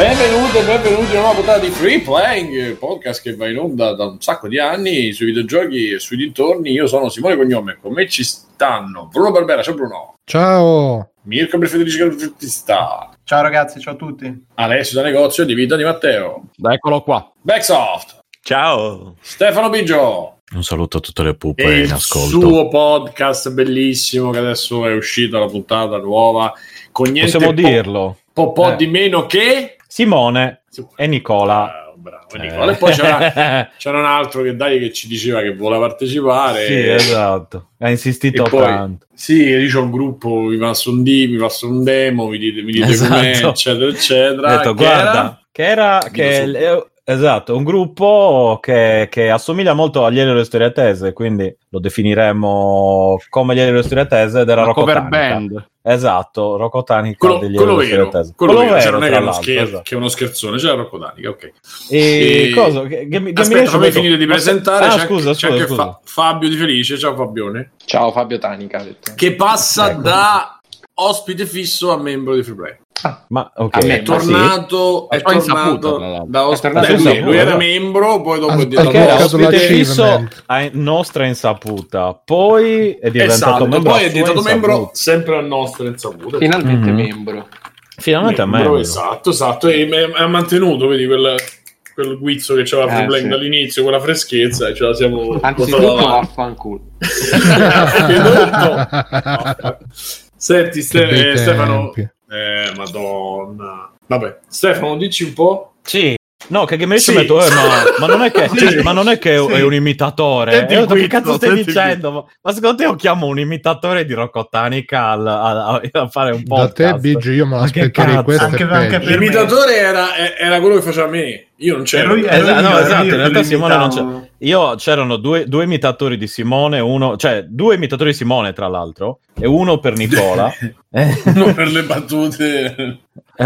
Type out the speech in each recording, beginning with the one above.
Benvenuti e benvenuti a una nuova puntata di Free Playing, podcast che va in onda da un sacco di anni sui videogiochi e sui dintorni. Io sono Simone Cognome, con me ci stanno Bruno Barbera, ciao Bruno. Ciao. Mirko Prefederici sta. Ciao ragazzi, ciao a tutti. Alessio da negozio di Vita di Matteo. Eccolo qua. Backsoft. Ciao. Stefano Biggio. Un saluto a tutte le pupe E in il ascolto. suo podcast bellissimo che adesso è uscita la puntata nuova con niente Possiamo po- dirlo. po', po' Eh. di meno che Simone e Nicola. Ah, bravo, Nicola. E poi c'era, c'era un altro che dai che ci diceva che voleva partecipare. Sì, esatto. Ha insistito E poi, tanto. sì, io c'ho un gruppo, vi passo un D, vi passo un demo, vi dite, mi dite Esatto. com'è, eccetera, eccetera. Ho detto, Che guarda, era? che era che eh, esatto, un gruppo che, che assomiglia molto agli Elio e le storie tese, quindi lo definiremo come gli Elio e le storie tese Una Rocco cover band. Esatto, Rocco Tanica Quello, degli quello Elio e le vero, storie tese. quello vero, cioè, non è che è uno, scher- esatto. che è uno scherzone, c'era Rocco Danica, ok. E, E- cosa? Che, che, mi- che Aspetta, riesce fammi finire di presentare, Ah, c'è, scusa, anche, c'è scusa, anche scusa. Fa- Fabio Di Felice, ciao Fabione, Ciao Fabio Tanica. che passa Ecco. da ospite fisso a membro di Free Play. Ma ok, A me, È ma sì. tornato, La è tornato l'altro. da ospite. È lui, lui era membro, poi dopo è Ah, diventato era Toccato ospite fisso a nostra insaputa, poi è diventato Esatto, membro, poi è diventato membro sempre a nostra insaputa. Finalmente Mhm. membro. Finalmente a Membro, me. Esatto, esatto, e ha mantenuto, vedi, quel, quel guizzo che c'aveva Eh, sì. dall'inizio, quella freschezza, e ce la siamo Anzitutto portata avanti. vaffanculo. Senti, Ste- eh, Stefano. Eh, madonna. Vabbè, Stefano, dici un po'. Sì. No, che Game Sì. sì. metto, eh, ma, ma non è che, Sì. ma non è, che Sì. è un imitatore. Senti E ho detto, che cazzo stai senti dicendo? Ma, ma secondo te io chiamo un imitatore di Rocco Tanica al- a, a- a fare un Da podcast? te, Biggio, io me Ma che l'aspetterei cazzo? questo Anche- anche L'imitatore era, eh, era quello che faceva me. Io non c'ero. Ero Esatto, no, esatto, in realtà Simone non c'è. Io c'erano due, due imitatori di Simone, uno, cioè due imitatori di Simone, tra l'altro, e uno per Nicola. Eh, Uno per le battute.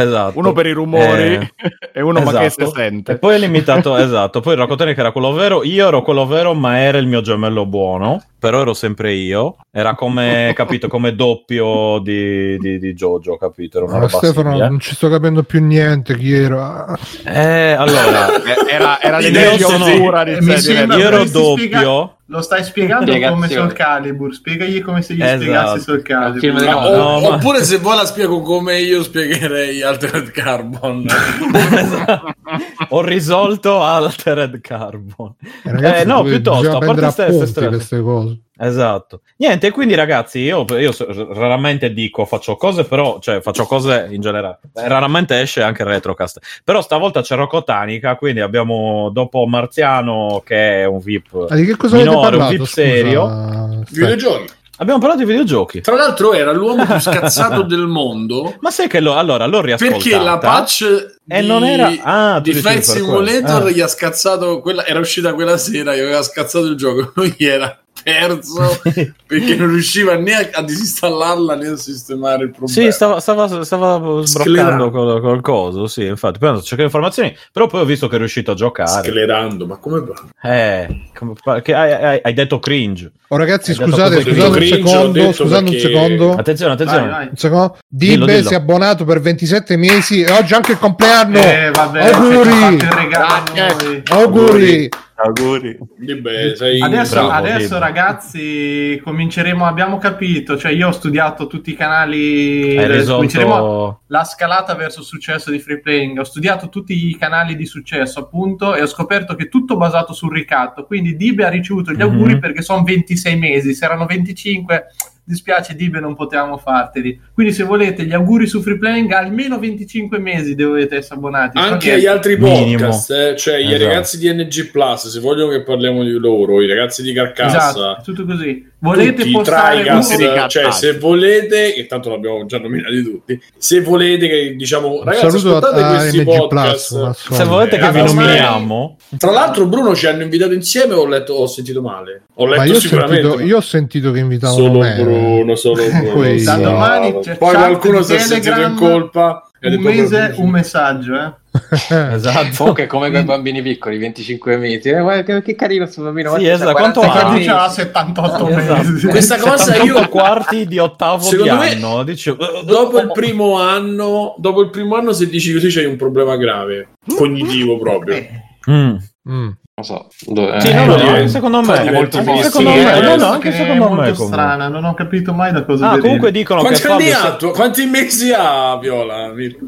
Esatto. Uno per i rumori Eh, e uno ma che esatto. si sente. E poi l'imitato, esatto. Poi Rocco Tanica era quello vero, io ero quello vero, ma era il mio gemello buono. Però ero sempre io. Era come, capito, come doppio di, di, di Jojo, capito? Era una Ma roba Stefano, simile. non ci sto capendo più niente chi era. Eh, allora, Eh, Era, era sono- oscura di Eh, io ero dovresti spiega- doppio. Lo stai spiegando Spiegazione. come Soul Calibur. Spiegagli come se gli Esatto. spiegassi Soul Calibur. di Ma- No, o- no, ma- Oppure se vuoi la spiego come io spiegherei Altered Carbon. Ho risolto Altered Carbon. Eh, ragazzi, Eh, no, piuttosto, a parte stesse queste cose. Esatto. Niente, quindi ragazzi, io, io raramente dico faccio cose, però, cioè faccio cose in generale. Eh, Raramente esce anche il retrocast. Però stavolta c'è Rocco Tanica, quindi abbiamo dopo Marziano che è un VIP. Ma di che cosa minore, un parlato? VIP scusa, serio. Videogiochi. Abbiamo parlato di videogiochi. Tra l'altro era l'uomo più scazzato del mondo. Ma sai che lo, allora l'ho riascoltata. Perché la patch E di, non era- ah, di Flight Simulator quello. gli ha scazzato quella, era uscita quella sera gli aveva scazzato il gioco lui era perso perché non riusciva né a, a disinstallarla né a sistemare il problema Sì, stava, stava, stava Sclerando. col, col coso, sì, infatti. Poi ho cercato informazioni, però poi ho visto che è riuscito a giocare. sclerando ma come va? Eh, come che hai, hai- hai detto cringe. Oh, ragazzi, Hai scusate, scusate un cringe, ho secondo. Scusate un perché- secondo. Attenzione, attenzione. Vai, vai. Un secondo. Dillo, dillo. si è abbonato per 27 mesi e oggi anche il compleanno. Eh, vabbè, Auguri. regalo a noi. Auguri. Auguri. Beh, Adesso, Bravo, adesso, ragazzi, cominceremo. Abbiamo capito. Cioè, io ho studiato tutti i canali. Eh, Cominceremo risolto... la scalata verso il successo di free playing. Ho studiato tutti i canali di successo, appunto, e ho scoperto che è tutto basato sul ricatto. Quindi Dibe ha ricevuto gli auguri Mhm. perché sono 26 mesi. Se erano 25, dispiace Dibe, non potevamo farteli. Quindi, se volete gli auguri su free playing, almeno 25 mesi dovete essere abbonati. anche agli altri Minimo. podcast eh, cioè Esatto. ragazzi di NG Plus se vogliono che parliamo di loro i ragazzi di Carcassa Esatto, tutto così. Volete tutti, postare Trigas, ricattati. cioè se volete che tanto l'abbiamo già nominati tutti se volete che diciamo Un ragazzi saluto ascoltate a questi MG podcast Plus. Se volete che Eh, vi ormai- nominiamo... tra l'altro Bruno ci hanno invitato insieme o ho letto ho sentito male ho letto Ma io ho, sicuramente sentito, ma- io ho sentito che invitavano solo me. Bruno solo Bruno Poi- Da domani poi qualcuno si è sentito in colpa e un mese, "Bruno, un messaggio, eh. esatto. Comunque come quei bambini piccoli, 25 mesi. Eh, guarda che, che carino questo bambino. Sì, guarda, esatto, quanto 40 ha? Infatti mesi. c'ha 78 Esatto. mesi. Questa cosa 78 io- quarti di ottavo di Secondo me- anno. Dice, Dopo il primo anno, dopo il primo anno, se dici così, c'hai un problema grave, cognitivo proprio. Eh, Mm. Mm. Non so. dove- Sì, eh, no, no, Eh, secondo me. è molto secondo Sì, me, eh, no, no, so anche che secondo è me. molto comunque. strana, non ho capito mai da cosa Ah, comunque dicono Quanti che Fabio ha? tu? Quanti mesi ha Viola? Mirko?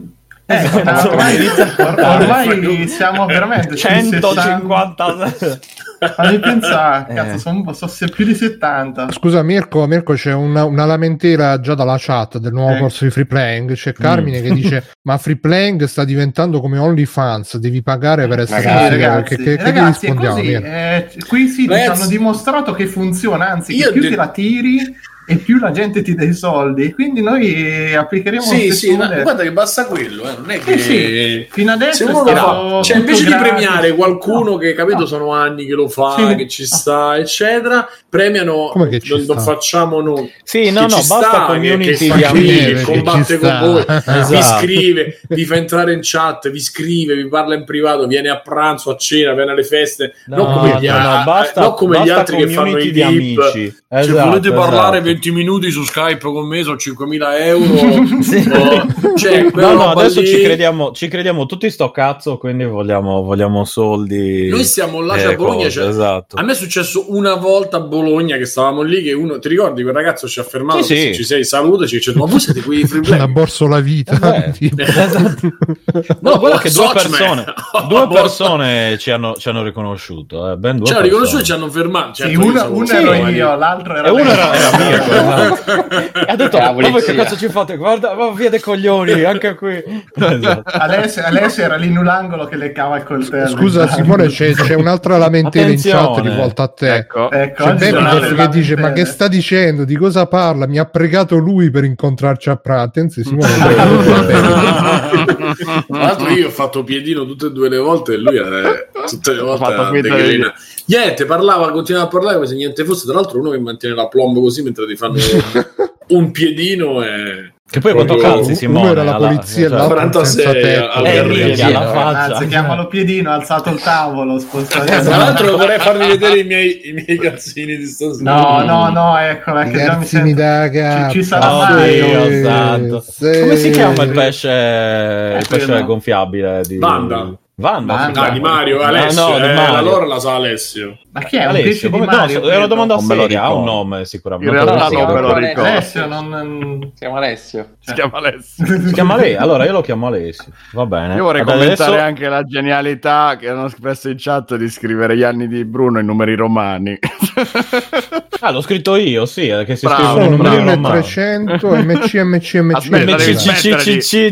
Eh, Esatto. ormai, ormai siamo veramente sui 150 Fammi pensare, Eh. cazzo, sono so, se più di 70. Scusa Mirko, Mirko c'è una, una lamentela già dalla chat del nuovo Eh. corso di free playing. C'è Carmine che dice: Ma free playing sta diventando come OnlyFans, devi pagare per essere Ragazzi, musica". ragazzi, Che, che, che ragazzi, è rispondiamo? eh, qui sì, Ragazzi- hanno dimostrato che funziona, anzi, che Io più de- te la tiri e più la gente ti dà i soldi. Quindi noi eh, applicheremo lo Sì, sì, ma guarda che basta quello, eh, non è che... Sì, sì. Fino adesso uno lo stato fa, cioè invece di gratis. premiare qualcuno No, che capito no. sono anni che lo fa, Sì. che ci sta, eccetera, premiano Come che ci non, non sta? facciamo noi. Sì, no, Che no, ci basta sta, community che, di amici. che combatte con sta. voi, vi Esatto. scrive, vi fa entrare in chat, vi scrive, vi parla in privato, viene a pranzo, a cena, viene alle feste, No, non come gli, no, no, a- basta- non come gli altri che fanno i di VIP. amici. Se Esatto, volete parlare esatto. 20 minuti su Skype con me sono 5.000 euro. Sì. o- cioè, No, no, adesso lì- ci crediamo, ci crediamo tutti sto cazzo, quindi vogliamo, vogliamo soldi. Noi siamo là e cioè, a Bologna. cose, cioè, esatto. A me è successo una volta a Bologna che stavamo lì. Che uno ti ricordi quel ragazzo ci ha fermato? Sì, sì. Ci sei, salutaci. Ci ha detto, ma voi siete quei free Una play? borso la vita. Eh, esatto. No, guarda che due persone, due persone ci hanno, ci hanno riconosciuto. Eh, ben due Ci hanno riconosciuto e ci hanno fermato. Sì, Certo, sì, ero ma- io, l'altro era E uno me. era, era Mirko, esatto. Ha detto, la ma voi che polizia." cazzo ci fate? Guarda, va via dei coglioni, anche qui. Esatto. Alessio, Alessio era lì in un angolo che leccava il coltello. Scusa Simone, c'è, c'è un'altra lamentela in chat rivolta a te. Ecco. Ecco, C'è altre che dice: Ma che sta dicendo? Di cosa parla? Mi ha pregato lui per incontrarci a Prato. Attenzione, Simone. Tra l'altro io ho fatto piedino tutte e due le volte e lui era tutte le volte fatto Niente, parlava, continuava a parlare come se niente fosse. Tra l'altro uno che mantiene la plombo così mentre ti fanno un piedino e... Che poi quanto Proprio- calzi Uno Simone? era la alla- polizia cioè, l'altro 46 senza tetto. al- Eh, Carrelli, minchia, sì, la no. faccia. Anzi, chiamalo piedino, ha alzato il tavolo, spostato. Tra l'altro vorrei farvi vedere i miei, i miei calzini di stasera. No, no, no, ecco, è che già mi sento... da Ci, capo. ci sarà Oh, mai. Dio Sì, santo. sì. Come si chiama il pesce, il pesce gonfiabile? Di... Vanda. Vanda. Vanda. Ah, di Mario, Alessio, no, di eh, Mario. la loro la sa Alessio. Ma chi è? Alessio, come- Mario? no, era credo. domanda Non me lo seria, ha un nome sicuramente. In realtà si non me lo chiama ricordo. Alessio non... Si chiama Alessio. Si chiama Alessio. Si chiama lei? Allora io lo chiamo Alessio. Va bene. Io vorrei Ad commentare adesso- anche la genialità che hanno espresso in chat di scrivere gli anni di Bruno in numeri romani. Ah, l'ho scritto io, sì, eh, che si Bravo, scrive in Sono numeri bravo. romani. 1300 MC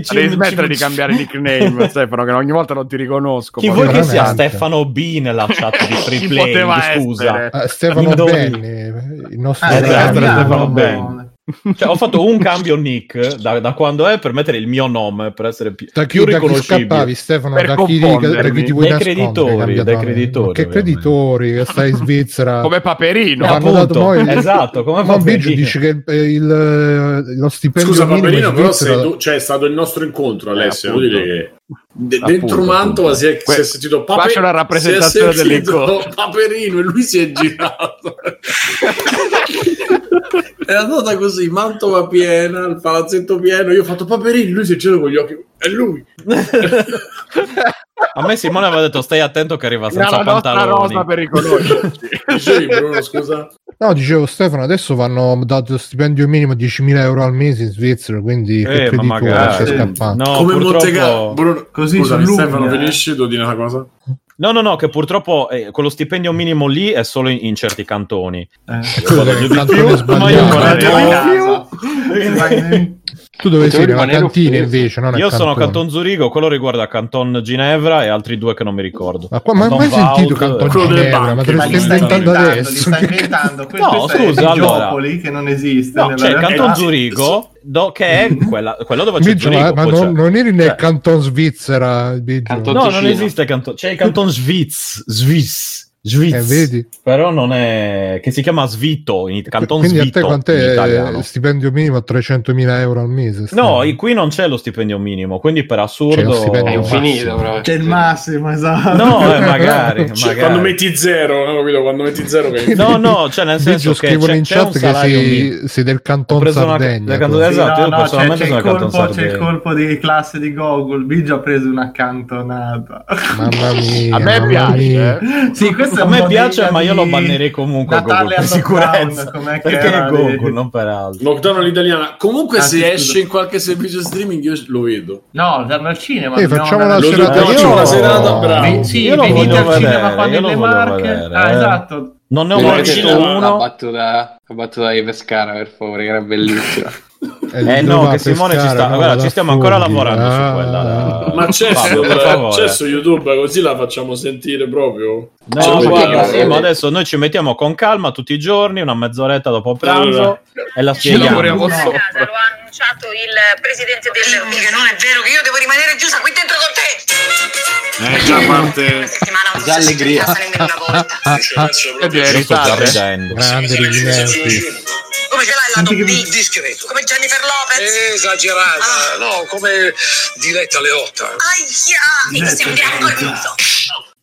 MC devi smettere, di, cambiare nickname, Stefano, che ogni volta non ti riconosco. Chi vuoi che sia. Stefano B nella chat di Free Poteva Scusa. essere? Ah, Stefano. Benni, il nostro Ah, Esatto, Stefano Benni. no. Cioè, ho fatto un cambio nick da, da quando è per mettere il mio nome per essere più, Da chi, più da chi riconoscibile. scappavi Stefano? Per Da chi, da chi ti vuoi Dai creditori, dai creditori, Che creditori? Che stai in Svizzera? Come Paperino. Eh, Hanno dato appunto, poi- esatto, come Ma Biggio dice che il, il- lo stipendio Scusa, Paperino, in però sei tu, cioè, è stato il nostro incontro, Alessio. Eh, vuol dire che de- Appunto, dentro Mantova appunto. si è, si è Que- sentito qua Pape- c'è una rappresentazione si è sentito dell'incontro. Paperino e lui si è girato. è andata così, Mantova piena, il palazzetto pieno. Io ho fatto Paperino, lui si è girato con gli occhi. È lui. A me Simone aveva detto stai attento che arriva Era senza la nostra pantaloni. rosa per riconoscerci. Dicevi, Bruno, scusa. No, dicevo Stefano, adesso vanno dato stipendio minimo 10.000 euro al mese in Svizzera, quindi Eh, che ma magari. stai scappando. No, Come purtroppo... Monteca- Bruno, Così scusami, Stefano, eh. finisci, devo dire una cosa. No, no, no, che purtroppo eh, quello stipendio minimo lì è solo in, in certi cantoni. Eh. Scusa, cantone più, sbagliato. ma io tu a dove sei? Nella rimanere cantina invece, non Io sono a. Canton Zurigo, quello riguarda Canton Ginevra e altri due che non mi ricordo. Ma qua, ma mai sentito Canton delle Ginevra? Ma banche. te lo Ma stai inventando adesso? stai inventando. No, questo scusa, è allora. Giopoli che non esiste. No, c'è il realtà. Canton Zurigo, do- che è quella, quello dove c'è Biggio, Zurigo. ma, ma non, c'è- non eri nel cioè- canton Svizzera, Biggio. Canton- No, non esiste Canton. C'è il Canton Sviz, Swiss. Sviz. Eh, vedi? Però non è... che si chiama Svito, in Canton Quindi a Svito te in quant'è il stipendio minimo a 300.000 euro al mese? No, Stiamo- i- qui non c'è lo stipendio minimo, quindi per assurdo... lo stipendio È infinito, massimo. però. C'è il massimo, esatto. No, eh, magari, Cioè, magari. quando metti zero, non ho capito? Quando metti zero che No, no, cioè nel senso che scrivono c'è, in c'è un chat che sei, sei del canton una- Sardegna. del canton- esatto, io no, no, c'è, personalmente c'è il sono canton colpo, c'è il Sardegna. colpo di classe di Google. Biggio ha preso una cantonata. Mamma mia, A me piace, eh. Sì, questo A me piace, ma io lo bannerei comunque Natale per sicurezza. lockdown, Perché è Google, non per altro. Lockdown all'italiana. Comunque, Ah, se esce in qualche servizio streaming, io lo vedo. No, andranno al cinema. Eh, facciamo una cinema. serata- facciamo io- una serata, bravo. Sì, Io venite al cinema vedere, qua io lo nelle voglio Marche. Ah, eh. esatto. Non ne ho mai visto la- La uno. battuta, la battuta di Pescara, per favore, che era bellissima. Eh no, che Simone ci sta. Guarda, ci stiamo ancora lavorando su quella. Ma c'è, Fabio, su, c'è su YouTube, così la facciamo sentire proprio. No, Cioè, guarda, sì, ma adesso noi ci mettiamo con calma tutti i giorni, una mezz'oretta dopo pranzo Allora. e la Ci spieghiamo. lavoriamo Casa, sopra. lo ha annunciato il presidente del che non è vero che io devo rimanere chiusa qui dentro con te. Eh, già parte. Settimana non Già allegria. casa nemmeno una volta. È già irritante. ridendo. Grande. Come ce l'hai lato Senti che- B? Discreto. Come Jennifer Lopez? Esagerata, no, come diretta alle 8. Aia! Mi sembra il viso.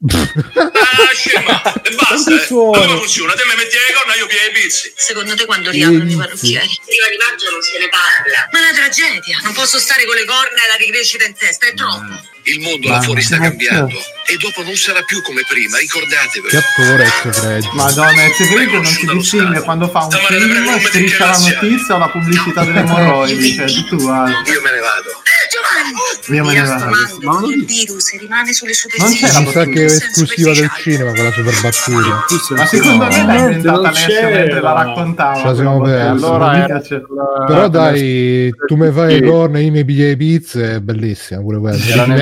Ah, scema, e basta. Eh. Allora funziona, te mi metti le corna, io piego i pizzi. Secondo te quando riaprono i parrucchieri? Prima di maggio non se ne parla. Ma è una tragedia. Non posso stare con le corna e la ricrescita in testa, è troppo. Il mondo là fuori sta cambiando e dopo non sarà più come prima, ricordatevelo. Che attore è Freddy? Madonna, il segreto non si distingue quando fa un film, striscia la notizia o la pubblicità delle emorroidi, cioè tutto uguale. Io me ne vado. Giovanni! Io me ne vado. raccomando, il virus rimane sulle Non c'è la sa che è esclusiva del cinema quella super battuta. Ma secondo me l'ha inventata non Alessio mentre la raccontava. Persi. Allora mica era- c'è- Però dai, tu mi fai le corna e io mi pigli le pizze, è bellissima pure quella.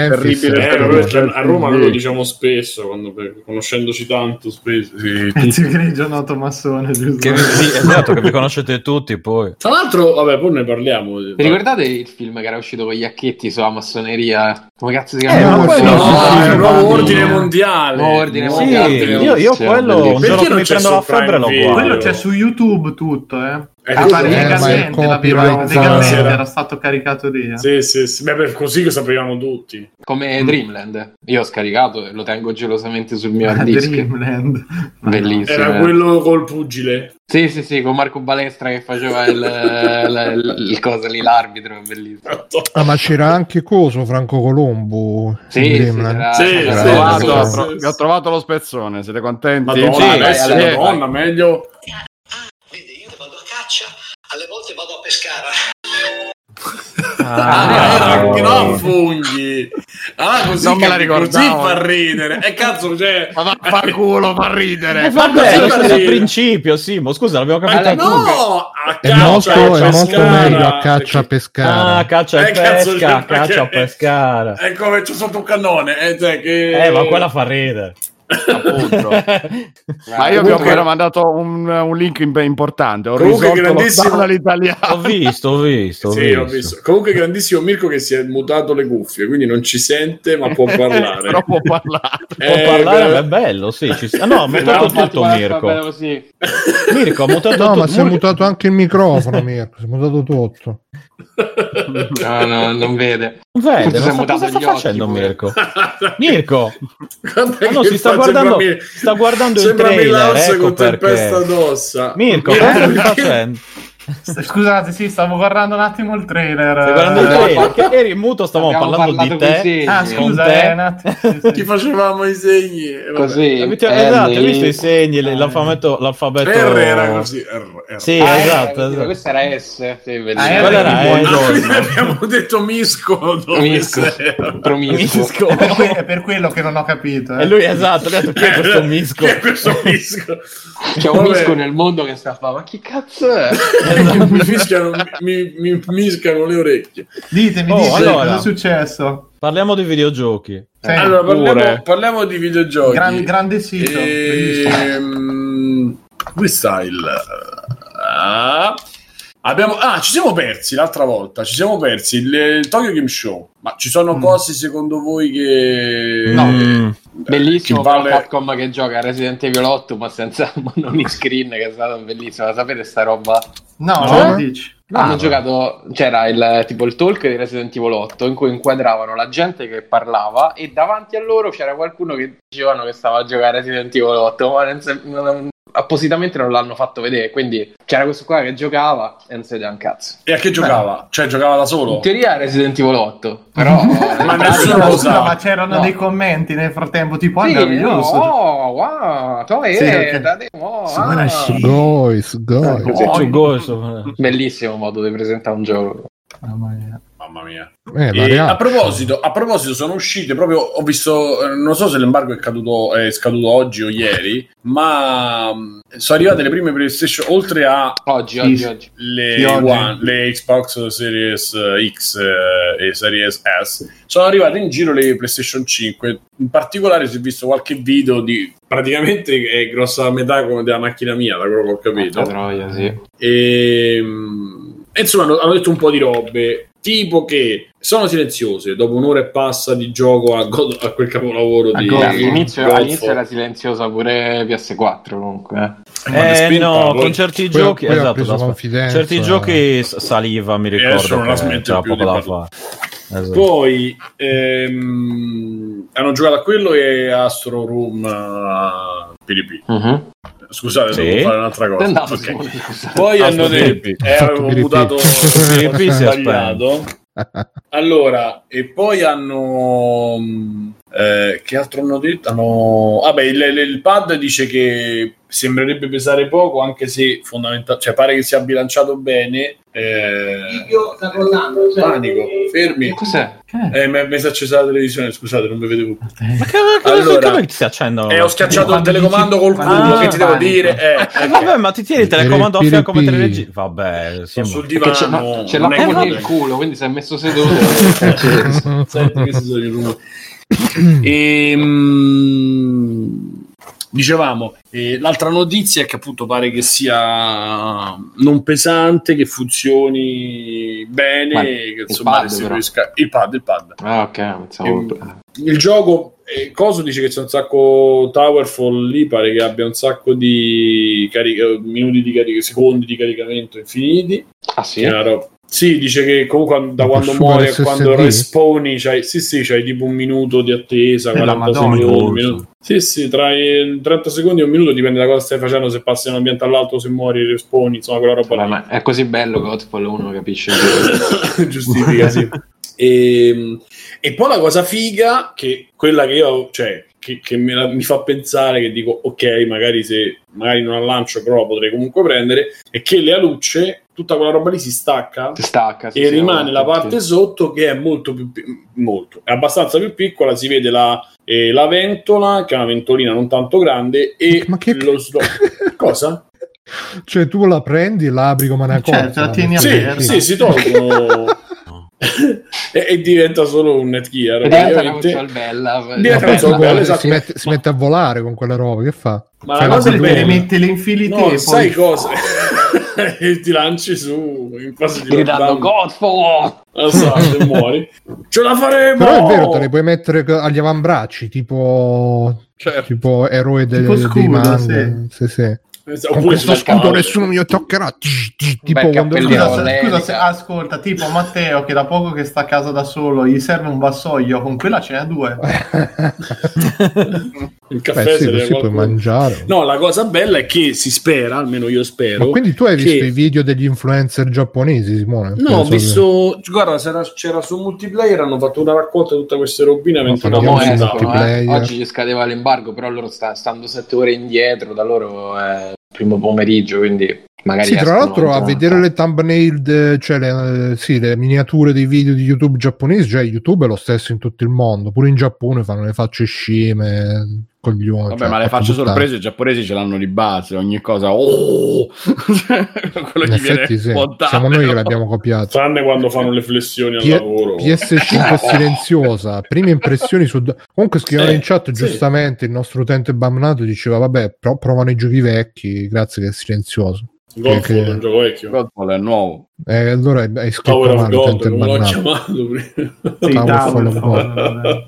Memphis, terribile Eh, è ma Perché perché a Roma noi lo diciamo spesso, quando- per- conoscendoci tanto spesso. sì, tutti. Ezio Grigio noto massone, giusto? Che, sì, esatto, che vi conoscete tutti poi. Tra l'altro, vabbè, poi ne parliamo. Vi ricordate il film che era uscito con gli acchetti sulla massoneria? Come cazzo si Eh, chiama? ma quello- No, è sì, il nuovo ordine mondiale. Nuovo ordine Sì, mondiale. io, io Sì, quello un giorno Perché che non mi prendo la febbre lo guardo. Quello c'è su YouTube tutto, eh. Eh, Ah, ma eh, è copyright, era- era stato caricato lì. eh. Sì, sì, sì. Beh, così che sapevamo tutti. Come Dreamland. Io ho scaricato e lo tengo gelosamente sul mio hard Ah, disk. Dreamland. Bellissimo. Era eh. quello col pugile. Sì, sì, sì, con Marco Balestra che faceva il, il, il, il coso lì, l'arbitro, bellissimo. Ah, ma c'era anche Coso, Franco Colombo. Sì, sì, era- Sì, era- sì, Ho era- sì, sì, sì. ho trovato lo spezzone, siete contenti? Madonna, Sì, adesso, Madonna, meglio. Vedi, io vado a caccia, alle volte vado a pescare. Ah, Ah, no, funghi. Ah, così, Non me la ricordavo. Così fa ridere. E cazzo, cioè... Ma fa culo, fa ridere. Eh, vabbè, Ma sai dal dire? principio, Simo. Scusa, l'abbiamo capito Ma anche no, a È caccia, molto, a è molto meglio a caccia a Ah, pescare. caccia e Eh, pesca, caccia a pescare. È come c'è sotto un cannone. Eh, cioè, che... Eh, ma quella fa ridere. Appunto. Ma io vi ho appena mandato un, un link im- importante. Ho Comunque, grandissimo- all'italiano. Ho visto, ho visto, ho Sì, ho visto. visto. Comunque, grandissimo Mirko che si è mutato le cuffie, quindi non ci sente, ma può parlare. Però può parlare. Può Eh, parlare, è bello, sì. Ci... Ah, no, ha mutato infatti tutto Mirko. bene così. Mirko ha mutato No, tutto. ma si è mutato anche il microfono, Mirko. Si è mutato tutto. No, no, non vede. Vede, non cosa sta occhi, facendo pure. Mirko. Mirko, Ah, no, si sta fa- guardando- Mi- sta guardando il trailer, ecco con perché. tempesta addossa. Mirko, Eh, cosa stai facendo? Scusate, sì, stavo guardando un attimo il trailer. Stai guardando il Eh, trailer? Che eri muto, stavamo Abbiamo parlando di te. segni. Ah, scusa, te. eh, un attimo. sì, sì. Ti facevamo i segni. e vabbè. Così. Avete- Eh, esatto, hai visto i segni, l'alfabeto, l'alfabeto... R era così. R, R. Sì, Ah, esatto, eh, esatto. Questa era S. Sì. Ah, era eh, abbiamo detto misco. Misco. È per, que- è per quello che non ho capito. eh. E lui esatto, lui ha detto chi è questo misco? Chi è questo misco? C'è un misco nel mondo che sta a fare. Ma chi cazzo è? mi, fischiano, mi, mi miscano le orecchie. Ditemi, Oh, ditemi allora. cosa è successo. Parliamo di videogiochi. Sì, allora, parliamo, parliamo di videogiochi. gran- grande sito. bellissimo. Ehm, freestyle. Ah. Abbiamo, ah, ci siamo persi l'altra volta. Ci siamo persi il, il Tokyo Game Show. Ma ci sono Mm. cose secondo voi che. No. Mm. Bellissimo vale- Capcom che gioca a Resident Evil 8 ma senza non in screen che è stato bellissimo. Sapete sta roba? No, No? dici? Hanno giocato, c'era il tipo il talk di Resident Evil 8 in cui inquadravano la gente che parlava e davanti a loro c'era qualcuno che dicevano che stava a giocare a Resident Evil 8, ma non se- non- appositamente non l'hanno fatto vedere. Quindi c'era questo qua che giocava e non si vedeva un cazzo. E a che giocava? Cioè, giocava da solo? In teoria Resident Evil 8, però Ma nessuno lo sa. ma c'erano No. dei commenti nel frattempo, tipo, Sì, meraviglioso. no, oh, wow, to Sì, è, ok. da oh, ah. Gois, gois. Ecco. Oh. Bellissimo modo di presentare un gioco. Mamma mia. Mamma mia. Eh, E a proposito, a proposito, sono uscite proprio. Ho visto, eh, non so se l'embargo è, caduto, è scaduto oggi o ieri, ma mh, sono arrivate le prime PlayStation oltre a Oggi, oggi, oggi. le, Sì, oggi. One, le Xbox Series X eh, e Series S sono arrivate in giro le PlayStation 5 in particolare si è visto qualche video di praticamente è grossa la metà come della macchina mia da quello che ho capito troia, sì. e, mm, insomma hanno detto un po' di robe tipo che sono silenziose dopo un'ora e passa di gioco a, God- a quel capolavoro A di God- Beh, all'inizio, all'inizio era silenziosa pure PS4 comunque. eh. Ma Eh no, con certi poi- giochi poi ha esatto, certi giochi s- saliva, mi adesso ricordo non la che smette c'era più fare. Esatto. Poi ehm, hanno giocato a quello e Astro Room uh, PDP. Mhm. Scusate, Sì. devo fare un'altra cosa. andato Ok. Simone, scusa. Poi Astro hanno detto, eh, avevo mutato PDP si è sbagliato. Allora, e poi hanno mh, eh, che altro hanno detto? Hanno vabbè, il, il- il pad dice che sembrerebbe pesare poco, anche se fondamentalmente, cioè pare che sia bilanciato bene. Eh, panico, fermi. Che cos'è? Eh, mi è accesa la televisione, scusate, non mi vedevo. Ma che, che, Allora- come ti si accendono? Eh, ho schiacciato il telecomando dici- col culo, quando che ti devo panico. dire? Eh, Eh, eh, vabbè, ma ti tieni il telecomando a fianco mentre leggi? Vabbè, sono siamo- sul Perché c'è, divano. no, ce l'ha non è proprio che- nel culo, quindi si è messo seduto. Senti che si sono i rumori. Ehm, dicevamo, eh, l'altra notizia è che appunto pare che sia non pesante, che funzioni bene, Ma che il insomma pad, restituisca il pad, il pad. ah, ok, pensavo... Il gioco, eh, Coso dice che c'è un sacco Towerfall lì, pare che abbia un sacco di carica- minuti di carica, secondi di caricamento infiniti. Ah sì? Chiaro. Sì, dice che comunque da quando muore a quando respawni, c'hai, sì, sì, c'hai tipo un minuto di attesa, Eh, la 40 Madonna. secondi, un minuto. Sì, sì, tra i 30 secondi e un minuto dipende da cosa stai facendo, se passi da un ambiente all'altro, se muori, respawni, insomma, quella roba Vabbè, ma è così bello Godfall uno capisce giustifica sì. e, e poi la cosa figa che quella che io cioè che, che me la- mi fa pensare che dico ok magari se magari non al lancio però la potrei comunque prendere è che le alucce tutta quella roba lì si stacca si stacca sì, e sì, rimane la parte sì. sotto che è molto più pi- molto è abbastanza più piccola si vede la, eh, la ventola che è una ventolina non tanto grande e Ma che- lo slo- cosa? Cioè, tu la prendi e la apri come una Cioè, cosa. la tieni metti- sì, aperta. sì, si tolgono e, e diventa solo un netgear diventa una praticamente. console bella Diventa una bella, si, esatto. mette, si Ma- mette a volare con quella roba. Che fa? Ma Fai la cosa bella- le metti le infili te No, e sai poi... cosa? e ti lanci su in fase di lockdown. Godfall Lo so, se muori. Ce la faremo! Però è vero, te le puoi mettere agli avambracci, tipo, Certo. tipo eroe de- Tipo dei scudo, manga. sì. Sì, sì. Con Oppure questo scudo nessuno mi toccherà. Tipo quando. Scusa, scusa se- ascolta, tipo Matteo che da poco che sta a casa da solo gli serve un vassoio, con quella ce n'è due. Il caffè Beh, sì, così puoi mangiare. No, la cosa bella è che si spera, almeno io spero. Ma quindi tu hai visto che- i video degli influencer giapponesi, Simone? No, ho visto. Guarda, c'era, c'era su multiplayer. Hanno fatto una raccolta di tutte queste robine. mentre escono, usava. eh. oggi gli scadeva l'embargo però loro sta- stando sette ore indietro da loro è il primo pomeriggio quindi magari Sì, tra l'altro a vedere le thumbnail, cioè le, sì, le miniature dei video di YouTube giapponesi, cioè YouTube è lo stesso in tutto il mondo, pure in Giappone fanno le facce scime, coglioni. Vabbè, cioè, ma le facce buttare. sorprese i giapponesi ce l'hanno di base, ogni cosa. Oh! Quello In gli viene sì, spontaneo. siamo noi che l'abbiamo copiato. Tranne quando fanno le flessioni al P- lavoro. PS5 è silenziosa, prime impressioni su... Comunque scrivono Sì, in chat sì. giustamente il nostro utente Bamnato diceva vabbè, però provano i giochi vecchi, grazie che è silenzioso. Godfall che- è un gioco vecchio. Godfall è nuovo. Eh, allora hai- scritto Tower of male, God, come l'ho chiamato prima. Sì, Towerfall.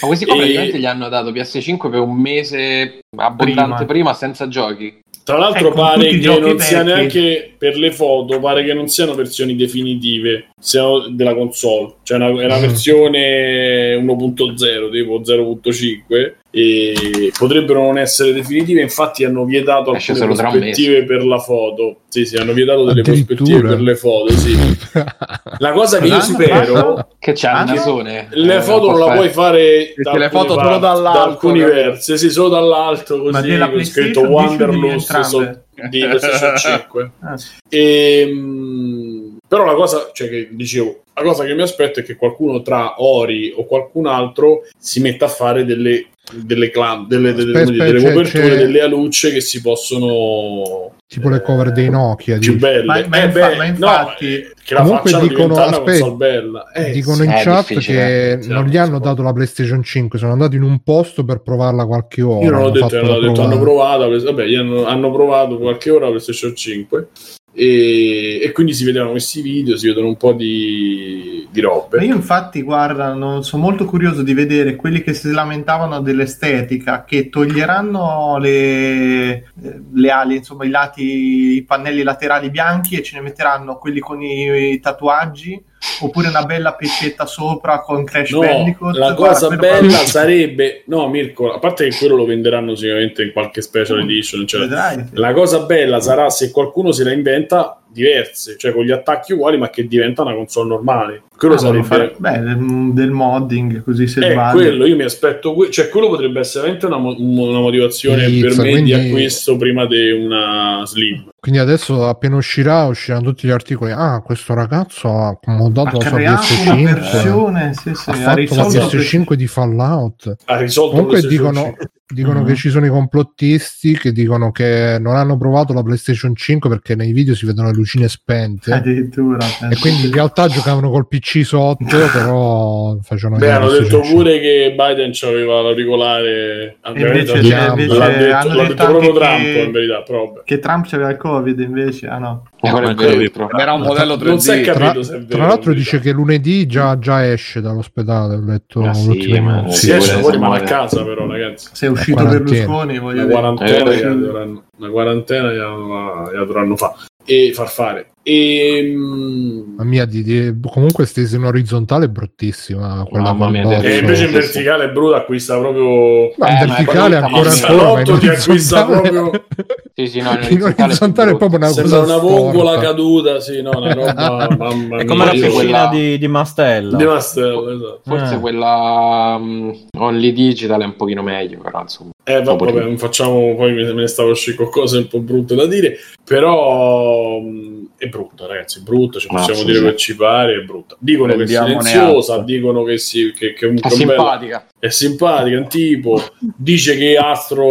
Ma questi qua E- praticamente gli hanno dato PS5 per un mese abbondante Prima. prima, senza giochi. Tra l'altro Ecco, pare che non sia vecchi. neanche per le foto, pare che non siano versioni definitive, siano della console. Cioè una- è una Mm. versione 1.0, tipo 0.5 e potrebbero non essere definitive, infatti hanno vietato alcune solo un prospettive per la foto. Sì, sì, hanno vietato delle prospettive per le foto, sì. La cosa che io spero? Che c'è no? nasone. le Eh, foto non la puoi fare da le foto solo parti, dall'alto, da alcuni versi, sì, solo dall'alto così Ma della con scritto Wanderlust di PlayStation 5. Ah. Ehm, però la cosa, cioè che dicevo, la cosa che mi aspetto è che qualcuno tra Ori o qualcun altro si metta a fare delle delle, clam, delle, delle, Aspetta, dire, delle c'è- coperture, c'è- delle alucce che si possono tipo le cover dei Nokia. più belle. Ma- ma Eh, infa- beh, ma no, infatti- eh, che la Comunque dicono- aspetta. Eh, Dicono sì. in è chat che non sì, gli hanno sì. dato la PlayStation 5, sono andati in un posto per provarla qualche ora. Io non l'ho hanno detto, hanno, detto, hanno provato, vabbè, hanno, hanno provato qualche ora la PlayStation 5 e, e quindi si vedevano questi video, si vedono un po' di, di Ma robe. Io infatti, guarda, non- sono molto curioso di vedere quelli che si lamentavano dell'estetica, che toglieranno le, le ali, insomma i lati, i pannelli laterali bianchi e ce ne metteranno quelli con i, i tatuaggi, oppure una bella peccetta sopra con Crash No, Bandicoot. la Guarda, cosa quello bella proprio- sarebbe, no Mirko, a parte che quello lo venderanno sicuramente in qualche special edition, cioè, Vedrai. la cosa bella sarà se qualcuno se la inventa diverse, cioè con gli attacchi uguali ma che diventa una console normale. Quello Ah, sarebbe... fare- beh, del, del modding così È selvaggio. quello, io mi aspetto, que- cioè quello potrebbe essere veramente una, mo- una motivazione Pizza, per me quindi- di acquisto prima di una Slim. Quindi adesso appena uscirà usciranno tutti gli articoli. Ah, questo ragazzo ha accomodato ha la sua creato una PS5. versione, sì, sì, ha ha fatto la risolto PS5 di Fallout. Ha risolto Comunque dicono, 5. dicono Mhm. che ci sono i complottisti che dicono che non hanno provato la PlayStation 5 perché nei video si vedono le lucine spente. addirittura. E quindi in realtà giocavano col PC sotto, però facevano Beh, hanno la detto pure che Biden aveva l'auricolare. invece- invece l'ha detto, hanno l'ha detto detto proprio anche Trump, che- in verità. Vabbè. Che Trump c'aveva il Covid invece, ah no. Eh, vero. Era un modello 3D. Non si è Tra, capito se è vero. tra l'altro dice che lunedì già, già esce dall'ospedale, ho letto Ma sì, l'ultimo ma-. Si Sì, esce fuori, ma a casa, però, ragazzi. Se è uscito. Berlusconi, voglio Una dire. quarantena, Eh, una gliela dovranno fare e far fare. E, mm, Ma mia, di, di- comunque stesi in orizzontale è bruttissima. Quella Mamma mia, e invece in verticale è brutta, acquista proprio. Ma Eh, in ma è verticale brutta, ancora ma- ancora, ma in ti acquista proprio- Sì, sì, no, in in orizzontale è è proprio una Sembra cosa una vongola caduta, sì, no, una roba. mamma È come la mia, piscina quella- di, di Mastella. di Mastella, esatto. Forse Eh. quella um, Only Digital è un pochino meglio, però insomma. Eh, va- vabbè, non facciamo, poi me, me ne stavo uscendo cose un po' brutte da dire, però mh, è brutta, ragazzi, è brutta, ci Ma possiamo sì, dire sì. che ci pare, è brutta. Dicono che è silenziosa, atto. dicono che, si, che, che È comunque è bella, simpatica. è simpatica, un tipo, dice che Astro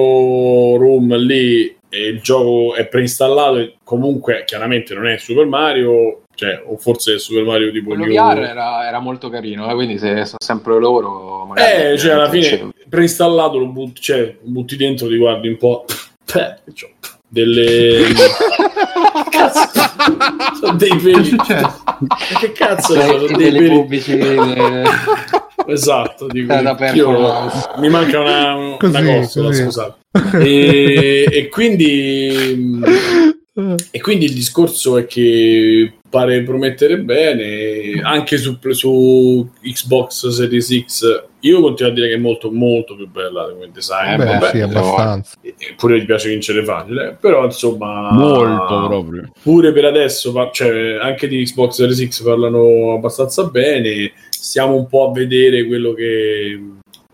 Room lì e il gioco è preinstallato e comunque chiaramente non è Super Mario, cioè, o forse è Super Mario tipo Quello New- VR era, era molto carino, eh, quindi se sono sempre loro, magari... eh, cioè alla fine C'è- preinstallato lo butti, cioè, lo butti dentro, ti guardi un po'. Beh, c'ho delle. cazzo, sono dei peli. Che cazzo Cioè, sono i dei peli pubblici Esatto, dico, io- mi manca una, una costola, così. scusate. E, e quindi. E quindi il discorso è che pare promettere bene anche su, su Xbox Series X. Io continuo a dire che è molto, molto più bella come design. Eh, Beh, vabbè, sì, abbastanza. Eppure gli piace vincere facile, però insomma, Molto proprio. Pure per adesso, cioè, anche di Xbox Series X parlano abbastanza bene. Stiamo un po' a vedere quello che,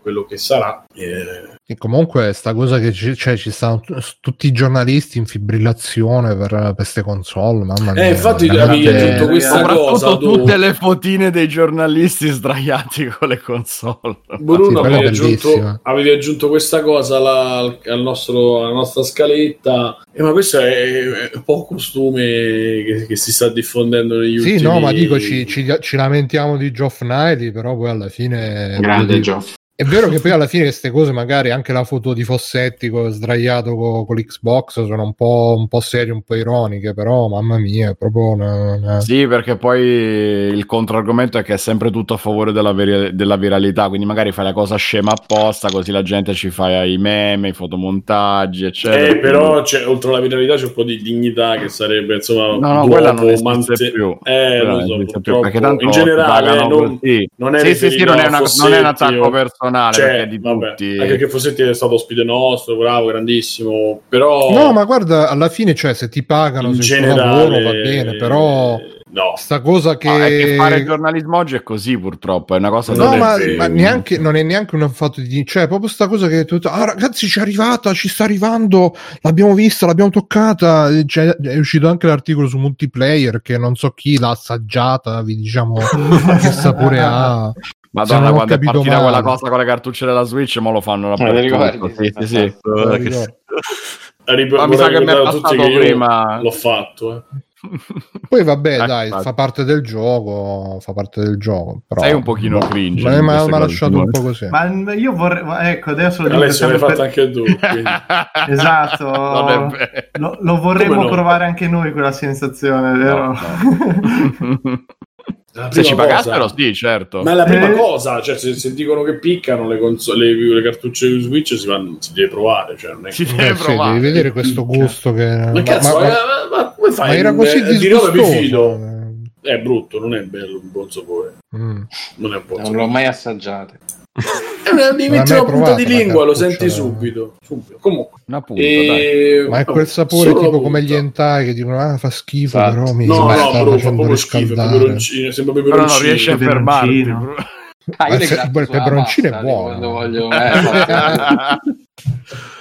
quello che sarà. Eh, E comunque sta cosa che ci, cioè, ci stanno t- tutti i giornalisti in fibrillazione per, per queste console, mamma mia. Eh, infatti veramente- avevi aggiunto questa cosa. Soprattutto tu- tutte le fotine dei giornalisti sdraiati con le console. Bruno, Sì, avevi, aggiunto, avevi aggiunto questa cosa alla, al- nostro, alla nostra scaletta, eh, ma questo è, è un po' costume che, che si sta diffondendo negli Sì, ultimi no, ma dico, ci, ci- ci lamentiamo di Geoff Knightley, però poi alla fine... Grande Geoff. È vero che poi alla fine queste cose, magari anche la foto di Fossetti co- sdraiato co- con l'Xbox, sono un po', un po' serie, un po' ironiche, però mamma mia, è proprio una... una- Sì, perché poi il controargomento è che è sempre tutto a favore della, veri- della viralità, quindi magari fai la cosa scema apposta, così la gente ci fa i meme, i fotomontaggi, eccetera. Eh, però c'è, oltre alla viralità c'è un po' di dignità che sarebbe insomma No, no, quella non esiste mante- più. eh lo so, più, perché tanto in generale non, non è Sì, sì, sì, non è una- Fossetti non è un attacco o- personale, Cioè, perché è di vabbè, tutti. anche che Fossetti è stato ospite nostro bravo grandissimo però No, ma guarda, alla fine, cioè, se ti pagano, in il generale lavoro va bene, però no sta cosa che... Ah, che fare giornalismo oggi è così purtroppo, è una cosa No, ma, ma neanche, non è neanche un fatto di... Cioè, proprio sta cosa che... tu- Ah, ragazzi, ci è arrivata, ci sta arrivando, l'abbiamo vista, l'abbiamo toccata. c'è- è uscito anche l'articolo su multiplayer che non so chi l'ha assaggiata, vi diciamo che sapore ha. Madonna, ho quando è partita male. quella cosa con le cartucce della Switch, mo lo fanno ricordi? dappertutto. Sì, sì, sì. Ricordo. Rip- Ma mi sa che mi è passato prima. l'ho fatto eh. Poi vabbè, Eh, dai, infatti. fa parte del gioco, fa parte del gioco. Però, Sei un pochino cringe Ma mi ha lasciato un po' così. Ma io vorrei, ma ecco, adesso lo dico sempre fatto per- anche tu quindi. Esatto, lo, lo vorremmo no? provare anche noi quella sensazione, vero? La Se ci cosa- pagassero, sì, certo. Ma è la prima Eh. cosa, cioè se, se dicono che piccano le, console, le, le cartucce di Switch si, vanno, si deve provare, cioè non è Si deve Eh, sì, provare. devi vedere questo gusto che... Ma cazzo, ma- ma, ma- ma- come fai? ma era così Eh, di mi fido. È brutto, non è bello, un buon sapore. Mm. Non è un buon Non sapore. l'ho mai assaggiate. Una mai punta di lingua, lo senti subito. subito. Comunque. Una punta, dai. E... Ma è quel sapore solo tipo come gli hentai che dicono ah fa schifo Esatto. però mi No, no, sta bro, fa facendo proprio schifo, peperoncino, sembra Però non peperoncino. riesci a fermarti. peperoncino. bro. Ah, il peperoncino è buono. Quando voglio... Eh.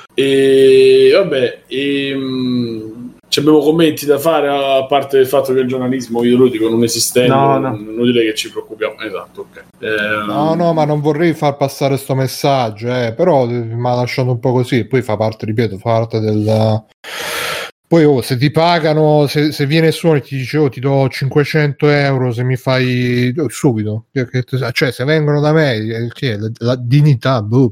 E vabbè, ehm, ci abbiamo commenti da fare a parte il fatto che il giornalismo ideologico non esistendo, No, no. non inutile che ci preoccupiamo. Esatto, ok. Ehm, no no ma non vorrei far passare sto messaggio eh, però eh, mi ha lasciato un po' così poi fa parte ripeto fa parte del poi oh, se ti pagano se, se viene su e ti dice oh, ti do 500 euro se mi fai subito cioè se vengono da me eh, che è? la, la dignità boh,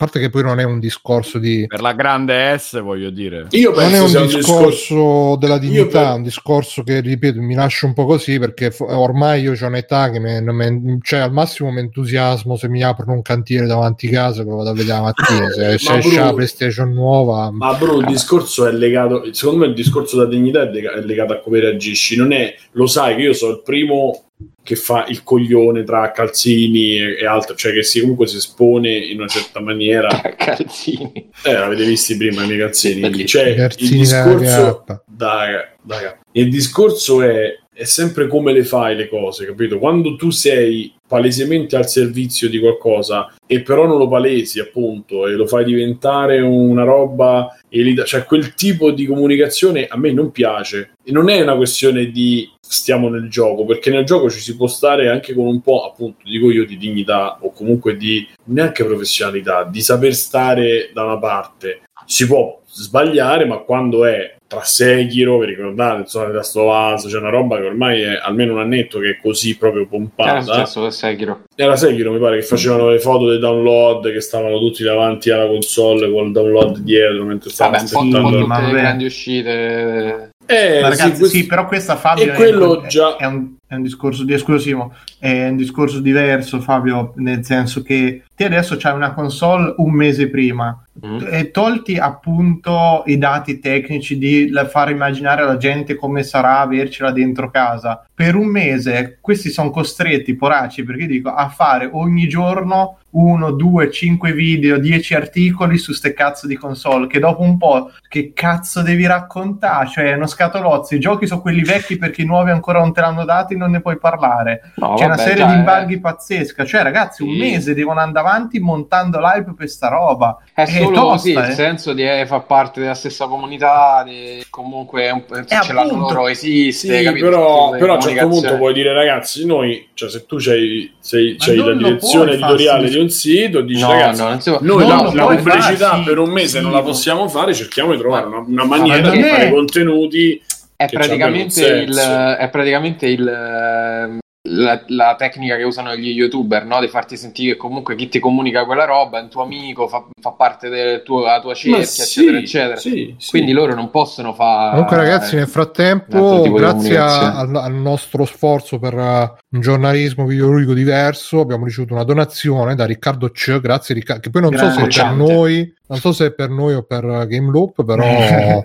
parte che poi non è un discorso di Per la grande S, voglio dire. Io non è un sia discorso, della dignità, per- è un discorso che ripeto mi lascia un po' così perché ormai io ho un'età che me- me- cioè al massimo mi entusiasmo se mi aprono un cantiere davanti casa che lo vado a vedere la mattina se, se Ma esce la PlayStation nuova Ma bro, il discorso è legato, secondo me il discorso della dignità è legato a come reagisci, non è, lo sai che io sono il primo che fa il coglione tra calzini e, e altro, cioè che si, comunque si espone in una certa maniera. Calzini. Eh, l'avete visti prima i miei calzini. Cioè, il Calzini da discorso, da- da- il discorso è, è sempre come le fai le cose, capito? Quando tu sei palesemente al servizio di qualcosa e però non lo palesi appunto e lo fai diventare una roba elita- cioè quel tipo di comunicazione a me non piace e non è una questione di stiamo nel gioco perché nel gioco ci si può stare anche con un po' appunto dico io di dignità o comunque di neanche professionalità di saper stare da una parte si può sbagliare ma quando è tra Sekiro vi ricordate insomma da Stovaz c'è una roba che ormai è almeno un annetto che è così proprio Che era pompata successo per Sekiro? era Sekiro mi pare che facevano le foto dei download che stavano tutti davanti alla console con il download dietro mentre stavano aspettando le grandi uscite. eh, ragazzi, sì, questo- sì, però questa Fabio è- quello è, già- è un, è un discorso di esclusivo, è un discorso diverso, Fabio, nel senso che te adesso c'hai una console un mese prima Mm. e tolti appunto i dati tecnici di far immaginare alla gente come sarà avercela dentro casa. Per un mese questi sono costretti, poracci, perché dico, a fare ogni giorno uno, due, cinque video, dieci articoli su ste cazzo di console, che dopo un po' che cazzo devi raccontare? Cioè, è uno scatolozzo, i giochi sono quelli vecchi perché i nuovi ancora non te l'hanno dati, non ne puoi parlare. No, C'è una vabbè, serie già, di eh. imbarghi pazzesca. Cioè, ragazzi, un Sì. mese devono andare avanti montando live per sta roba. È È solo tosta, sì, il eh. senso di eh, far parte della stessa comunità, di- comunque è un, ce appunto. l'hanno loro, esiste, Sì, capito? però, però a un certo punto puoi dire ragazzi noi cioè se tu c'hai, sei, c'hai la direzione editoriale di un sito dici No, ragazzi no, non si noi la, la pubblicità farsi per un mese non la possiamo fare cerchiamo di trovare una, una Ma maniera di fare contenuti è che praticamente, il, è praticamente il, ehm, la, la tecnica che usano gli youtuber, no? Di farti sentire che comunque chi ti comunica quella roba è un tuo amico, fa, fa parte della tua cerchia, sì, eccetera, eccetera. sì, sì. Quindi loro non possono fare. Comunque, ragazzi, nel altro frattempo, grazie al, al nostro sforzo per uh, un giornalismo videoludico diverso, abbiamo ricevuto una donazione da Riccardo C. Grazie, Riccardo. Che poi non so se è per noi, non so se è per noi o per uh, Game Loop, però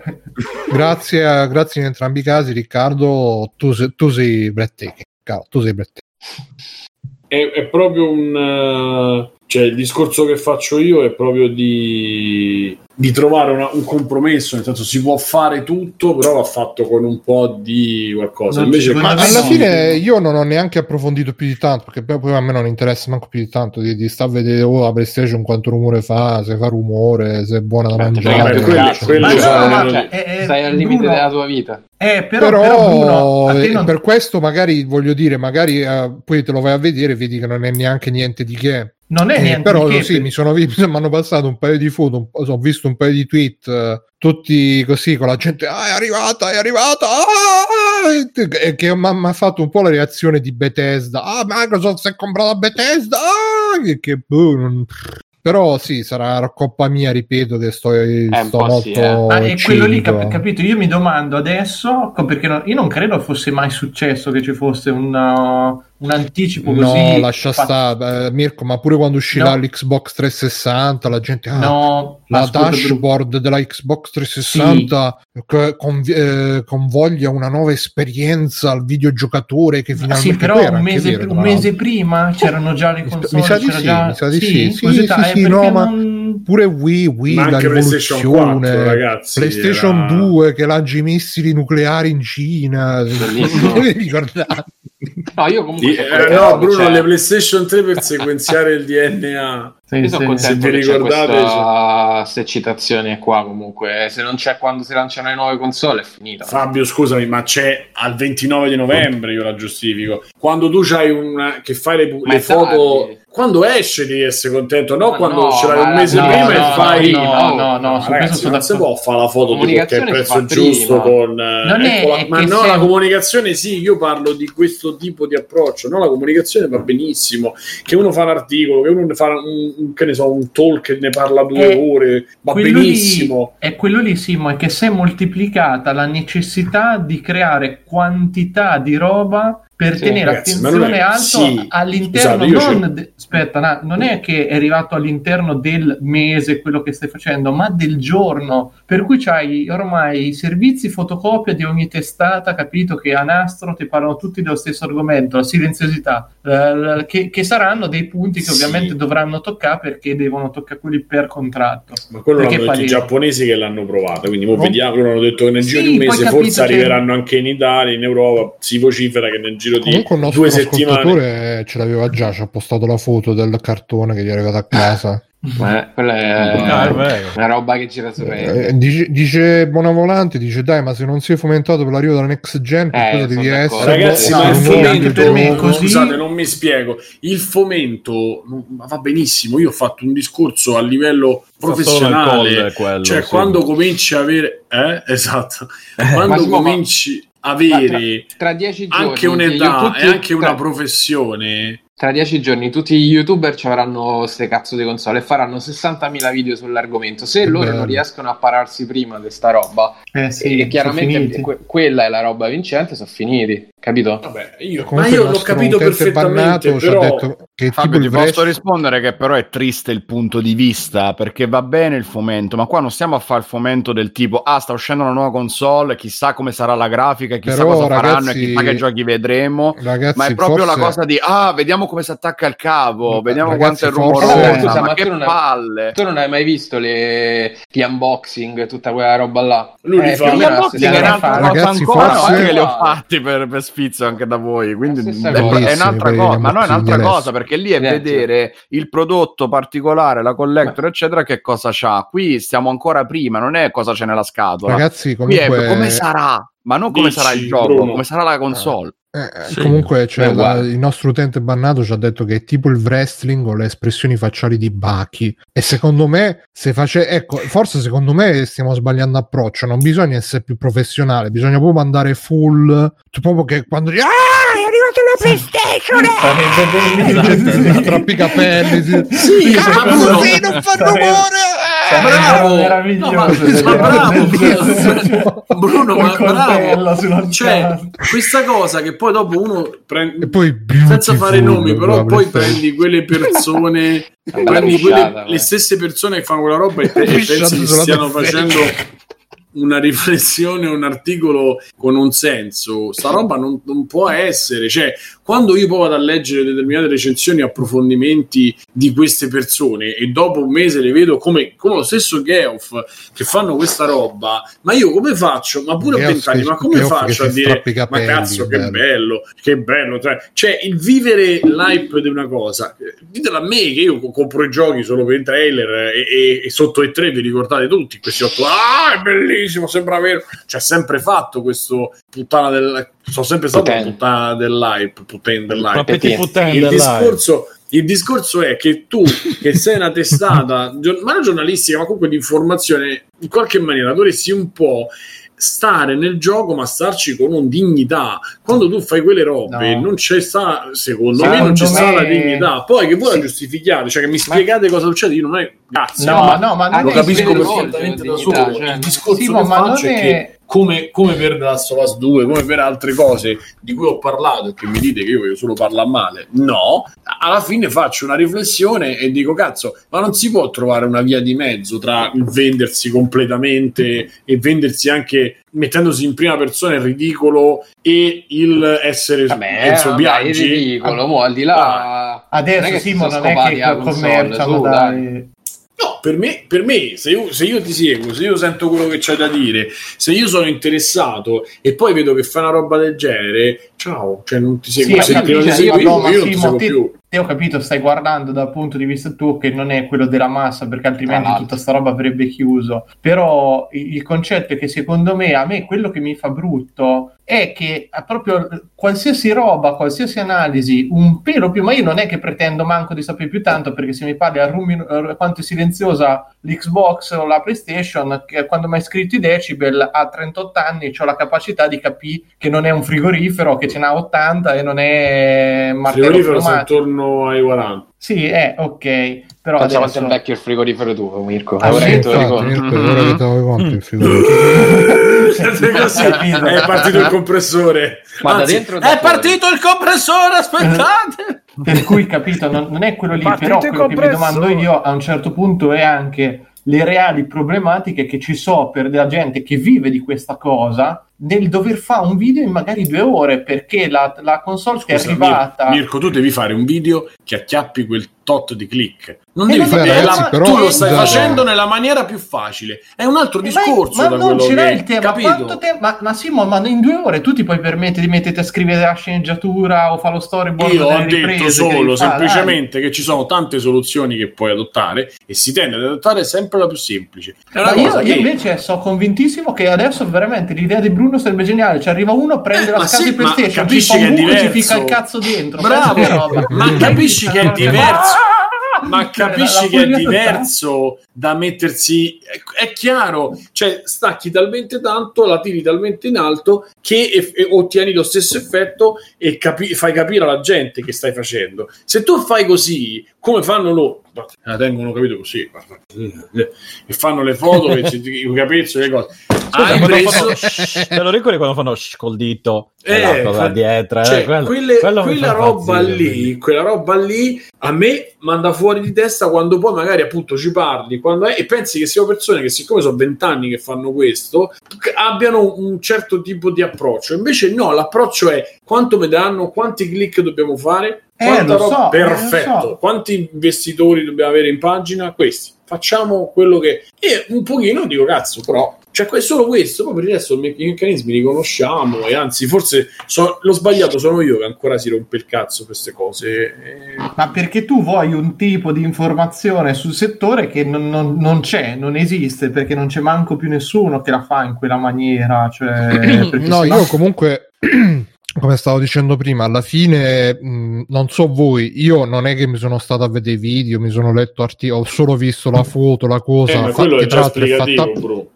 grazie, a- grazie in entrambi i casi, Riccardo. Tu, sei- tu sei breathtaking. Caro, Tu sei breathtaking. è, è proprio un eh, cioè il discorso che faccio io è proprio di, di trovare una- un compromesso nel senso si può fare tutto però va fatto con un po' di qualcosa Non invece Ma Ma alla fine io non ho neanche approfondito più di tanto, perché poi poi a me non interessa manco più di tanto di, di stare a vedere oh, la PlayStation quanto rumore fa, se fa rumore, se è buona da mangiare. Stai al limite Bruno- della tua vita. Eh, però, Però, però, Bruno, eh, non- per questo magari voglio dire, magari eh, poi te lo vai a vedere e vedi che non è neanche niente di che. Non è Eh, niente però che, sì, mi sono visto, mi hanno passato un paio di foto, un ho visto un paio di tweet, eh, tutti così con la gente, ah, è arrivata, è arrivata, ah, e che mi ha fatto un po' la reazione di Bethesda, ah, Microsoft si è comprata Bethesda, ah, che, che boh, non- però sì, sarà colpa mia, ripeto, che sto, un sto molto sì, eh. Ah, è quello lì, cap- capito? Io mi domando adesso, perché no- io non credo fosse mai successo che ci fosse un, uh, un anticipo così. No, lascia fa- stare, eh, Mirko, ma pure quando uscirà No. l'Xbox 360, la gente... Ah, No, la ascolta, dashboard della Xbox 360 che conv- eh, convoglia una nuova esperienza al videogiocatore che finalmente Sì, però era un mese, vero, un mese prima c'erano già le console. mi sa di c'era sì, già... mi sa di sì, sì, sì, sì, eh, sì, no, ma- non- pure Wii, Wii Ma la PlayStation rivoluzione 4, ragazzi, PlayStation era- 2 che lancia i missili nucleari in Cina vi ricordate No, io comunque. Eh, no Bruno c'è- le PlayStation 3 per sequenziare il DNA Sì, Io sono sì. contento Se vi che c'è ricordate, questa, questa eccitazione qua comunque. Se non c'è quando si lanciano le nuove console è finita. Fabio scusami ma c'è al 29 di novembre io la giustifico quando tu c'hai una che fai le, le foto tardi. quando esce devi essere contento no Ma quando no, ce l'hai un mese no, prima no, e fai no, no, no, questo ragazzi, non si può fare la foto tipo che è il prezzo giusto prima. con eh, Non è- ecco la- è ma no se- la comunicazione sì io parlo di questo tipo di approccio no la comunicazione va benissimo che uno fa un articolo che uno fa un, un- che ne so un talk che ne parla due Eh, ore va Quello lì- benissimo. è quello lì, Simo, è che si è moltiplicata la necessità di creare quantità di roba per Sì, tenere ragazzi, attenzione è- alto sì, all'interno. scusate, io non de- aspetta, no, non è che è arrivato all'interno del mese quello che stai facendo, ma del giorno. Per cui c'hai ormai i servizi fotocopia di ogni testata, capito? Che a nastro ti parlano tutti dello stesso argomento, la silenziosità, eh, che, che saranno dei punti che Sì. ovviamente dovranno toccare perché devono toccare quelli per contratto. Ma quello Perché l'hanno detto i giapponesi che l'hanno provata, quindi Oh. vediamo, loro hanno detto che nel giro di un mese forse che- arriveranno anche in Italia, in Europa, si vocifera che nel giro di comunque il nostro due settimane... ce l'aveva già ci ha postato la foto del cartone che gli è arrivato a casa Eh, quella è, è vero. una roba che gira su. Eh, dice, dice Bonavolante dice dai ma se non sei fomentato per l'arrivo della next gen Eh, cosa devi d'accordo. essere Ragazzi, No, ma il fomento, per me così- scusate, non mi spiego. Il fomento va benissimo. Io ho fatto un discorso a livello professionale, colle quello, cioè sì. quando cominci a avere, eh, esatto, quando Ma Simo, ma- cominci a Ma tra, avere tra dieci giorni anche un'età tutti- e anche una tra- professione, Tra dieci giorni tutti gli youtuber ci avranno ste cazzo di console e faranno 60.000 video sull'argomento. Se Che loro bello. non riescono a pararsi prima di sta roba, Eh sì, e chiaramente que- quella è la roba vincente, sono finiti, capito? vabbè, io, ma io l'ho capito perfettamente, bannato ci ha però detto che Fabio, tipo ti posso rispondere che però è triste il punto di vista perché va bene il fomento, ma qua non stiamo a fare il fomento del tipo ah sta uscendo una nuova console, chissà come sarà la grafica, chissà Però, cosa faranno e ragazzi- chissà che giochi vedremo. ragazzi Ma è proprio forse- la cosa di ah, vediamo come si attacca il cavo, vediamo Ragazzi, quanto è rumorosa, Eh, scusa, ma, ma che tu non hai- palle. Tu non hai mai visto le, gli unboxing, tutta quella roba là? Lui li fa. Gli unboxing cosa. un'altra cosa Ragazzi, ancora, forse- no, li ho fatti per, per sfizio anche da voi, quindi stessa è, cosa. è un'altra cosa, ma no è un'altra cosa perché lì è Identico. vedere il prodotto particolare, la collector, eccetera, che cosa c'ha. Qui stiamo ancora prima, non è cosa c'è nella scatola. ragazzi Qui è comunque come sarà, ma non come Dici, sarà il gioco, Bruno. come sarà la console. Eh, Sì. comunque c'è Beh, la- il nostro utente bannato ci ha detto che è tipo il wrestling o le espressioni facciali di Baki. E secondo me se face ecco forse secondo me stiamo sbagliando approccio. Non bisogna essere più professionale bisogna proprio andare full cioè proprio che quando ah è arrivata la PlayStation! Eh! Strappi i capelli sì. Sì, ma Bruno, Cazzo, non fa rumore sarebbe bravo! meraviglioso, No, ma- ma bravo. Bruno, Col ma bravo. Cioè, questa cosa che poi dopo uno prende e poi senza fare nomi, però poi prendi quelle persone, prendi quelle- le guarda. stesse persone che fanno quella roba e, e Pisciata pensi che stiano facendo una riflessione, un articolo con un senso. Sta roba non, non può essere. Cioè, quando io poi vado a leggere determinate recensioni e approfondimenti di queste persone e dopo un mese le vedo come, come lo stesso Geoff che fanno questa roba, ma io come faccio? Ma pure a Geoff vent'anni, che- ma come Geoff faccio a dire strappa i ma capelli, cazzo che bello." bello, che bello, cioè, cioè, il vivere l'hype di una cosa, ditelo a me che io co- compro i giochi solo per i trailer e, e- e sotto i tre vi ricordate tutti questi otto, ah è bellissimo, sembra vero, c'è sempre fatto questo puttana del, sono sempre stato Putain. una puttana dell'hype, putain dell'hype. Ma Il discorso, il discorso è che tu, che sei una testata, ma non giornalistica, ma comunque di informazione, in qualche maniera dovresti un po' stare nel gioco, ma starci con un dignità. Quando tu fai quelle robe, No. non c'è sta, secondo me, Secondo non c'è sta me- la dignità. Poi che voi Sì. la giustificate, cioè che mi spiegate cosa succede, io non è grazie. No, ma no, ma non lo capisco perfettamente da solo. cioè. Il discorso Sì, che ma non faccio è è- che come, come per The Last of Us 2, come per altre cose di cui ho parlato e che mi dite che io voglio solo parlare male, no, alla fine faccio una riflessione e dico cazzo, ma non si può trovare una via di mezzo tra il vendersi completamente e vendersi anche mettendosi in prima persona il ridicolo e il essere Vabbè, Enzo vabbè, è Biaggi. ridicolo, mo, al di là... Adesso non è che sì, si ma sono non è che commerciano dai. No, per me, per me se, io, se io ti seguo, se io sento quello che c'hai da dire, se io sono interessato e poi vedo che fai una roba del genere, ciao, cioè non ti seguo, Sì, se ti non ti capito, seguo io, ma io non ti seguo più. Te ho capito, stai guardando dal punto di vista tuo che non è quello della massa, perché altrimenti l'altro. tutta sta roba avrebbe chiuso. Però il concetto è che secondo me, a me quello che mi fa brutto è che eh, proprio qualsiasi roba, qualsiasi analisi, un pelo più, ma io non è che pretendo manco di sapere più tanto, perché se mi parli a rumi- eh, quanto è silenziosa l'Xbox o la PlayStation, che quando mi hai scritto i decibel a 38 anni ho la capacità di capire che non è un frigorifero, che ce n'ha 80 e non è martello frigorifero sono pneumatico. Intorno ai 40. Sì, è ok, però è adesso... vecchio il frigorifero tuo, Mirko. Ah, sì, Infatti. Mirko, ora che te conto Mm. il così, Capito. è partito il compressore. Ma da Anzi, dentro è fuori? partito il compressore, aspettate! Per cui, capito, non, non è quello lì, Partito però quello che mi domando io a un certo punto è anche le reali problematiche che ci sono per la gente che vive di questa cosa nel dover fare un video in magari due ore perché la, la console che è arrivata... Mir- Mirko, tu devi fare un video che acchiappi quel tot di click. Non Eh, devi fare ragazzi, la- però- tu lo stai facendo nella maniera più facile. È un altro discorso ma, ma non ce l'hai che il tema, te- ma, ma Simo, ma in due ore tu ti puoi permettere di metterti a scrivere la sceneggiatura o fa lo storyboard Io ho detto che solo devi fare, dai. semplicemente che ci sono tante soluzioni che puoi adottare e si tende ad adottare sempre la più semplice. Io, cosa io che invece sono convintissimo che adesso veramente l'idea di Bruno sarebbe geniale. Ci arriva uno, prende Eh, la scatola sì, PlayStation, capisci che è e ci diverso. fica il cazzo dentro. Bravo, che ma capisci che è diverso. Ma capisci che è diverso da mettersi. È, è chiaro, cioè stacchi talmente tanto, la tiri talmente in alto che e- e ottieni lo stesso effetto e capi- fai capire alla gente che stai facendo. Se tu fai così, come fanno loro, la tengono capito così, guarda, e fanno le foto, e ci- i capezzoli, le cose. Hai Quando preso. fanno- te lo ricordi quando fanno shh col dito e Eh, cosa fa- dietro? eh, cioè, quello- quelle- quello quella roba impazzire, lì, quella roba lì a me manda fuori di testa quando poi magari appunto ci parli quando è, e pensi che siano persone che siccome sono vent'anni che fanno questo abbiano un certo tipo di approccio. Invece no l'approccio è quanto mi danno quanti click dobbiamo fare Eh, lo so, eh, lo perfetto. so. quanti investitori dobbiamo avere in pagina? Questi. Facciamo quello che e un pochino dico cazzo però cioè que- solo questo poi per il resto i meccanismi li conosciamo e anzi forse so- l'ho sbagliato sono io che ancora si rompe il cazzo queste cose Ma perché tu vuoi un tipo di informazione sul settore che non, non- non c'è, non esiste, perché non c'è manco più nessuno che la fa in quella maniera. Cioè, No, sennò- io comunque, come stavo dicendo prima, alla fine mh, non so voi, io non è che mi sono stato a vedere i video, mi sono letto articoli, ho solo visto la foto, la cosa, Eh, ma fa- quello che è già è fatta,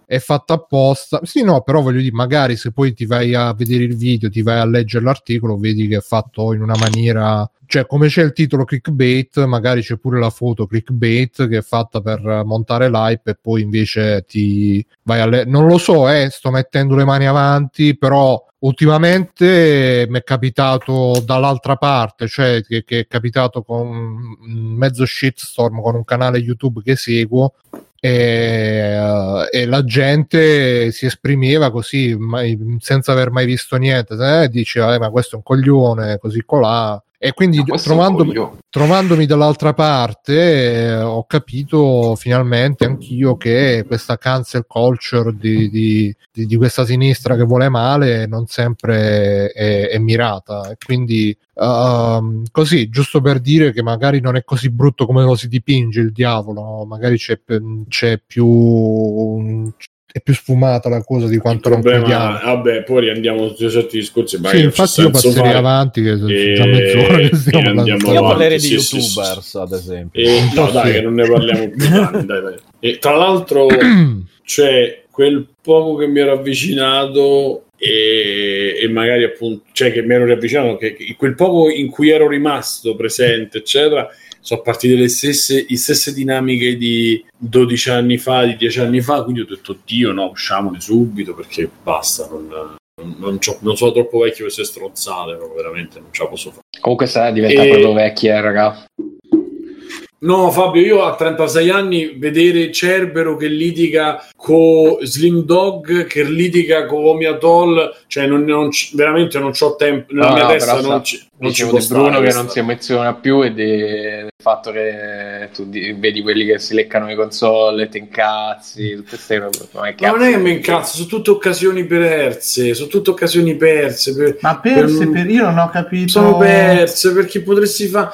è fatta apposta. Sì, no, però voglio dire, magari se poi ti vai a vedere il video, ti vai a leggere l'articolo, vedi che è fatto in una maniera, cioè come c'è il titolo clickbait, magari c'è pure la foto clickbait che è fatta per montare l'hype e poi invece ti vai a le- non lo so, eh, sto mettendo le mani avanti, però ultimamente mi è capitato dall'altra parte, cioè che, che è capitato con un mezzo shitstorm con un canale YouTube che seguo e, eh, e la gente si esprimeva così mai- senza aver mai visto niente eh, diceva "Eh, ma questo è un coglione così colà e quindi un trovandomi, trovandomi dall'altra parte eh, ho capito finalmente anch'io che questa cancel culture di, di- di- di questa sinistra che vuole male non sempre è, è mirata. E quindi ehm, così giusto per dire che magari non è così brutto come lo si dipinge il diavolo magari c'è, c'è più è più sfumata la cosa di Il quanto non problema, crediamo vabbè, poi riandiamo su certi discorsi. sì, non c'è infatti io passerei fare. avanti che sono E- già mezz'ora che stiamo andiamo parlando. Io avanti, parlerei di sì, sì, youtubers, ad esempio. E, no, dai, sì. che non ne parliamo più. dai, dai, dai. E tra l'altro c'è quel poco che mi ero avvicinato e, e magari appunto, cioè che mi ero riavvicinato, che, che quel poco in cui ero rimasto presente, eccetera, sono partite le stesse, le stesse dinamiche di 12 anni fa, di 10 anni fa, quindi ho detto, Dio, no, usciamone subito perché basta, non, non, non sono troppo vecchio per queste stronzate, no, veramente non ce la posso fare. Comunque sta diventa E- proprio vecchia, eh, raga. No, Fabio, io a 36 anni vedere Cerbero che litiga con Slim Dog, che litiga con Omiatol, cioè non, non veramente non ho tempo, nella No, mia no, testa non ci, non ci Dicevo può di Bruno stare che non si emoziona più e de- del fatto che tu di- vedi quelli che si leccano le console e ti incazzi, tutte queste robe. Ma che Ma non è che mi incazzo, sono tutte occasioni perse, sono tutte occasioni perse. per- Ma perse, per- per... io non ho capito. sono perse perché potresti fare.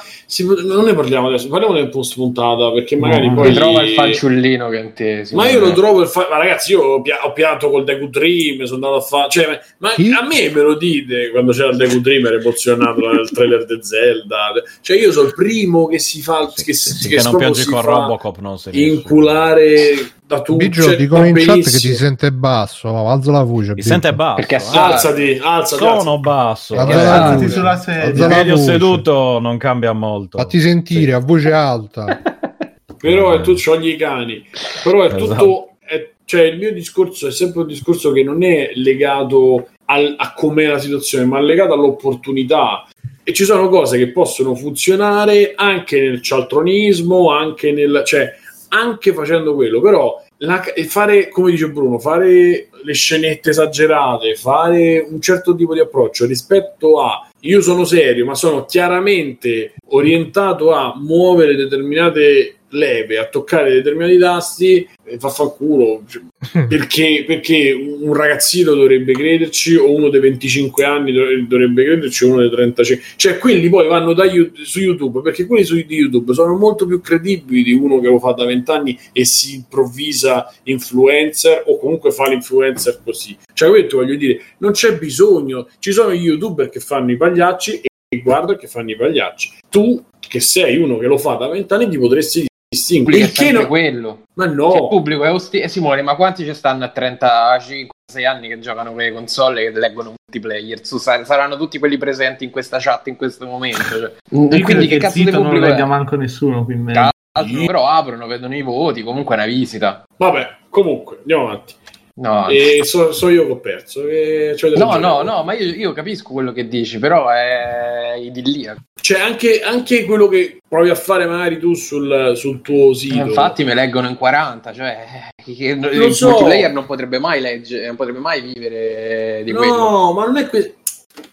Non ne parliamo adesso, parliamo del post puntata perché magari No, poi. Trova il fanciullino che te si Ma io lo trovo il fa- ma ragazzi, io ho, pia- ho pianto col Deku Dream, sono andato a fare. Cioè, ma- ma a me me lo dite quando c'era il Deku Dream, ero emozionato nel trailer di Zelda. Cioè, io sono il primo che si fa. che, si- che non proprio piangi si con Robocop, non nessuno. Inculare da tutti. Biggio, cioè, dicono in chat che ti sente basso, alza la voce. Mi Biggio. sente basso. Perché eh? Alzati, alzati. Sono alzati. basso. Alzati voce. sulla sedia. Il medio seduto non cambia molto. Fatti sentire a voce alta. Però è tu sciogli i cani. Però è tutto. Esatto. è- cioè, il mio discorso è sempre un discorso che non è legato al- a com'è la situazione, ma legato all'opportunità. E ci sono cose che possono funzionare anche nel cialtronismo, anche nel. cioè, anche facendo quello, però la- fare, come dice Bruno, fare le scenette esagerate, fare un certo tipo di approccio rispetto a io sono serio, ma sono chiaramente orientato a muovere determinate leve, a toccare determinati tasti, e fa fanculo. Cioè, perché, perché un ragazzino dovrebbe crederci, o uno dei 25 anni dov- dovrebbe crederci, o uno dei 35. Cioè, quelli poi vanno da su YouTube, perché quelli su di YouTube sono molto più credibili di uno che lo fa da 20 anni e si improvvisa influencer, o comunque fa l'influencer così. Cioè, questo voglio dire, non c'è bisogno. Ci sono gli YouTuber che fanno i pagliacci e guarda che fanno i pagliacci. Tu, che sei uno che lo fa da 20 anni, ti potresti distinguere. Il Il che che non- quello. Ma Cioè, il no, pubblico è osti- eh, Simone, ma quanti ci stanno a 35-6 anni che giocano con le console e che leggono multiplayer? Su, sar- saranno tutti quelli presenti in questa chat in questo momento. Cioè. Quindi che il cazzo di sito non pubblico legga manco nessuno qui in mezzo. Cazzo, però aprono, vedono i voti, comunque è una visita. vabbè, comunque, andiamo avanti. No, E so, so io che ho perso. c'ho delle no, no, no, ma io, io capisco quello che dici, però è idilliaco. Cioè, anche, anche quello che provi a fare magari tu sul, sul tuo sito. Infatti mi leggono in 40, cioè che- Lo il so. multiplayer non potrebbe mai leggere, non potrebbe mai vivere di quello. No, ma non è que-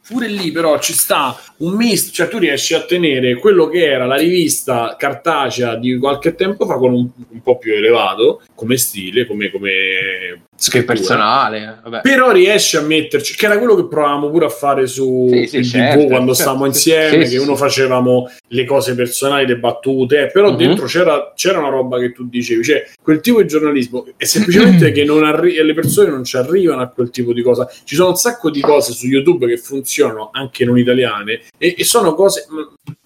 Pure lì però ci sta un misto, cioè tu riesci a tenere quello che era la rivista cartacea di qualche tempo fa con un, un po' più elevato come stile, come, come scrittura. personale. Vabbè. Però riesce a metterci, che era quello che provavamo pure a fare su Sì, sì, certo, TV quando stavamo insieme, sì, che sì, uno facevamo le cose personali, le battute, eh, però Mhm. dentro c'era, c'era una roba che tu dicevi, cioè quel tipo di giornalismo è semplicemente che non arri- le persone non ci arrivano a quel tipo di cosa. Ci sono un sacco di cose su YouTube che funzionano anche non italiane e, e sono cose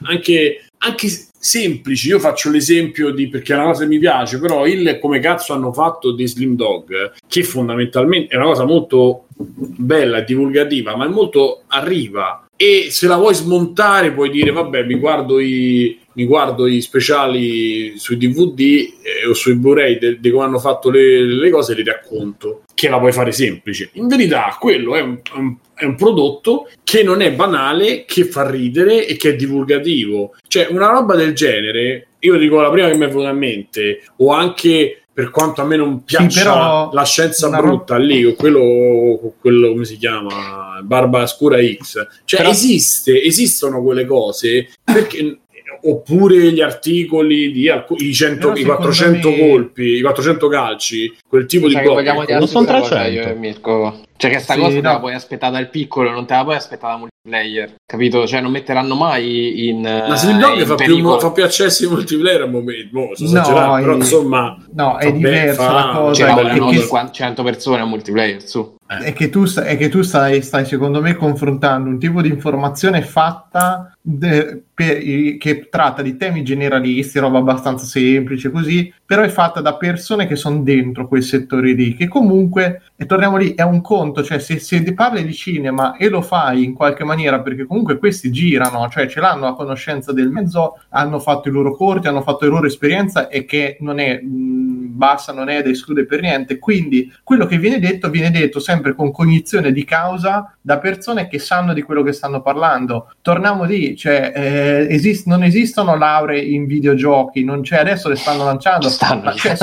anche, anche semplici. Io faccio l'esempio di perché è una cosa che mi piace, però il come cazzo hanno fatto di Slim Dog, che fondamentalmente è una cosa molto bella e divulgativa, ma è molto arriva. E se la vuoi smontare, puoi dire: Vabbè, mi guardo i, mi guardo i speciali sui DVD eh, o sui Blu-ray di come hanno fatto le, le cose e li racconto. Che la puoi fare semplice. In verità, quello è un, un- è un prodotto che non è banale, che fa ridere e che è divulgativo. Cioè, una roba del genere, io dico la prima che mi è venuta in mente, o anche per quanto a me non piaccia però la scienza brutta lì, con quello, quello come si chiama, Barba Scura X. Cioè, Però- esiste, esistono quelle cose perché oppure gli articoli di alc- i, 100 Però i secondo 400 me- colpi, i 400 calci, quel tipo Cioè, di cose. Non son una cosa 300. io e Mirko. Cioè, che sta Sì, cosa te la no. puoi aspettare dal piccolo, non te la puoi aspettare da multiplayer. Capito? Cioè, non metteranno mai in. Ma Slim Dog in fa più, fa più accessi ai multiplayer al momento, boh, No, però i- insomma No, è diversa fa- la cosa. Cioè, Cioè, è che- che- 50 100 persone a multiplayer, su. è che tu, è che tu stai, stai, secondo me, confrontando un tipo di informazione fatta de- per che tratta di temi generalisti, roba abbastanza semplice così, però è fatta da persone che sono dentro quei settori lì, che comunque, e torniamo lì, è un conto, cioè se, se ti parli di cinema e lo fai in qualche maniera, perché comunque questi girano, cioè ce l'hanno a conoscenza del mezzo, hanno fatto i loro corti, hanno fatto le loro esperienza e che non è mh, bassa, non è da escludere per niente, quindi quello che viene detto viene detto sempre con cognizione di causa da persone che sanno di quello che stanno parlando. Torniamo lì, cioè eh, esist- non esistono lauree in videogiochi, non c'è, adesso le stanno lanciando. Stanno cioè,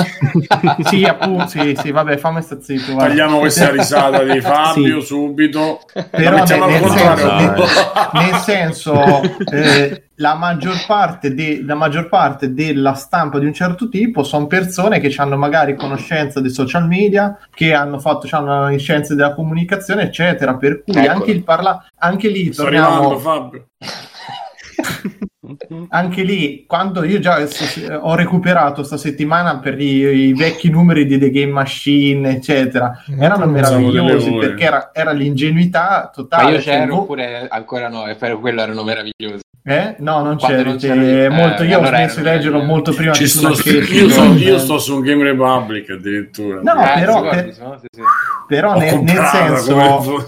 sì, appunto, sì, sì, vabbè, fammi sta zitto. guarda. Tagliamo questa risata di Fabio Sì. subito. Però mettiamo nel, senso, nel- nel senso, eh, la, maggior parte de- la maggior parte della stampa di un certo tipo sono persone che hanno magari conoscenza dei social media, che hanno fatto hanno scienze della comunicazione, eccetera. Per cui Ecco. anche, il parla- anche lì Sto arrivando torniamo, Fabio. anche lì, quando io già ho recuperato sta settimana per i, i vecchi numeri di The Game Machine, eccetera, erano meravigliosi perché era, era l'ingenuità Ma totale. io cioè, c'ero vo- oppure ancora no, e per quello erano meravigliosi. Eh? No, non c'eri- eh, molto, io allora ho smesso di leggerlo molto prima Ci che sto, io, sto, non- io sto su Game Republic addirittura. No, Eh, però- guardi, per- sì, sì, sì. però Ho nel, senso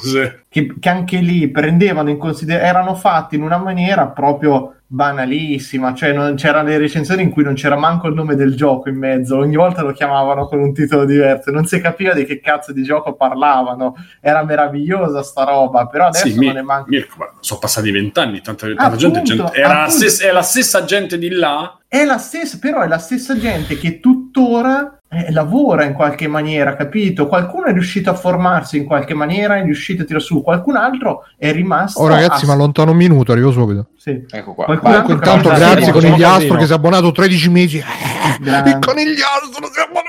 che, che anche lì prendevano in considerazione, erano fatti in una maniera proprio banalissima, cioè non c'erano le recensioni in cui non c'era manco il nome del gioco in mezzo, ogni volta lo chiamavano con un titolo diverso, non si capiva di che cazzo di gioco parlavano, era meravigliosa sta roba, però adesso Sì, mi- non ne manca. Mirko, sono passati vent'anni, tanta, tanta gente, Appunto, gente- era la stessa, è la stessa gente di là. È la stessa, però è la stessa gente che tuttora eh, lavora in qualche maniera, capito? Qualcuno è riuscito a formarsi in qualche maniera, è riuscito a tirare su, qualcun altro è rimasto. Oh ragazzi, a- ma allontano un minuto, arrivo subito. Sì. Ecco qua. Altro intanto grazie Sì, con facciamo il Astro casino. che si è abbonato 13 mesi. Grande. Il conigliastro si è abbonato.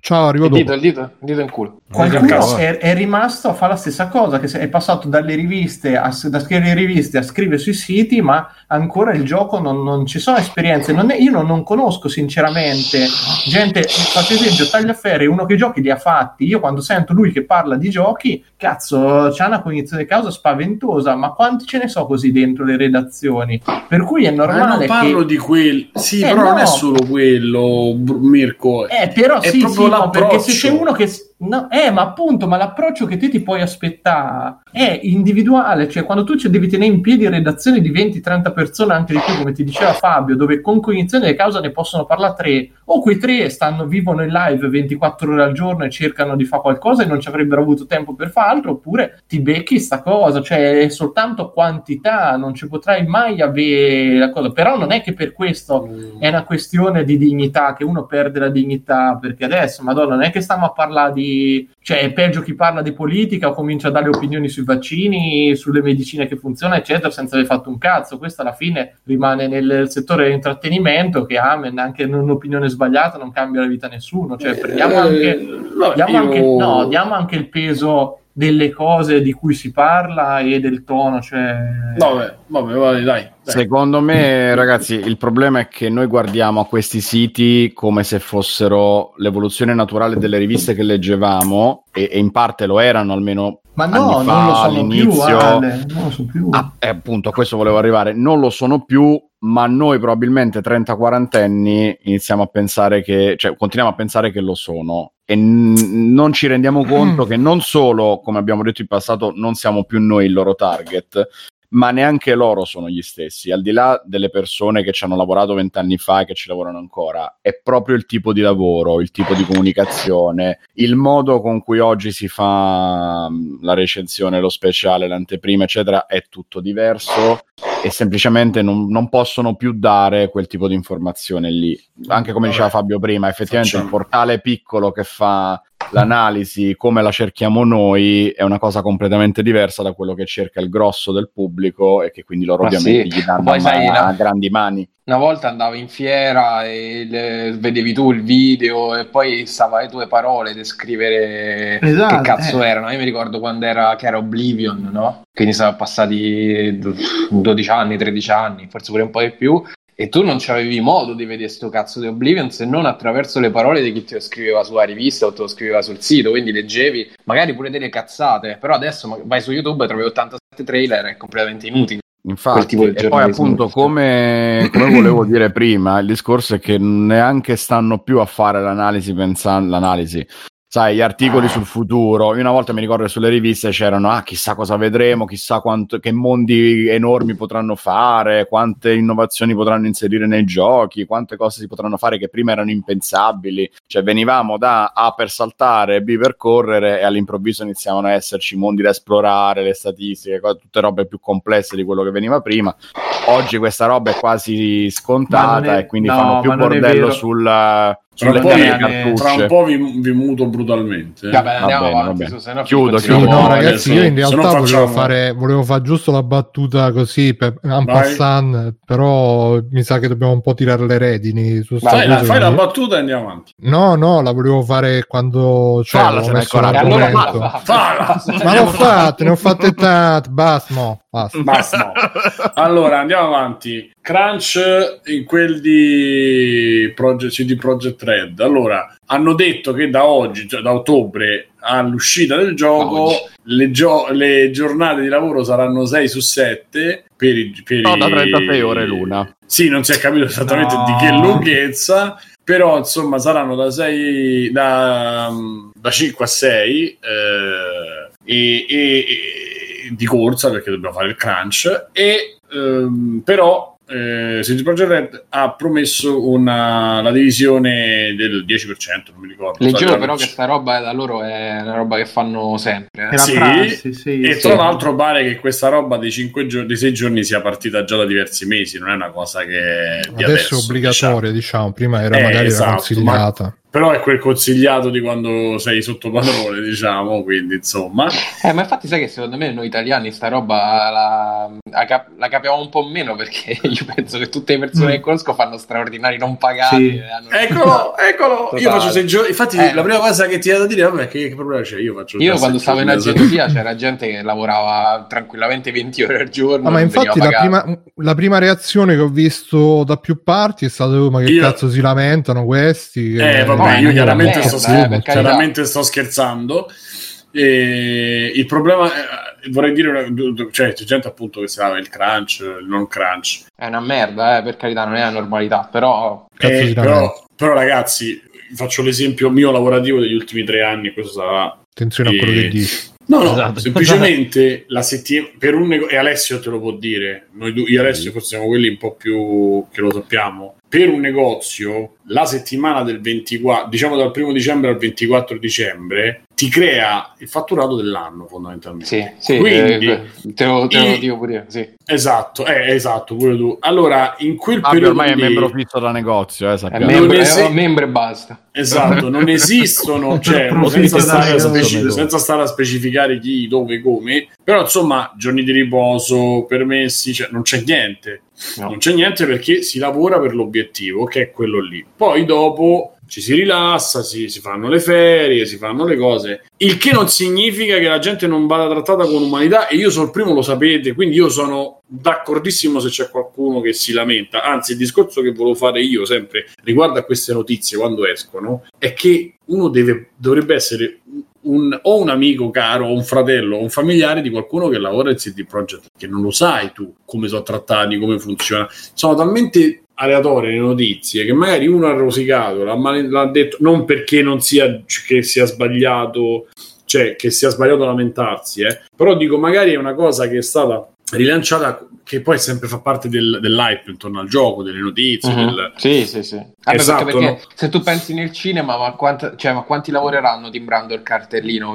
Ciao, arrivo Il dito, dopo. il dito, il dito in culo. Qualcuno è, è rimasto a fare la stessa cosa, che è passato dalle riviste a, da scrivere riviste a scrivere sui siti, ma ancora il gioco non, non ci sono esperienze. Non è- io non, non conosco sinceramente gente, faccio esempio, Tagliaferri, uno che giochi li ha fatti. Io quando sento lui che parla di giochi, cazzo, c'ha una cognizione di causa spaventosa, ma quanti ce ne so così dentro le redazioni? Per cui è Ma normale non parlo che... di quello. Sì, Eh, però non no. è solo quello, Mirko. Eh, però È sì, proprio sì, no, perché se c'è uno che... No, eh, ma appunto, ma l'approccio che te ti puoi aspettare è individuale, cioè quando tu ci devi tenere in piedi redazioni di 20-30 persone, anche di più, come ti diceva Fabio, dove con cognizione di causa ne possono parlare tre, o quei tre stanno, vivono in live 24 ore al giorno e cercano di fare qualcosa e non ci avrebbero avuto tempo per fare altro, oppure ti becchi sta cosa, cioè è soltanto quantità, non ci potrai mai avere la cosa, però non è che per questo è una questione di dignità, che uno perde la dignità, perché adesso, madonna, non è che stiamo a parlare di poi cioè, è peggio chi parla di politica o comincia a dare opinioni sui vaccini, sulle medicine che funzionano, eccetera, senza aver fatto un cazzo. Questo alla fine rimane nel settore dell'intrattenimento che amen, anche un'opinione sbagliata non cambia la vita a nessuno. Cioè, prendiamo anche, Eh, vabbè, diamo, io- anche, no, diamo anche il peso delle cose di cui si parla e del tono. Cioè... Vabbè, vabbè, vabbè, dai. Secondo me, ragazzi, il problema è che noi guardiamo a questi siti come se fossero l'evoluzione naturale delle riviste che leggevamo, e, e in parte lo erano almeno Ma no, anni non fa, lo sono più, all'inizio. Ale, non lo so più. Ah, e appunto, a questo volevo arrivare. Non lo sono più, ma noi probabilmente 30-40 anni iniziamo a pensare che, cioè, continuiamo a pensare che lo sono. E n- non ci rendiamo conto che non solo, come abbiamo detto in passato, non siamo più noi il loro target, ma neanche loro sono gli stessi. Al di là delle persone che ci hanno lavorato vent'anni fa e che ci lavorano ancora, è proprio il tipo di lavoro, il tipo di comunicazione, il modo con cui oggi si fa mh, la recensione, lo speciale, l'anteprima, eccetera, è tutto diverso e semplicemente non, non possono più dare quel tipo di informazione lì. Anche come diceva Fabio prima, effettivamente il Facciamo. portale piccolo che fa l'analisi come la cerchiamo noi è una cosa completamente diversa da quello che cerca il grosso del pubblico e che quindi loro Ma ovviamente sì. gli danno Poi sai, mano- la- a grandi mani. Una volta andavo in fiera e le- vedevi tu il video e poi stava le tue parole a descrivere Esatto, che cazzo eh. erano. Io mi ricordo quando era, che era Oblivion, no? Quindi sono passati 12 anni, 13 anni, forse pure un po' di più. E tu non avevi modo di vedere sto cazzo di Oblivion se non attraverso le parole di chi te lo scriveva sulla rivista o te lo scriveva sul sito. Quindi leggevi magari pure delle cazzate. Però adesso vai su YouTube e trovi 87 trailer, è completamente inutile. Infatti, e poi appunto come, come volevo dire prima, il discorso è che neanche stanno più a fare l'analisi pensando l'analisi. Sai, gli articoli sul futuro. Io una volta mi ricordo che sulle riviste c'erano, ah, chissà cosa vedremo, chissà quanto, che mondi enormi potranno fare, quante innovazioni potranno inserire nei giochi, quante cose si potranno fare che prima erano impensabili. Cioè, venivamo da A per saltare, B per correre, e all'improvviso iniziavano a esserci mondi da esplorare, le statistiche, co- tutte robe più complesse di quello che veniva prima. Oggi questa roba è quasi scontata è- e quindi no, fanno più bordello sul, Tra un, vi- cartucce. tra un po' vi, vi muto brutalmente. eh. Vabbè, andiamo bene, avanti. va Chiudo, chiudo. no, No, ragazzi, adesso- io in realtà non volevo, facciamo- fare, volevo fare giusto la battuta così per passant, però mi sa che dobbiamo un po' tirare le redini su Fai, la, fai la battuta e andiamo avanti. No, no, la volevo fare quando cioè, hai messo coraggio. E allora l'argomento. falla, falla. Ma l'ho fatto, ne ho fatte tante, basta, no, basta. Allora, andiamo avanti. Crunch in quel di Project, CD Project Red. Allora, hanno detto che da oggi, cioè da ottobre all'uscita del gioco, le, gio- le giornate di lavoro saranno 6 su 7 per i, per No, da i- 36 ore l'una. Sì, non si è capito esattamente No. di che lunghezza, però insomma saranno da 6 da, da 5 a 6 eh, e, e- e- di corsa perché dobbiamo fare il crunch e ehm, però eh, CD Projekt Red ha promesso una, la divisione del 10%, non mi ricordo. Leggevo Sai, però che sta roba da loro è una roba che fanno sempre. È eh. Sì, prassi, sì, e sì. tra l'altro pare che questa roba dei 5 giorni, dei 6 giorni sia partita già da diversi mesi, non è una cosa che di Adesso è obbligatoria, diciamo. prima era Eh, magari esatto, era consigliata. Però è quel consigliato di quando sei sotto padrone, diciamo, quindi insomma. Eh, ma infatti sai che secondo me noi italiani sta roba la, la cap- la capiamo un po' meno perché io penso che tutte le persone Mm. che conosco fanno straordinari non pagati. Sì. e hanno- Eccolo, eccolo! Io Totale. faccio sei giorni. Infatti, Eh. la prima cosa che ti ha da dire, vabbè, che, che problema c'è? Io faccio Io quando stavo in agenzia c'era gente che lavorava tranquillamente 20 ore al giorno. Ah, ma infatti la prima, la prima reazione che ho visto da più parti è stata "Oh, ma che Io- cazzo si lamentano questi? che- Eh, vabbè, No, io chiaramente sto, eh, chiaramente sto scherzando. E il problema è, vorrei dire, cioè, c'è gente appunto che si lava il crunch, il non crunch. È una merda, eh, per carità, non è la normalità, però Eh, però, però, ragazzi, faccio l'esempio mio lavorativo degli ultimi tre anni. Questo sarà Attenzione a quello Eh, che dici. No, no, Esatto. semplicemente la settimana per un nego- e Alessio te lo può dire. Noi due- io e Alessio forse siamo quelli un po' più che lo sappiamo. Per un negozio, la settimana del 24, diciamo dal primo dicembre al 24 dicembre, ti crea il fatturato dell'anno fondamentalmente. Sì, sì, Quindi, eh, te lo, te lo dico pure io, sì. Esatto, eh, esatto, pure tu. Allora, in quel Fabio periodo ormai è lì- membro fisso da negozio, eh, È sappiamo. membro, Non è esi- membro e basta. Esatto, non esistono, cioè, senza, stare a negozio. speci- senza stare a specificare chi, dove, come, però insomma, giorni di riposo, permessi, cioè, non c'è niente. No. Non c'è niente perché si lavora per l'obiettivo, che è quello lì. Poi dopo ci si rilassa, si, si fanno le ferie, si fanno le cose. Il che non significa che la gente non vada trattata con umanità, e io sono il primo, lo sapete, quindi io sono d'accordissimo se c'è qualcuno che si lamenta. Anzi, il discorso che volevo fare io sempre riguardo a queste notizie quando escono è che uno deve, dovrebbe essere un, o un amico caro, o un fratello, o un familiare di qualcuno che lavora in CD Projekt, che non lo sai tu come sono trattati, come funziona. Sono talmente aleatorie le notizie che magari uno ha rosicato, l'ha, male- l'ha detto non perché non sia che sia sbagliato, cioè che sia sbagliato lamentarsi, eh. però dico magari è una cosa che è stata rilanciata che poi sempre fa parte del, dell'hype intorno al gioco, delle notizie, Mhm. del- Sì, sì, sì. Vabbè, Esatto, perché, perché no? se tu pensi nel cinema, ma, quant- cioè, ma quanti lavoreranno timbrando il cartellino?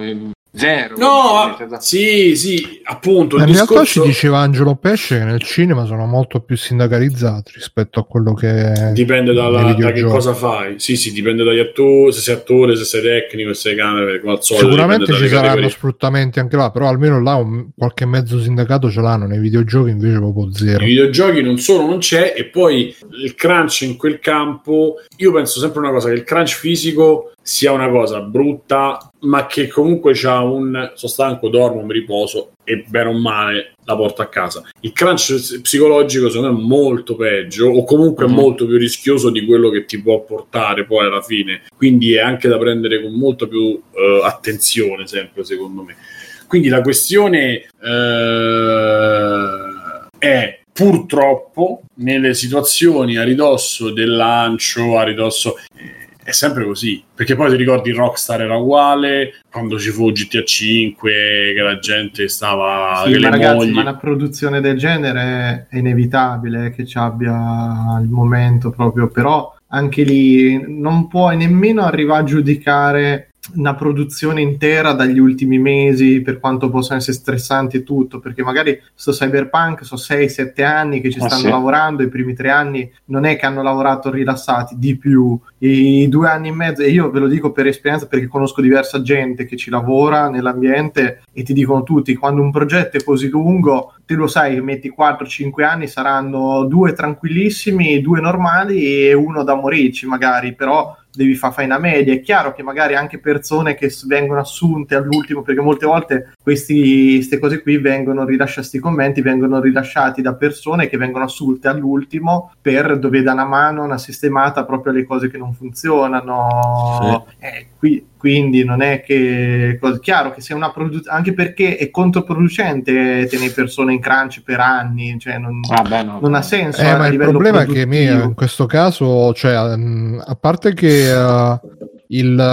Eh, Zero. No, Esatto. sì, sì, appunto. Il In realtà discorso ci diceva Angelo Pesce che nel cinema sono molto più sindacalizzati rispetto a quello che dipende dalla- da che cosa fai. Sì, sì, dipende dagli attori, se sei attore, se sei tecnico, se sei camera, come al solito. Sicuramente ci saranno categorie. sfruttamenti anche là, però almeno là un- qualche mezzo sindacato ce l'hanno, nei videogiochi invece proprio zero. I videogiochi non solo non c'è, e poi il crunch in quel campo. Io penso sempre una cosa: che il crunch fisico sia una cosa brutta, ma che comunque c'ha un sono stanco, dormo, mi riposo e bene o male la porto a casa. Il crunch psicologico, secondo me, è molto peggio, o comunque Mhm. molto più rischioso di quello che ti può portare poi alla fine. Quindi è anche da prendere con molta più eh, attenzione, sempre secondo me. Quindi la questione eh, è purtroppo nelle situazioni a ridosso del lancio, a ridosso eh, è sempre così. Perché poi ti ricordi Rockstar era uguale quando ci fu GTA 5 che la gente stava Sì, che ma ragazzi, mogli ma una produzione del genere è inevitabile che ci abbia il momento proprio, però anche lì non puoi nemmeno arrivare a giudicare una produzione intera dagli ultimi mesi per quanto possano essere stressanti e tutto perché magari sto cyberpunk sono 6-7 anni che ci Ah, stanno sì. lavorando i primi tre anni non è che hanno lavorato rilassati di più i due anni e mezzo e io ve lo dico per esperienza perché conosco diversa gente che ci lavora nell'ambiente e ti dicono tutti quando un progetto è così lungo te lo sai che metti 4-5 anni saranno due tranquillissimi due normali e uno da morirci magari però devi fare fai una media. È chiaro che magari anche persone che vengono assunte all'ultimo, perché molte volte questi- queste cose qui vengono rilasciati, questi commenti vengono rilasciati da persone che vengono assunte all'ultimo per dove dà una mano, una sistemata proprio alle cose che non funzionano. Eh, qui- quindi non è che chiaro che se una produzione anche perché è controproducente tenere persone in crunch per anni, cioè non, Vabbè, no. non ha senso. Eh, a ma il problema è che produttivo. mi- in questo caso, cioè, mh, a parte che eh, il, eh,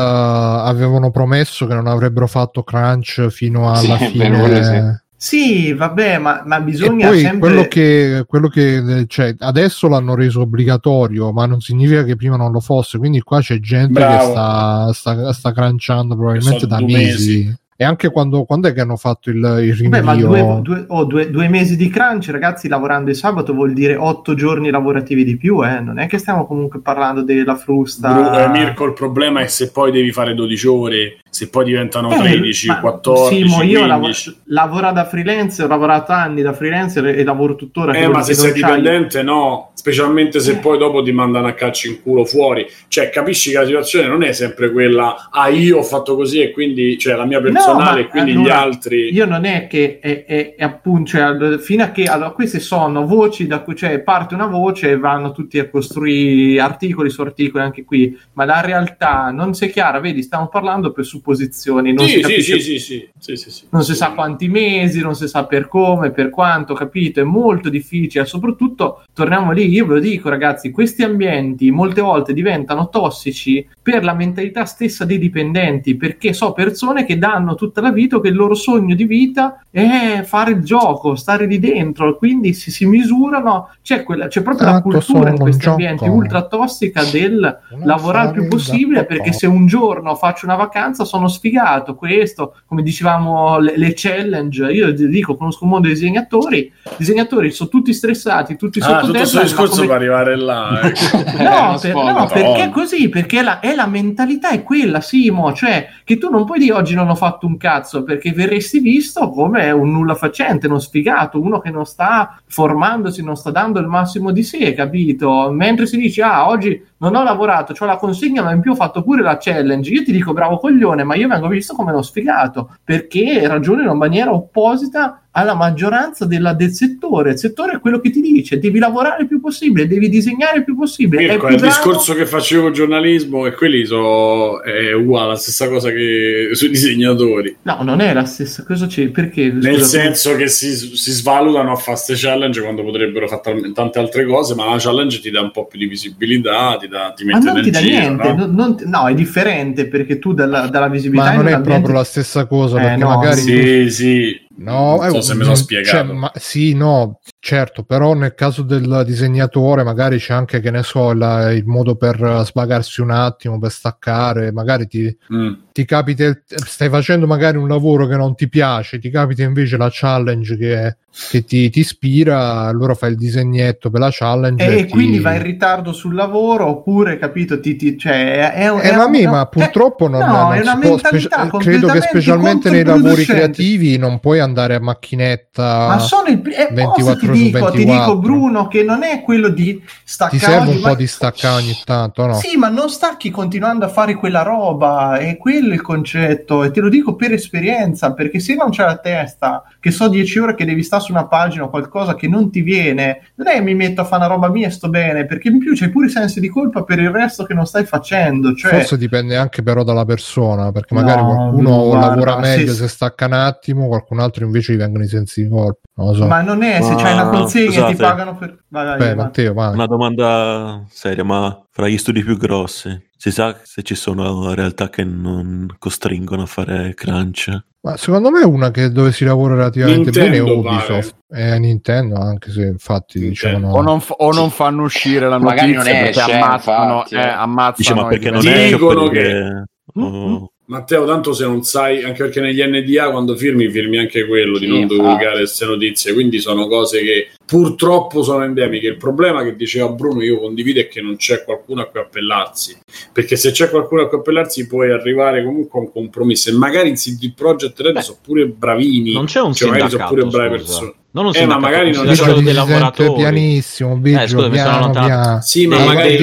avevano promesso che non avrebbero fatto crunch fino Sì, alla è fine. Sì. Vabbè, ma, ma bisogna poi sempre... quello che, quello che cioè, adesso l'hanno reso obbligatorio, ma non significa che prima non lo fosse. Quindi qua c'è gente Bravo. che sta, sta, sta crunchando probabilmente da mesi. mesi. E anche quando, quando è che hanno fatto il, il Beh, ma rinvio? due, due- oh, due- due mesi di crunch, ragazzi, lavorando il sabato vuol dire otto giorni lavorativi di più, eh? Non è che stiamo comunque parlando della frusta. Bru- eh, Mirko, il problema è se poi devi fare 12 ore, se poi diventano Eh, 13, ma- 14, Simo, io 15. lav- lavoro da freelance, ho lavorato anni da freelance e lavoro tuttora. Eh, ma se sei dipendente, no, specialmente se poi dopo ti mandano a caccia in culo fuori. Cioè, capisci che la situazione non è sempre quella, ah, io ho fatto così e quindi, cioè, la mia personale ma quindi allora, gli altri. Io non è che è, è- è appunto, cioè, fino a che allora, queste sono voci da cui cioè, parte una voce e vanno tutti a costruire articoli su articoli anche qui, ma la realtà non si è chiara, vedi, stiamo parlando per supposizioni, non Sì, si sì, capisce sì, sì, sì, sì, sì, sì. non si sa quanti mesi, non si sa per come, per quanto, capito? È molto difficile. Soprattutto, torniamo lì, io ve lo dico, ragazzi, questi ambienti molte volte diventano tossici per la mentalità stessa dei dipendenti, perché so persone che danno tutta la vita che il loro sogno di vita è fare il gioco, stare lì dentro, quindi si, si misurano, c'è, quella, c'è proprio la Tanto cultura in questi ambienti gioco. ultra tossica del lavorare il più possibile perché se un giorno faccio una vacanza sono sfigato, questo, come dicevamo, le, le challenge, io dico, conosco un mondo di disegnatori, i disegnatori sono tutti stressati, tutti Ah, sotto tutto questo deadline, ma discorso come- per arrivare là. eh. No, per- no, perché così, perché la, è la mentalità è quella, Simo, cioè che tu non puoi dire oggi non ho fatto un cazzo, perché verresti visto come un nulla facente, uno sfigato, uno che non sta formandosi, non sta dando il massimo di sé, capito? Mentre si dice, ah, oggi non ho lavorato, ho la consegna, ma in più ho fatto pure la challenge, io ti dico bravo coglione, ma io vengo visto come uno sfigato, perché ragiono in una maniera opposita alla maggioranza della- del settore. Il settore è quello che ti dice: devi lavorare il più possibile, devi disegnare il più possibile. Mirko, è il bravo- discorso che facevo con giornalismo e quelli sono è uguale, la stessa cosa che sui disegnatori. No, non è la stessa cosa. C'è perché? Nel Scusa, senso che si, si svalutano a fare queste challenge quando potrebbero fare tante altre cose, ma la challenge ti dà un po' più di visibilità, ti, dà, ti Ma mette non nel ti dà giro, niente, no? no? non no, è differente perché tu dalla, dalla visibilità Ma non è proprio la stessa cosa, Eh, perché no, magari Sì, sì. No, non so eh, se mi sono cioè, spiegato. ma- sì, no, certo, però nel caso del disegnatore magari c'è anche, che ne so, la- il modo per eh, svagarsi un attimo, per staccare, magari ti, Mm. ti capita, il- stai facendo magari un lavoro che non ti piace, ti capita invece la challenge che, che ti, ti ispira, allora fai il disegnetto per la challenge. E ti- quindi vai in ritardo sul lavoro oppure, capito, ti, ti- cioè, è, un- Eh, è ma un- mi, è- ma purtroppo non, no, non è una mentalità specie- credo che specialmente nei lavori creativi non puoi andare a macchinetta Ma sono il è, 24 ti su dico, ti 24. dico Bruno che non è quello di staccare ti serve un ma- po' di staccare ogni tanto, no? Sì, ma non stacchi continuando a fare quella roba, è quello il concetto, e te lo dico per esperienza, perché se non c'è la testa, che so 10 ore che devi stare su una pagina o qualcosa che non ti viene, non è che mi metto a fare una roba mia e sto bene, perché in più c'hai pure i sensi di colpa per il resto che non stai facendo, cioè... Forse dipende anche però dalla persona, perché magari No, qualcuno guarda, lavora meglio sì, se stacca un attimo, qualcun altro invece gli vengono i sensi di colpa. Non lo so. Ma non è, se Ma- c'hai una consegna scusate. ti pagano per... Vai, vai, Beh, vai. Matteo, vai. Una domanda seria, ma fra gli studi più grossi si sa se ci sono realtà che non costringono a fare crunch? Ma secondo me una che dove si lavora relativamente bene è Nintendo, Ubisoft. E Nintendo, anche se infatti Nintendo. diciamo O non, fa- o non fanno uscire la Magari notizia non perché esce, ammazzano, infatti, eh, eh. ammazzano Dice, ma perché non è Dicono perché... oh, Matteo, tanto se non sai, anche perché negli NDA quando firmi, firmi anche quello di Sì, non divulgare queste notizie, quindi sono cose che purtroppo sono endemiche. Il problema che diceva Bruno, io condivido, è che non c'è qualcuno a cui appellarsi, perché se c'è qualcuno a cui appellarsi puoi arrivare comunque a un compromesso e magari in CD Projekt Red Beh, sono pure bravini, Non c'è un cioè magari sono pure brave scusa. persone. Non un Eh, ma magari non c'è- dei sente lavoratori. pianissimo, Biggio, Eh, scusa, piano, piano. Sì, ma magari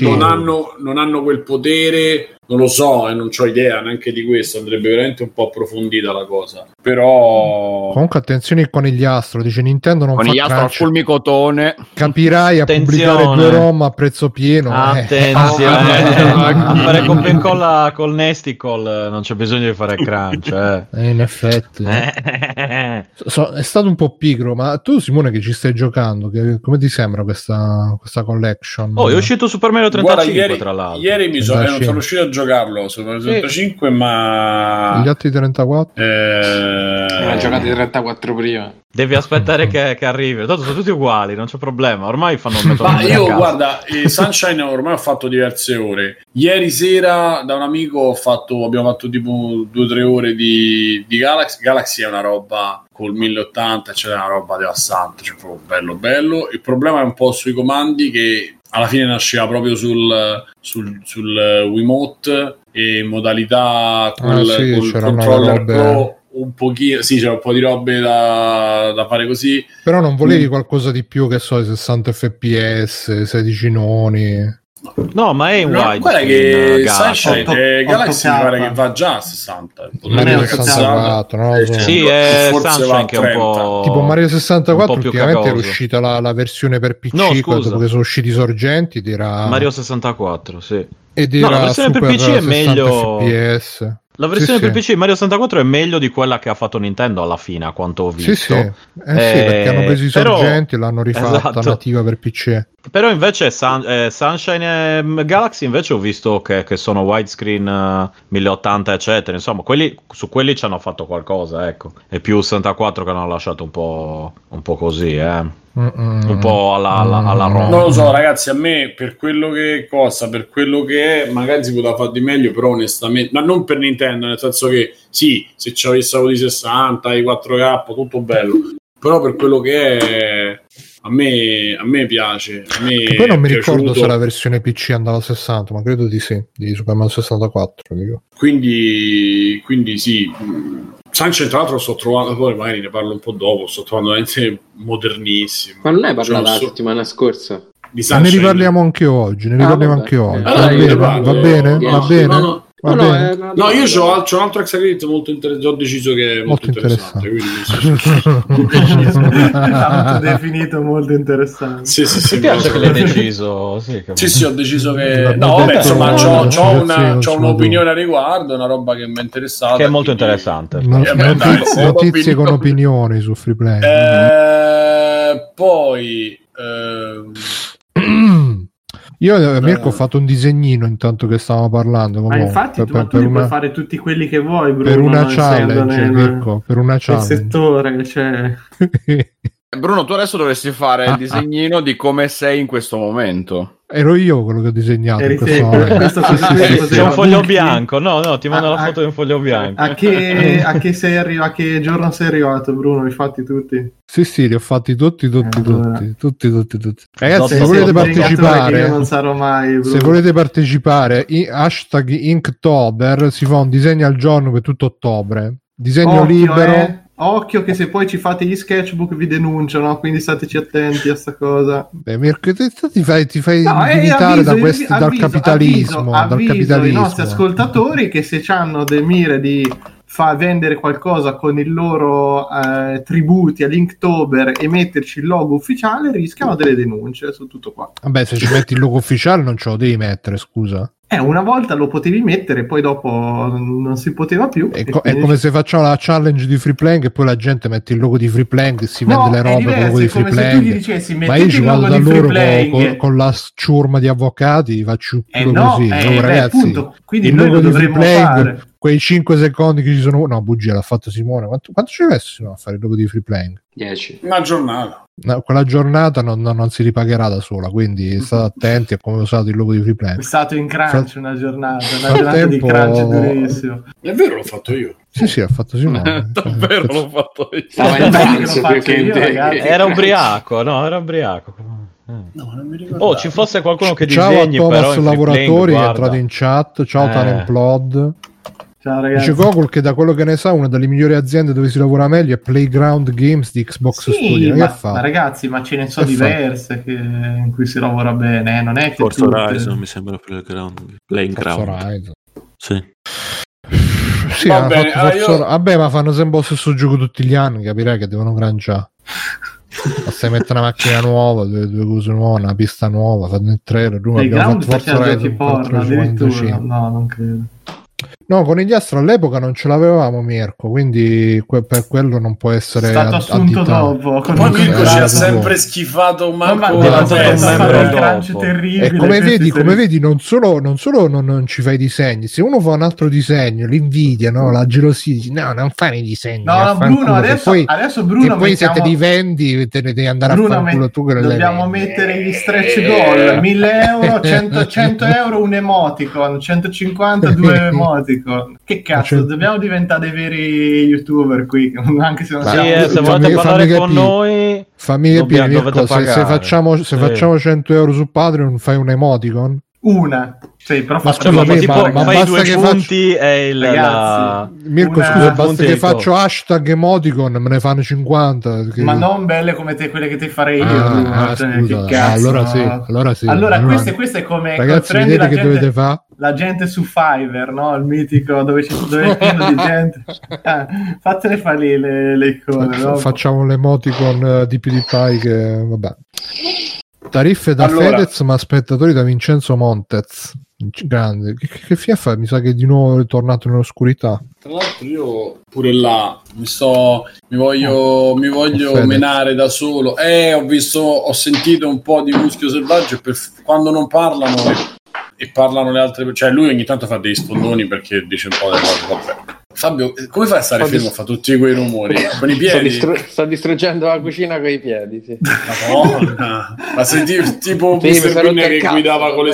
non hanno, non hanno quel potere, non lo so, e non ho idea neanche di questo. Andrebbe veramente un po' approfondita la cosa. Però, Comunque attenzione il conigliastro, dice Nintendo non Con fa gli astro fulmicotone. capirai a Attenzione. pubblicare due ROM a prezzo pieno. eh. Attenzione, Eh. a fare copia e incolla col Nesticle non c'è bisogno di fare crunch. Eh. Eh, in effetti. So- è stato un po' pigro, ma tu Simone che ci stai giocando, che- come ti sembra questa, questa collection? Oh, è uscito Super Mario 35 guarda, ieri, tra l'altro. ieri mi eh, non 35. sono riuscito a giocarlo su Mario Sì. 35, ma Gli altri 34? eh, Ne ho giocati 34 prima. Devi aspettare che, che arrivi. Tanto sono tutti uguali, non c'è problema. Ormai fanno un metodo Ma io guarda, eh, Sunshine ormai ho fatto diverse ore. Ieri sera da un amico ho fatto, abbiamo fatto tipo due o tre ore di, di Galaxy. Galaxy è una roba col 1080, cioè è una roba devastante, cioè proprio bello bello. Il problema è un po' sui comandi che alla fine nasceva proprio sul, sul, sul Wiimote e in modalità col, Ah, sì, col controller robe- pro un pochino, sì, c'è un po' di robe da, da fare così. Però non volevi Mm. qualcosa di più che so, i 60 fps, 16 noni. No, ma è in No, wide. guarda che Galaxy. Sunshine, eh, Galaxy 8K. mi pare che va già a 60. Non è Mario un 64, non lo so. Sì, è Sunshine che è un 30. po'. Tipo Mario 64 un po' più ultimamente è cacoso. uscita la, la versione per PC No, scusa. dopo che sono usciti i sorgenti era, Mario 64, sì. ed No, la era versione per PC è 60 meglio- fps. La versione Sì, per sì. PC di Mario 64 è meglio di quella che ha fatto Nintendo alla fine, a quanto ho visto. Sì, sì. Eh, sì, perché hanno preso i però- sorgenti e l'hanno rifatta Esatto. nativa per PC. Però invece Sun- eh, Sunshine e Galaxy invece ho visto che, che sono widescreen eh, 1080 eccetera, insomma quelli, su quelli ci hanno fatto qualcosa, ecco. E più 64 che hanno lasciato un po', un po' così, eh. Un po' alla, alla, alla Roma. Non lo so, ragazzi. A me per quello che costa, per quello che è, magari si poteva fare di meglio. Però, onestamente, ma non per Nintendo, nel senso che sì, se ci avessero di 60, i 4K, tutto bello. Però per quello che è, a me, a me piace. A me Che poi non mi ricordo piaciuto. se la versione PC andava a 60, ma credo di sì, di Super Mario 64. Dico. Quindi, quindi sì. mh, Sunshine, tra l'altro, sto trovando, poi magari ne parlo un po' dopo. Sto trovando veramente modernissimo. Ma non hai parlato Cioè, la so- settimana scorsa? di Ma ne Sunshine. riparliamo anche oggi, ne Ah, riparliamo vabbè. anche oggi. Eh, Va, allora io bene, ne va, bene, va bene, No, no. va No, no, io c'ho, c'ho un altro extra molto interessante. Ho deciso che è molto, Molto interessante. interessante. Quindi. Tanto definito molto interessante. sì, sì, sì, Mi piace che l'hai deciso. Sì, Sì, sì, ho deciso che. No, vabbè, insomma, c'ho, c'ho una, su un'opinione a riguardo, una roba che mi è interessata. Che è molto quindi- interessante. No- Eh, beh, dai, notizie, ho notizie con opinioni. opinioni su Freeplay. Eh, poi. ehm, Io eh, Mirko ho fatto un disegnino intanto che stavamo parlando. Ma infatti per, tu, per- tu per li puoi una, fare tutti quelli che vuoi, Bruno. per una challenge, nel- Mirko, per una nel challenge. settore, cioè... Bruno, tu adesso dovresti fare Ah, il disegnino di come sei in questo momento. Ero io quello che ho disegnato Eri in questo momento. questo Sì, C'è un foglio bianco. No, no, ti mando A- la a- foto di un foglio bianco. A che, a che sei arrivato? A che giorno sei arrivato, Bruno? Li hai fatti tutti? Sì, sì, li ho fatti tutti, tutti, Allora. tutti, tutti, tutti, tutti. Ragazzi, se Sei- volete partecipare, non sarò mai, Bruno. se volete partecipare, i- hashtag Inktober si fa un disegno al giorno per tutto ottobre. Disegno Occhio, libero. eh. Occhio che se poi ci fate gli sketchbook vi denunciano, quindi stateci attenti a sta cosa. Beh, te ti fai, ti fai No, eh, limitare avviso, da questi- dal avviso, capitalismo. avviso, dal avviso capitalismo. i nostri ascoltatori che se hanno del mire di fa vendere qualcosa con i loro eh, tributi all'Inktober e metterci il logo ufficiale rischiano delle denunce su tutto qua. Vabbè, se ci metti il logo ufficiale non ce lo devi mettere, scusa. Eh, una volta lo potevi mettere, poi dopo non si poteva più. È, co- è come se facciamo la challenge di Freeplank e poi la gente mette il logo di Freeplank e si No, vende le robe con il logo di diverso, gli dicessi, Ma io ci vado da loro con, con- con la ciurma di avvocati, faccio Eh no, così. eh, beh, ragazzi, appunto, quindi il noi logo lo di Freeplank, fare. quei 5 secondi che ci sono... No, bugia, l'ha fatto Simone. Quanto, quanto ci messo Simone, a fare il logo di Freeplank? 10. Una giornata. No, quella giornata non, non- non si ripagherà da sola, quindi state attenti a come usate il logo di È Freeplank. stato in crunch Fra- una giornata, una giornata di frattempo- crunch durissimo. È vero, l'ho fatto io. Sì, sì, l'ha fatto Simone. Davvero l'ho fatto io. Stava in che in io. Era ubriaco, no, era ubriaco. No, non mi ricordo. Oh, ci fosse qualcuno che Ciao a disegni però Thomas in Lavoratori è entrato in chat. Ciao Eh. Tanemplod. Ciao ragazzi. Dice Gogol che da quello che ne sa una delle migliori aziende dove si lavora meglio è Playground Games di Xbox Sì, Studio. ma, ma ragazzi, ma ce ne sono Che diverse che- in cui si lavora bene, eh, non è che Forza tutte- Horizon mi sembra playground. Playing Forza. Horizon. Sì. Sì, Va bene, allora io- Vabbè, ma fanno sempre lo stesso gioco tutti gli anni, capirai che devono granciare. Basta mettere una macchina nuova, due, due cose nuove, una pista nuova, fanno il trailer. Abbiamo Playground fatto Forza Horizon porno addirittura. 455. No, non credo. No, con gli Astro all'epoca non ce l'avevamo Mirko, quindi que- per quello non può È essere stato ad- assunto additato. dopo. Poi Mirko ci ha sempre schifato Ma terribile. E come vedi, come vedi non solo, non, solo non, non ci fai i disegni, se uno fa un altro disegno, l'invidia, no? la gelosia, dici, no, non fai i disegni. No, Bruno, adesso, poi, adesso Bruno che poi se te mettiamo- li vendi te ne devi andare Bruno, a fare met- tu che dobbiamo vendi. mettere gli stretch goal 1000 euro 100, 100 euro un emoticon 150 due emoticon che cazzo Cento- dobbiamo diventare dei veri youtuber qui anche se non Sì, siamo eh, se fammi- volete parlare fammi con capire. noi, Fammi capire, Mirko, se, se facciamo, se Sì. facciamo 100 euro su Patreon fai un emoticon? Una sì, però Ma faccio scusa, cioè, ma- tipo, ma- ma fai basta due che punti e il, Ragazzi, la... Mirko Una- scusa, basta che faccio hashtag emoticon me ne fanno 50 che- ma non belle come te, quelle che ti farei io Ah, ah, cioè, scusa, che cazzo, allora sì, allora sì. allora Allora- questo, questo è come ragazzi vedete la che gente, dovete fare la gente su Fiverr no? il mitico dove, ci, dove è pieno di gente Ah, fatele fare lì le, le icone Faccio- no? facciamo l'emoticon eh, di PewDiePie che vabbè tariffe da Allora. Fedez ma spettatori da Vincenzo Montez grande. Che, che, fa? Mi sa che di nuovo è tornato nell'oscurità. Tra l'altro io pure là mi sto mi voglio, mi voglio menare da solo. Eh, ho visto, ho sentito un po' di muschio selvaggio per- quando non parlano e, e parlano le altre cioè lui ogni tanto fa dei sfondoni perché dice un po' delle cose, vabbè. Fabio, eh, come fai a stare Sto fermo a dis- fare tutti quei rumori? Con i Sto, piedi? distru- sto distruggendo la cucina con i piedi. Sì. Madonna. Ma senti tipo Sì, il che cazzo, guidava con le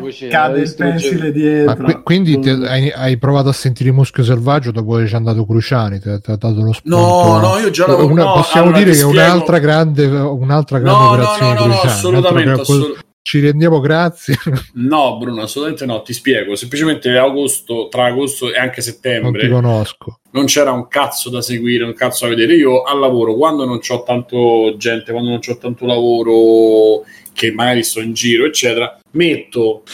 cucina, Cade il pensile Ma dietro. qui- quindi te- hai, hai provato a sentire il muschio selvaggio dopo che ci è andato Cruciani, ti ha dato lo spunto. No, no, io già l'avevo- Una- no, possiamo allora, dire che è un'altra grande, un'altra grande No, no, operazione no, no, no, Cruciani, assolutamente, assolut- Ci rendiamo grazie. No, Bruno, assolutamente no, ti spiego. Semplicemente agosto, tra agosto e anche non ti settembre conosco. non c'era un cazzo da seguire, un cazzo da vedere. Io al lavoro, quando non c'ho tanto gente, quando non c'ho tanto lavoro, che magari sto in giro, eccetera, metto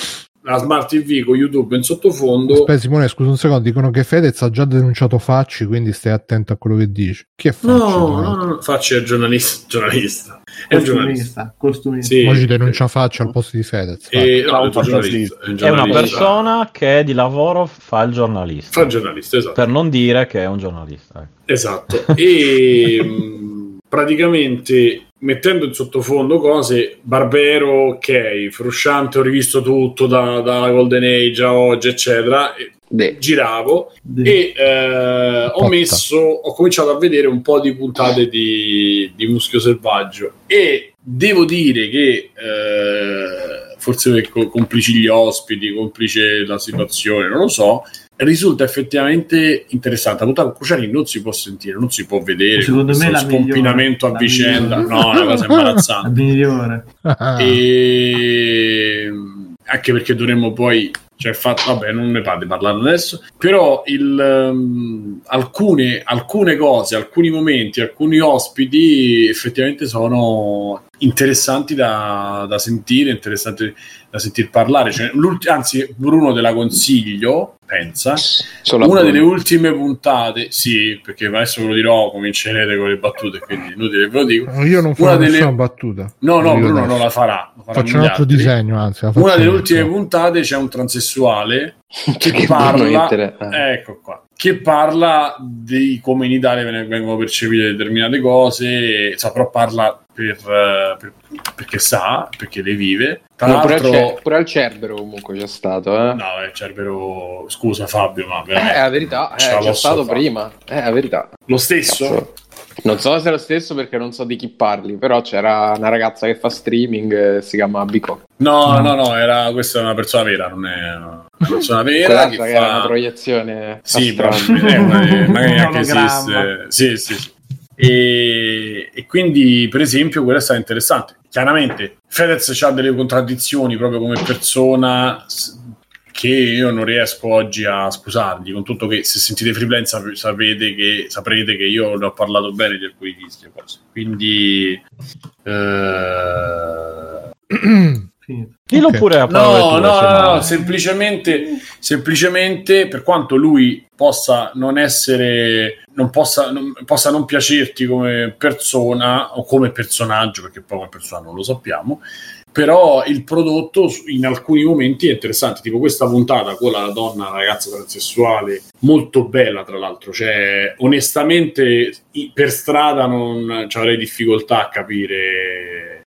la smart TV con YouTube in sottofondo. Aspetta Simone, scusa un secondo, dicono che Fedez ha già denunciato Facci, quindi stai attento a quello che dici. Chi è Facci? No, no, no, no, faccio il giornalista. giornalista. È un giornalista. Costumista, costumista. Sì. Oggi denuncia Facci al posto di Fedez. E, Facci. no, ho detto giornalista, è un È una giornalista. persona che di lavoro fa il giornalista. Fa il giornalista, esatto. Per non dire che è un giornalista. ecco. Esatto. E praticamente mettendo in sottofondo cose, Barbero, ok, Frusciante, ho rivisto tutto da, da Golden Age a oggi, eccetera. e De. Giravo Di- e eh, ho messo, ho cominciato a vedere un po' di puntate di, di Muschio Selvaggio e devo dire che eh, forse complici gli ospiti, complice la situazione, non lo so, risulta effettivamente interessante. La con Cruciani non si può sentire, non si può vedere. Secondo me la migliore, spompinamento a la vicenda, migliore. no, è una cosa La imbarazzante. migliore. Ah, E anche perché dovremmo poi cioè fatto vabbè non ne parli parlarne adesso però il, ehm, alcune, alcune cose alcuni momenti alcuni ospiti effettivamente sono interessanti da, da sentire interessanti da sentir parlare Cioè, anzi Bruno te la consiglio pensa Solo una delle ultime puntate sì perché adesso ve lo dirò comincerete con le battute quindi inutile che ve lo dico Io non una farò delle- nessuna battuta. no no Bruno adesso. non la farà, lo faranno Faccio un altro altri. disegno, anzi. la Una delle ultime puntate c'è un transessuale che Che parla, inter- ecco qua, che parla di come in Italia vengono percepite determinate cose, so, però parla per, eh, per- perché sa, perché le vive. Tra No, pure, al l'altro, Cer- pure al Cerbero comunque c'è stato. Eh. no, è Cerbero, scusa Fabio, ma Eh, è la verità, eh, c'è stato fare. prima. Eh, È la verità. Lo stesso? Cazzo. Non so se è lo stesso perché non so di chi parli, però c'era una ragazza che fa streaming, eh, si chiama Bico. No, no, no, era, questa è una persona vera, non è una persona vera che che era una fa... proiezione Sì, una- magari anche esiste. Sì, sì, sì. E, e quindi, per esempio, quello è stato interessante. Chiaramente, Fedez ha delle contraddizioni proprio come persona che io non riesco oggi a scusargli, con tutto che se sentite Freeplane sap- sapete che, saprete che io ne ho parlato bene di alcuni dischi e cose. Quindi... eh. Dillo Ok. pure a No, no, no, no. no, semplicemente, semplicemente per quanto lui possa non essere, non possa, non, possa non piacerti come persona o come personaggio, perché poi come persona non lo sappiamo, però il prodotto in alcuni momenti è interessante, tipo questa puntata con la donna, la ragazza transessuale, molto bella tra l'altro, cioè onestamente per strada non ci avrei difficoltà a capire...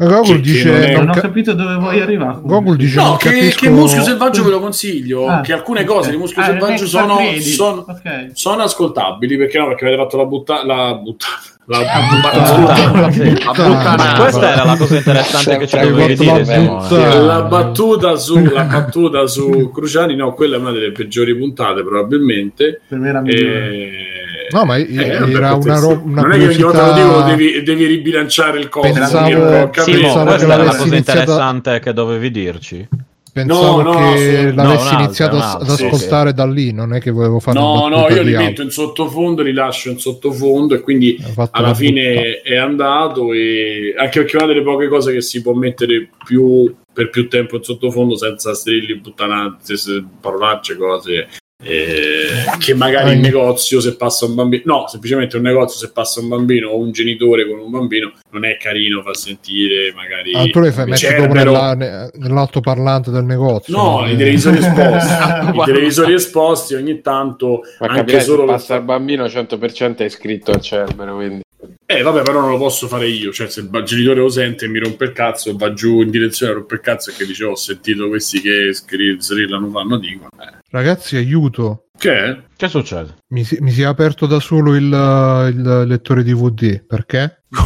eh, Google Che- che dice: non è- non Non ho ca- capito dove vuoi arrivare. Google dice: No, che, capisco... che Muschio Selvaggio ve lo consiglio. Ah, che alcune ok. cose di Muschio Ah, Selvaggio sono, sono, Ok. sono ascoltabili perché no? Perché avete fatto la buttata. La buttata. La Ah, sì. la puttanata. Questa era la cosa interessante che ci dovevi dire. La battuta, su, la battuta su Cruciani, no, quella è una delle peggiori puntate, probabilmente. Per me era migliore. E... No, ma Eh, era una, ro- una non è che ogni volta lo dico devi, devi ribilanciare il coso. Pensavo-. Simo, Pensavo che questa era la cosa iniziata- interessante che dovevi dirci. Pensavo No, no, che sì. l'avessi No, iniziato a- ad un'altra, sì, ascoltare da lì, non è che volevo fare una No, no, io li metto in sottofondo, li lascio in sottofondo e quindi alla fine è andato e anche perché è una delle poche cose che si può mettere più per più tempo in sottofondo senza strilli, puttanazze, se- parolacce, cose eh, che magari in in- negozio se passa un bambino no semplicemente un negozio se passa un bambino o un genitore con un bambino non è carino far sentire magari Ah, tu le fai metti proprio nella- ne- nell'altoparlante del negozio. no Eh, i televisori esposti. I televisori esposti ogni tanto Ma anche solo passa il bambino 100% è iscritto al Cerbero, quindi... Eh, vabbè, però non lo posso fare io. Cioè, se il genitore lo sente e mi rompe il cazzo, va giù in direzione a rompe il cazzo e che dice: Ho sentito questi che skri- strillano, fanno, dico. Eh. Ragazzi, aiuto. Che è? Che succede? Mi si, mi si è aperto da solo il, il lettore DVD. Perché?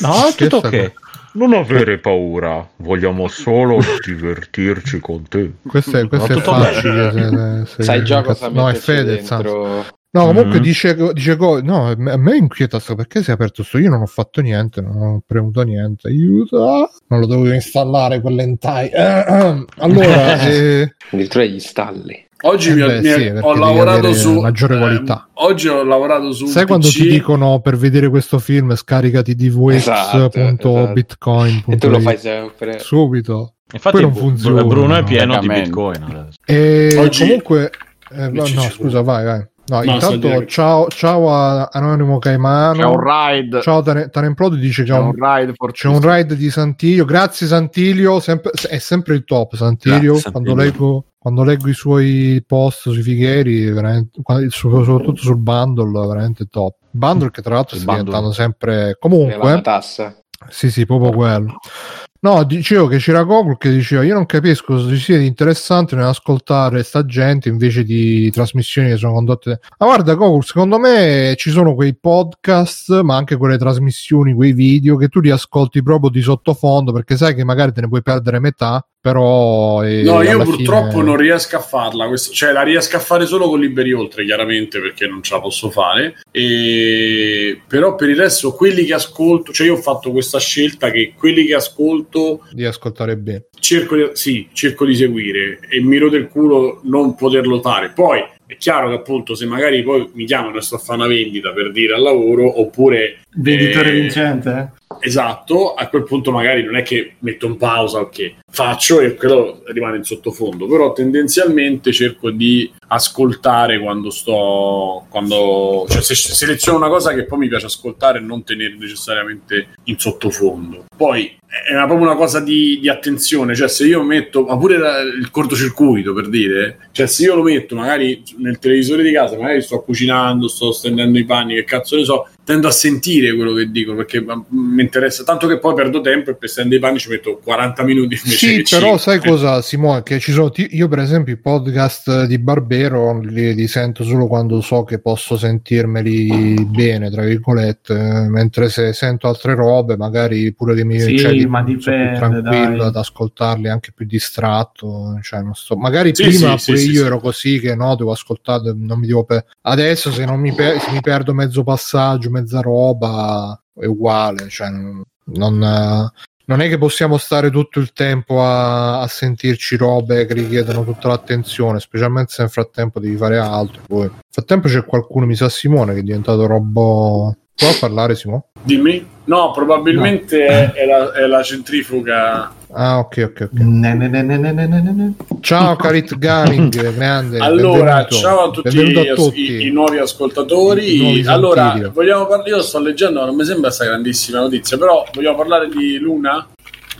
No, tutto ok. Non avere paura, vogliamo solo divertirci con te. Questo è, questo No, è tutto facile. se- se- Sai già cazzo- cosa No, è anzi. dentro... No, comunque Mhm. dice, dice no, a me inquieta sto perché si è aperto sto. Io non ho fatto niente, non ho premuto niente. Aiuto! Non lo dovevo installare quell'entai. Eh, eh. Allora, eh, Addirittura gli stalli. Oggi Eh mi ho, beh, mi sì, ho lavorato su. maggiore ehm, qualità. oggi ho lavorato su. sai quando PC. ti dicono per vedere questo film scaricati Esatto, dvx.bitcoin E tu lo fai sempre. subito. Infatti, Poi non funziona. Bruno è pieno di bitcoin. E Oggi- comunque, eh, no, scusa, vai, vai. No, No, intanto ciao, ciao a Anonimo Caimano. C'è un ride. Ciao Tanemplodi dice che C'è un ride c'è un ride di Santilio. Grazie Santilio, sempre- è sempre il top Santilio. Grazie, quando, Santilio. leggo, quando leggo i suoi post sui Fighieri, soprattutto sul bundle, veramente top. Bundle che tra l'altro Il sta bundle. diventando sempre... Comunque, tassa. sì, sì, proprio quello. No, dicevo che c'era Gogol che diceva: Io non capisco cosa ci sia interessante nell'ascoltare sta gente invece di trasmissioni che sono condotte. Ma guarda, Gogol, secondo me ci sono quei podcast, ma anche quelle trasmissioni, quei video che tu li ascolti proprio di sottofondo perché sai che magari te ne puoi perdere metà. Però No, io purtroppo fine- non riesco a farla. questo- cioè, la riesco a fare solo con Liberi Oltre, chiaramente, perché non ce la posso fare. E... Però per il resto, quelli che ascolto, cioè, io ho fatto questa scelta che quelli che ascolto di ascoltare bene. cerco di, sì, cerco di seguire e mi rode il culo non poterlo fare. Poi è chiaro che appunto se magari poi mi chiamano e sto a fare una vendita per dire al lavoro oppure Venditore eh, vincente? Esatto, a quel punto magari non è che metto in pausa o che faccio e quello rimane in sottofondo, però tendenzialmente cerco di ascoltare quando sto, quando, cioè se seleziono una cosa che poi mi piace ascoltare e non tenere necessariamente in sottofondo. Poi è una, proprio una cosa di, di attenzione, cioè se io metto, ma pure la- il cortocircuito per dire, cioè se io lo metto magari nel televisore di casa, magari sto cucinando, sto stendendo i panni, che cazzo ne so, tendo a sentire quello che dicono perché ma- mi interessa, tanto che poi perdo tempo e per stendere i panni ci metto 40 minuti invece Sì, che però cinque. sai cosa, Simone? Che ci sono, ti- io per esempio i podcast di Barbero li, li sento solo quando so che posso sentirmeli bene, tra virgolette, eh, mentre se sento altre robe, magari pure che mi Sì, cioè, di- ma sono più dipende, tranquillo dai. ad ascoltarli, anche più distratto. Cioè, non so. Magari Sì, prima sì, pure sì, io sì, ero così che no, devo ascoltare, non mi devo per- Adesso se non mi, per- se mi perdo mezzo passaggio, mezza roba, è uguale, cioè non- non, è che possiamo stare tutto il tempo a, a sentirci robe che richiedono tutta l'attenzione, specialmente se nel frattempo devi fare altro. Poi. Nel frattempo c'è qualcuno, mi sa Simone, che è diventato robot. Può parlare Simone? Dimmi? No, probabilmente È, è la, è la centrifuga. Ah, ok, ok, ok. Ne, ne, ne, ne, ne, ne, ne, ne. Ciao Carit Garing, grande. Allora, benvenuto. ciao a tutti, a i- tutti. I, i nuovi ascoltatori. I nuovi allora, vogliamo parlare. Io sto leggendo, non mi sembra questa grandissima notizia, però vogliamo parlare di Luna,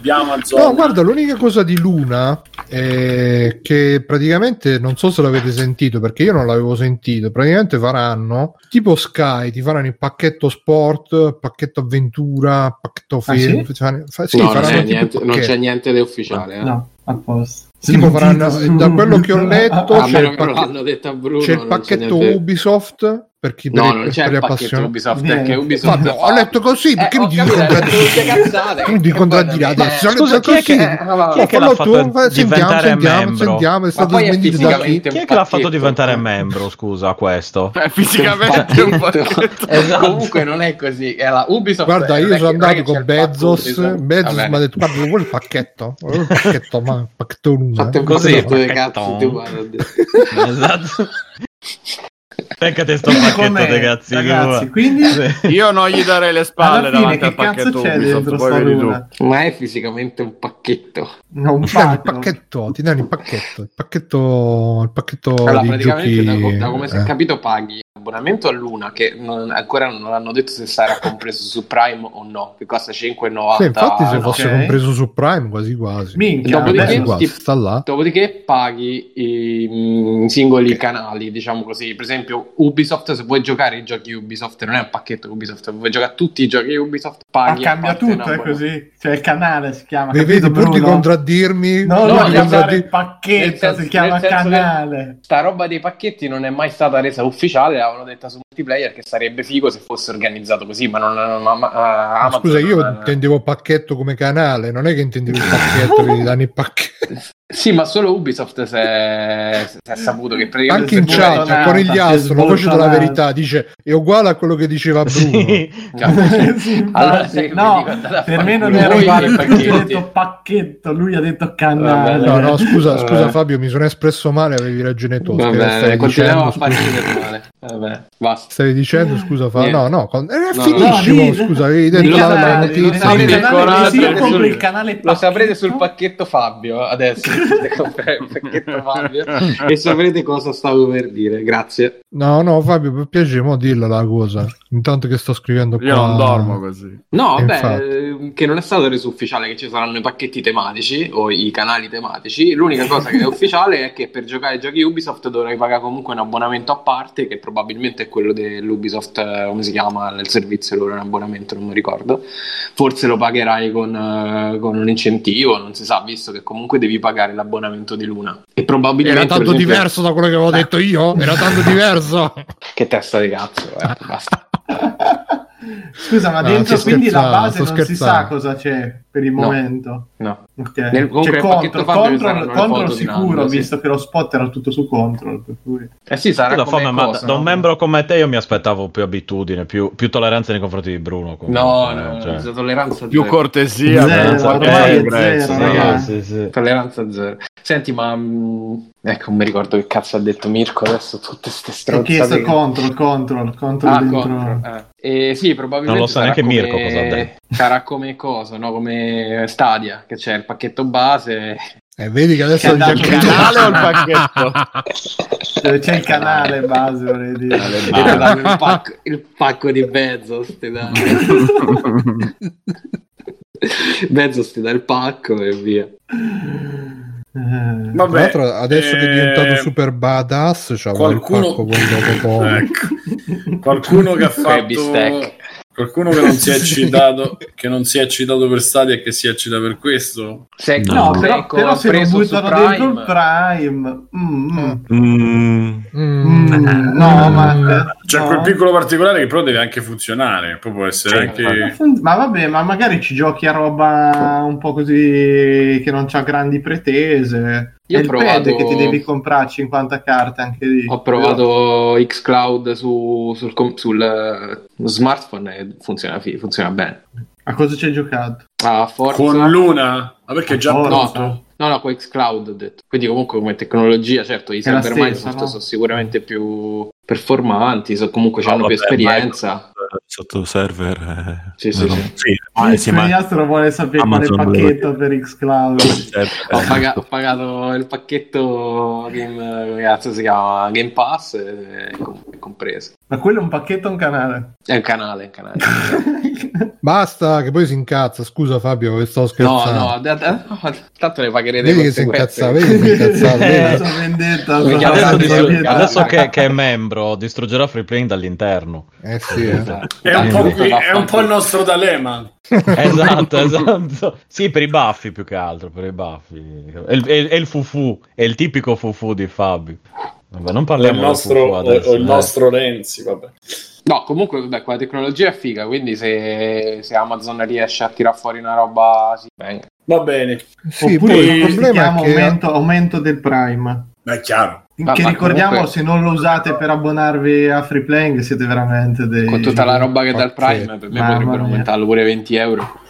di Amazon. No, guarda, l'unica cosa di Luna è che praticamente non so se l'avete sentito perché io non l'avevo sentito. Praticamente faranno tipo Sky, ti faranno il pacchetto sport, pacchetto avventura, pacchetto Ah, film. sì? fa- fa- sì, no, non, faranno è tipo niente, non pacchetto. c'è niente di ufficiale. Eh. No, a posto. Tipo faranno, da quello che ho letto c'è il, che non pacche- l'hanno detto a Bruno. c'è il c'è pacchetto Ubisoft per chi No, per, non per c'è gli il pacchetto appassionati. Ubisoft, perché Ubisoft Vabbè, ho letto così, perché Eh, mi detto contraddire? tutte cazzate. Non di che contraddire adesso. Eh, ho scusa, letto chi è così. che- eh, chi è che l'ha fatto tu, diventare sentiamo, membro? sentiamo, è stato poi è smentito da chi? fisicamente Chi è un che l'ha fatto diventare membro, scusa, questo? Eh, fisicamente un pacchetto. Esatto. Comunque non è così. È la Ubisoft Guarda, è- io è sono è andato con Bezos. Bezos mi ha detto: Guarda, vuoi il pacchetto? Vuoi il pacchetto? Ma pacchetto un Così, pacchetto esatto. Peccate sto pacchetto, Com'è, ragazzi. ragazzi, quindi. Io non gli darei le spalle alla fine davanti al pacchetto c'è Ubisoft, dentro sta luna? Ma è fisicamente un pacchetto. No, un Ti danno il pacchetto, ti danno il pacchetto, il pacchetto, il pacchetto Allora, di praticamente, giochi. da, da come si è eh. capito, paghi abbonamento a Luna, che non- ancora non hanno detto se sarà compreso su Prime o no, che costa 5,90. Sì, infatti se fosse ok. compreso su Prime quasi quasi. Minchia, Dopodiché Quasi sta là. Dopodiché paghi i mm, singoli canali, diciamo così. Per esempio, Ubisoft, se vuoi giocare i giochi Ubisoft, non è un pacchetto Ubisoft, se vuoi giocare tutti i giochi Ubisoft, Ma paghi. a cambia tutto, è così. Cioè il canale si chiama. Mi capito, vedi pur di Bruno? contraddirmi? No, no, il contraddir- pacchetto, senso- si chiama canale. Sta roba dei pacchetti non è mai stata resa ufficiale, l'avevano detta su multiplayer che sarebbe figo se fosse organizzato così, ma non ma, ma- ma- Ma Amazon scusa, io non- intendevo pacchetto come canale, non è che intendevo il pacchetto che gli danno il pacchetto. Sì, ma solo Ubisoft si è, si è saputo che praticamente Anche in chat, Conigliastro, la voce della sboltonata. verità, dice è uguale a quello che diceva Bruno. Sì. Sì. Allora mi no, dico, per me non era uguale perché pacchetti. detto pacchetto, lui ha detto canale. No, no, scusa, scusa Vabbè. Fabio, mi sono espresso male, avevi ragione tu. Va Stavi bene, continuiamo dicendo, a scusa- farci del male. Vabbè, basta. Stavi dicendo, scusa Fabio? No, no, con... eh, No, finissimo, no, scusa, avevi detto la, la notizia. sì, Lo saprete sul pacchetto Fabio adesso. Fabio e saprete cosa stavo per dire. Grazie. No, no, Fabio, per piacere, mo dillo la cosa. Intanto che sto scrivendo qua. Io non dormo così. No, vabbè, Infatti. eh, che non è stato reso ufficiale che ci saranno i pacchetti tematici o i canali tematici. L'unica cosa che è ufficiale è che per giocare ai giochi Ubisoft dovrai pagare comunque un abbonamento a parte, che probabilmente è quello dell'Ubisoft, eh, come si chiama il servizio loro, un abbonamento, non mi ricordo. Forse lo pagherai con, eh, con un incentivo, non si sa, visto che comunque devi pagare l'abbonamento di Luna. E probabilmente Era tanto esempio- diverso da quello che avevo detto io? Era tanto diverso. Che testa di cazzo, eh, basta. Scusa, ma No, dentro quindi la base non si sa cosa c'è per il No. momento. No. Ok. Nel- comunque pacchetto control, control, control sicuro, sì. visto che lo spot era tutto su control. Per cui... Eh sì, sarà Scusa, come Fame, ma cosa, da un no? membro come te io mi aspettavo più abitudine, più, più tolleranza nei confronti di Bruno. comunque, No, eh, no, cioè. no, tolleranza Più zero. cortesia, Zero, prezzo, zero, sì, sì. Tolleranza zero. Senti, ma mh, ecco, non mi ricordo che cazzo ha detto Mirko adesso tutte ste Ho chiesto stronzate. che- control, control, control Ah, dentro. contro. Eh. Eh, sì, probabilmente Non lo sa neanche come- Mirko cosa ha detto. Sarà come cosa, no? Come Stadia, che c'è il pacchetto base. E vedi che adesso Che c'è il canale o il pacchetto? C'è il canale base, vorrei dire. E danno il pacco, il pacco di Bezos, ti danno. Bezos ti dà il pacco e via. Eh, Tra Vabbè, l'altro, adesso che è diventato eh, super badass, c'ha qualcuno- il pacco quello dopo. ecco. qualcuno che ha fatto qualcuno che non si è eccitato che non si è eccitato per Stadia e che si eccita per questo? Se No, No, però, ecco, però ha se lo buttano Prime- dentro il Prime, mm, mm. Mm, Mm. no, ma c'è no. quel piccolo particolare che però deve anche funzionare poi può essere Sì, anche Ma vabbè, ma magari ci giochi a roba un po' così che non c'ha grandi pretese. Io ho il provato- che ti devi comprare 50 carte anche lì. Ho provato Xcloud su, sul, com- sul, eh, smartphone e funziona, funziona bene. A cosa ci hai giocato? Ah, Forza... con Luna ma perché è già pronto no, no, no, con Xcloud ho detto. Quindi comunque come tecnologia, certo, i server Microsoft no? sono sicuramente più performanti, so- comunque No, hanno più vabbè, esperienza. Sotto server. eh, Sì, sì, no, sì. sì, ma Il sì, ma- vuole sapere Amazon quale pacchetto per Xcloud. server, Ho, eh, paga- ho pagato il pacchetto Game, cazzo si chiama? Game Pass e è com- è compreso. Ma quello è un pacchetto o un canale? È un canale, è un canale. Basta, che poi si incazza. Scusa Fabio, che sto No, scherzando. no, da- da- no, tanto ne pagherete Vedi le che si incazza, vedi che si è incazzato. Eh, vedi? vendetta. Adesso che, che è membro, distruggerà Free Play dall'interno. Eh sì, eh. È un, po', qui- è un po' il nostro Dalema esatto, esatto. Sì, per i baffi più che altro, per i baffi. È il, è- è il fufu, è il tipico fufu di Fabio. Vabbè, non parliamo del nostro, o- adesso. o il eh. nostro Renzi vabbè. No, comunque, vabbè, quella tecnologia è figa, quindi se, se Amazon riesce a tirar fuori una roba, sì, bene. va bene Sì, Oppure poi il problema è che aumento, aumento del Prime. Ma è chiaro Ma- che ma ricordiamo, comunque- se non lo usate per abbonarvi a Free Playing, siete veramente dei. Con tutta la roba che dà il Pazzesco. Prime, per me Mamma potrebbero mia. aumentarlo pure 20 euro.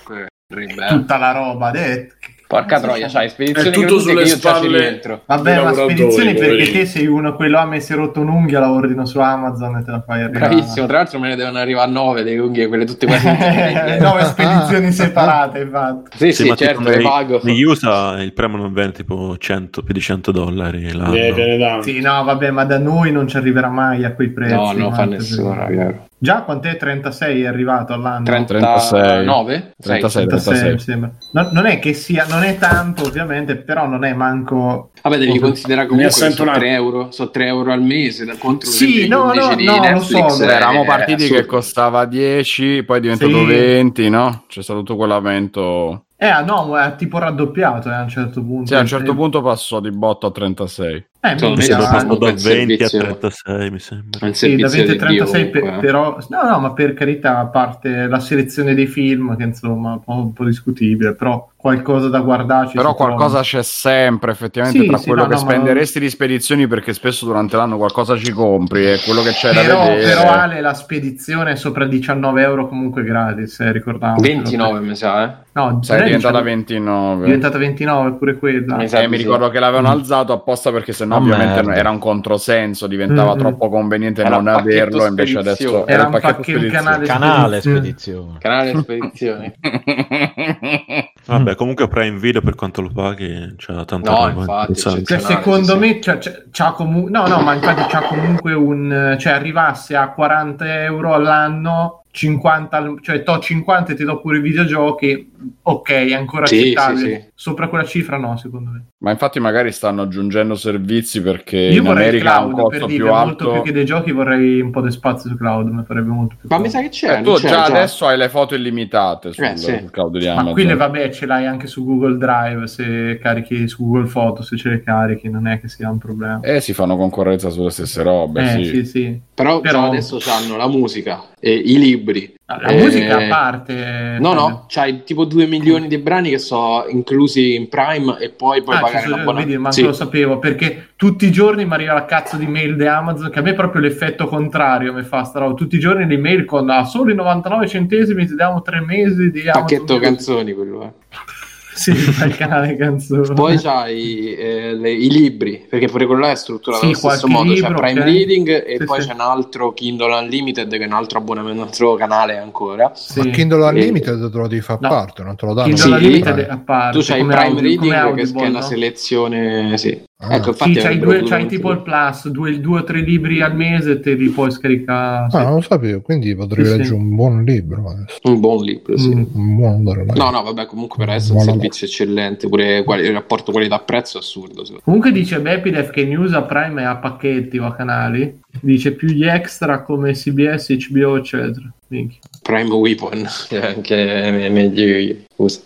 Tutta la roba, eh, che Porca troia, c'hai spedizioni È tutto sulle che io spalle. Vabbè, ma spedizioni perché te sei uno, quello a me si è rotto un'unghia, la ordino su Amazon e te la fai arrivare. Bravissimo, tra l'altro me ne devono arrivare 9 delle unghie, quelle tutte quasi. Nove spedizioni separate, infatti. Sì, sì, ma certo, le pago. Negli USA il premio non viene tipo 100, più di 100 dollari l'anno. Sì, no, vabbè, ma da noi non ci arriverà mai a quei prezzi. No, non fa nessuno, perché- raga. Già quant'è 36 è arrivato all'anno? 39? 36, 36, mi sembra. No- non è che sia, non è tanto ovviamente, però non è manco... Vabbè, devi considerare comunque che sono un 3 euro, sono 3 euro al mese da contro Sì, no, 15 no, di no, lo so, Beh, eravamo partiti assurdo. che costava 10, poi è diventato Sì. 20, no? C'è stato tutto quell'aumento. Eh, ah, no, è tipo raddoppiato eh, a un certo punto. Sì, a un certo punto passò di botto a 36. Eh, l'ho ah, fatto da quel 20 a servizio. 36, mi sembra. Sì, da servizio 20 a di Dio, 36 per- però no no ma per carità a parte la selezione dei film che insomma è un po', un po' discutibile però qualcosa da guardarci Però qualcosa trova. c'è sempre, effettivamente, Sì, tra sì, quello no, che no, ma- spenderesti di spedizioni, perché spesso durante l'anno qualcosa ci compri e quello che c'è da però, vedere. però Ale la spedizione è sopra 19 euro comunque gratis eh, ricordiamo 29 mi sa, eh. no Sai, è non diventata 19, 29. è diventata 29 pure quella Mi sa Eh, mi ricordo che l'avevano Mm. alzato apposta perché sennò Ovviamente merda. era un controsenso, diventava Mm. troppo conveniente Era non averlo, invece adesso spedizione. Era il un pacchetto pacchetto- spedizione. canale- Canale Spedizione. spedizione. Canale spedizioni. Vabbè, comunque Prime Video per quanto lo paghi c'ha tanta No, roba infatti. Cioè, Canale, secondo sì, me c'ha, c'ha- c'ha comunque no no ma infatti c'ha comunque un cioè arrivasse a 40 euro all'anno 50 al- cioè to 50 e ti do pure i videogiochi ok è ancora Sì, accettabile sì, sì. sopra quella cifra no secondo me Ma infatti magari stanno aggiungendo servizi perché io in vorrei il America ha un cloud per costo dire più molto più alto. che dei giochi vorrei un po' di spazio su cloud mi farebbe molto più Ma mi sa che c'è. Eh, tu c'è già adesso hai le foto illimitate sul, Eh, sì. sul cloud di ma Amazon. quelle vabbè ce l'hai anche su Google Drive se carichi su Google Photo se ce le carichi non è che sia un problema Eh, si fanno concorrenza sulle stesse robe, eh sì. sì sì Però, Però- adesso hanno la musica e i libri. Ah, la Eh, musica a parte No, no, c'hai tipo 2 milioni di brani che sono inclusi in Prime e poi puoi Ah, pagare sono- l'abbonamento. vedi, ma Sì. lo sapevo perché tutti i giorni mi arriva la cazzo di mail di Amazon che a me è proprio l'effetto contrario mi fa sta roba. tutti i giorni l'email con a soli 99 centesimi ti diamo tre mesi di Amazon Pacchetto canzoni quello è. sì il canale canzoni Poi c'hai eh, le- i libri, perché pure quello là è strutturato Sì, allo stesso modo. libro, c'è Prime ok. Reading e Sì, poi sì. c'è un altro Kindle Unlimited che è un altro abbonamento, un altro canale ancora. Sì. Ma Kindle E- Unlimited te lo devi fare a No. parte, non te lo danno. Kindle Sì. Unlimited a parte Tu c'hai Prime audio- Reading che, è una no? selezione, sì. Ah. Ecco, infatti Sì, c'hai, due, c'hai tipo il plus, due, due o tre libri al mese e te li puoi scaricare. sì. Ah, non lo sapevo, quindi potrei Sì, sì. leggere un buon libro adesso. un buon libro, sì. Mm. Un buon libro. No, no, vabbè, comunque per essere un servizio eccellente, pure quali- il rapporto qualità-prezzo è assurdo. Comunque dice Bepidef che news a Prime è a pacchetti o a canali. Dice più gli extra come CBS, HBO, eccetera. Minchia. Prime Weapon, che è anche me- meglio. Scusa.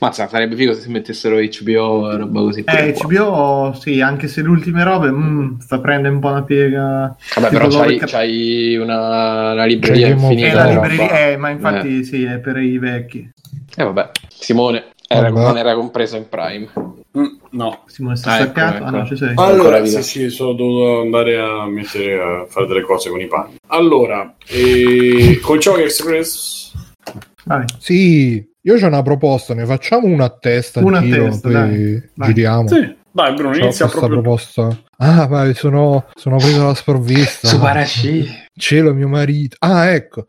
Mazza, farebbe figo se si mettessero HBO e roba così. Eh, qua. HBO, sì, anche se le ultime robe mm, sta prendendo un po' una piega. Vabbè, però c'hai, Lovecraft- c'hai una, una libreria Eh, infinita. la di libreria, eh, ma infatti sì, è per i vecchi. Eh, vabbè, Simone era, Vabbè. non era compreso in Prime. Mm, no. Simone Ah, ecco, staccato. ecco. Ah, no, ci sei. Allora, sì, sì, sono dovuto andare a mettere a fare delle cose con i panni. Allora, eh, col Giochi Express Vai. Sì, io c'ho una proposta, ne facciamo una a testa, Una a testa, poi dai. Vai. giriamo. Sì. Vai Bruno, C'ho inizia questa proprio proposta. Ah, vai, sono, sono preso alla sprovvista. Subarashi. Cielo, mio marito. Ah, ecco.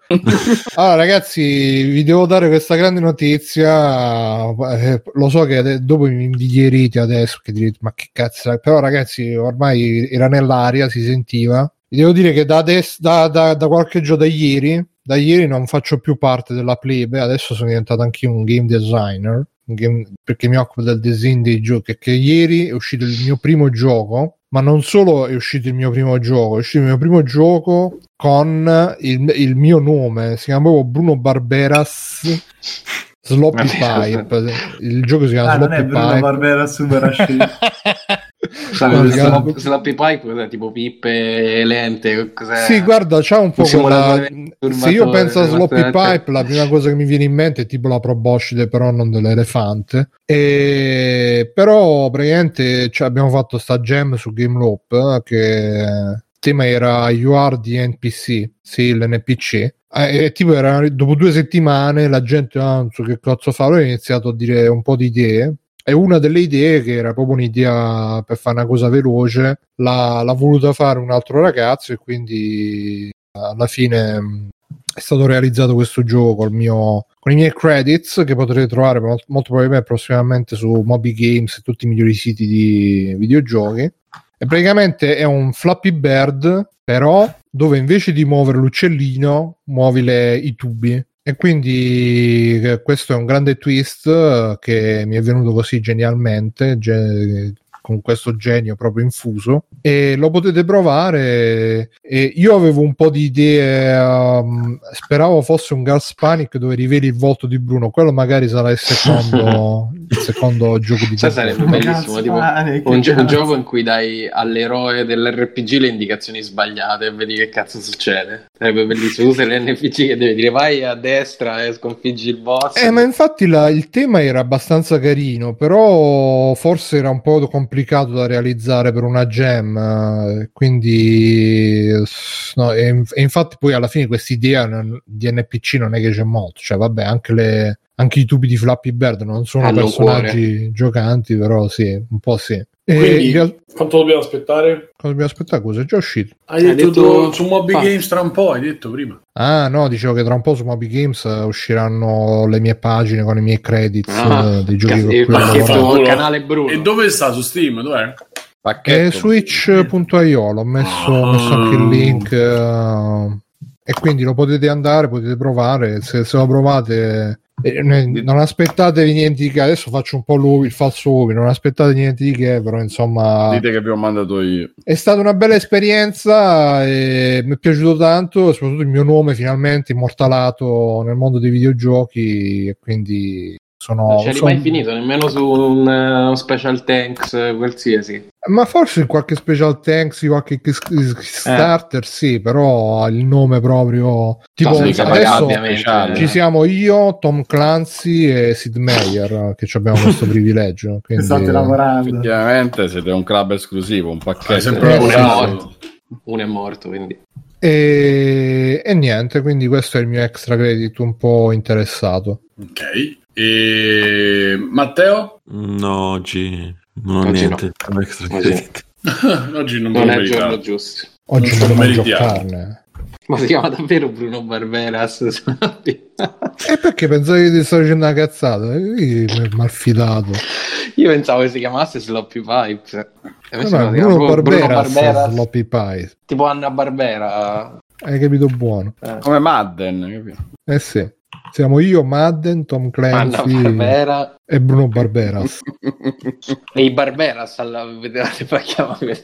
allora, ragazzi, vi devo dare questa grande notizia. Eh, lo so che ade- dopo mi invidierete adesso, che direte, ma che cazzo è?" Però, ragazzi, ormai era nell'aria, si sentiva. Vi devo dire che da, adesso, da, da, da qualche giorno, da ieri, da ieri non faccio più parte della plebe, adesso sono diventato anche un game designer. Game- perché mi occupo del design dei giochi. Che ieri è uscito il mio primo gioco ma non solo è uscito il mio primo gioco, è uscito il mio primo gioco con il, il mio nome, si chiama proprio Bruno Barberas Sloppy Pipe. Il gioco si chiama Ah, non è Sloppy Bruno Pipe. Barbera Subarashi. No, si chiama- Slap- Slappy Pie cos'è? Tipo pippe lente? Cos'è? Sì, guarda, c'ha un po' quella... Se io penso a Sloppy. Pipe, la prima cosa che mi viene in mente è tipo la proboscide, però non dell'elefante. E... Però praticamente cioè, abbiamo fatto sta gem su Game Loop eh, che il tema era You are the NPC, sì, l'NPC. Eh, E tipo era dopo due settimane la gente ah, non so che cazzo fare, ho iniziato a dire un po' di idee e una delle idee che era proprio un'idea per fare una cosa veloce. L'ha, l'ha voluta fare un altro ragazzo e quindi alla fine mh, è stato realizzato questo gioco mio, con i miei credits che potrete trovare molto, molto probabilmente prossimamente su Moby Games e tutti i migliori siti di videogiochi. E praticamente è un Flappy Bird però dove invece di muovere l'uccellino muovi le- i tubi e quindi eh, questo è un grande twist eh, che mi è venuto così genialmente ge- con questo genio proprio infuso e lo potete provare e io avevo un po' di idee um, speravo fosse un Gas Panic dove riveli il volto di Bruno quello magari sarà il secondo il secondo gioco di Cioè, sarebbe bellissimo, tipo che un, gio- un gioco in cui dai all'eroe dell'RPG le indicazioni sbagliate e vedi che cazzo succede. Sarebbe bellissimo. Tu sei l'NPC che deve dire vai a destra e sconfiggi il boss. Eh, ma infatti la- il tema era abbastanza carino, però forse era un po' complicato da realizzare per una gem, eh, quindi no, e, e infatti poi alla fine questa idea di NPC non è che c'è molto, cioè vabbè anche, le, anche i tubi di Flappy Bird non sono Hanno personaggi giocanti, però sì, un po' sì. E Quindi, in real- quanto dobbiamo aspettare? cosa dobbiamo aspettare? Cosa è già uscito? Hai Hai detto, detto- su Moby Ah. Games tra un po', hai detto prima. Ah no, dicevo che tra un po' su Moby Games eh, usciranno le mie pagine con i miei credits Ah, eh, dei giochi il cui ho Bruno. canale Bruno. E dove sta su Steam? Dov'è? È Pacchetto. switch.io, l'ho messo, ho messo anche il link eh, e quindi lo potete andare, potete provare, se, se lo provate eh, non aspettatevi niente di che, adesso faccio un po' l'uovo, il falso uovo, non aspettate niente di che, però insomma Dite che vi ho mandato io. è stata una bella esperienza e mi è piaciuto tanto, soprattutto il mio nome finalmente immortalato nel mondo dei videogiochi e quindi sono... Non c'eri sono- mai finito, nemmeno su un, eh, un Special Tanks eh, qualsiasi. Ma forse in qualche special thanks, in qualche Eh. starter, sì, però il nome proprio tipo No, pagati, adesso ovviamente. ci siamo io, Tom Clancy e Sid Meier che ci abbiamo questo privilegio. Quindi... state lavorando. Effettivamente siete un club esclusivo, un pacchetto. Hai sempre Eh, Uno sì, è sì. morto. Uno è morto, quindi. E... e niente, quindi questo è il mio extra credit un po' interessato. Ok. E Matteo? No, oggi non ho Oggi niente. Extra Oggi no. credit. Oggi non, Non è il giorno giusto. Oggi Non non mangio meritiamo. carne. Ma si chiama davvero Bruno Barberas? E perché pensavi che ti stavo dicendo una cazzata? Io malfidato. Io pensavo che si chiamasse Sloppy Pipes. E invece no, si chiama Bruno proprio Bruno Barberas, Barberas, Sloppy Pie. tipo Anna Barbera. Hai capito buono? Come Madden, capito? Eh sì. Siamo io, Madden, Tom Clancy Barbera e Bruno Barberas. e i Barberas alla vedete poi chiamare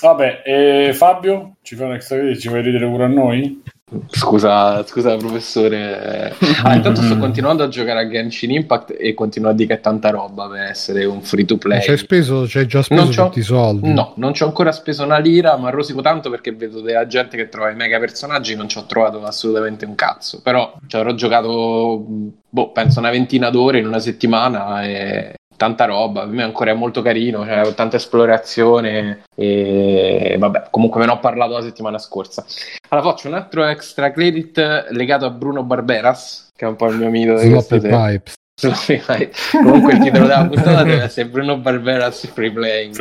Vabbè, e Fabio? Ci fa un extra credit? Ci fai ridere pure a noi? Scusa, scusa professore. Ah, intanto sto continuando a giocare a Genshin Impact e continuo a dire che è tanta roba per essere un free to play. Ci hai speso, ci hai già speso Non tutti i soldi. No, non ci ho ancora speso una lira, ma rosico tanto perché vedo della gente che trova i mega personaggi, non ci ho trovato assolutamente un cazzo. Però ci avrò giocato, boh, penso una ventina d'ore in una settimana e tanta roba. Per me ancora è molto carino, c'è tanta esplorazione e vabbè, comunque ve ne ho parlato la settimana scorsa. Allora faccio un altro extra credit legato a Bruno Barberas, che è un po' il mio mito di. Pipes. Comunque il titolo della puntata deve essere Bruno Barberas Free Playing.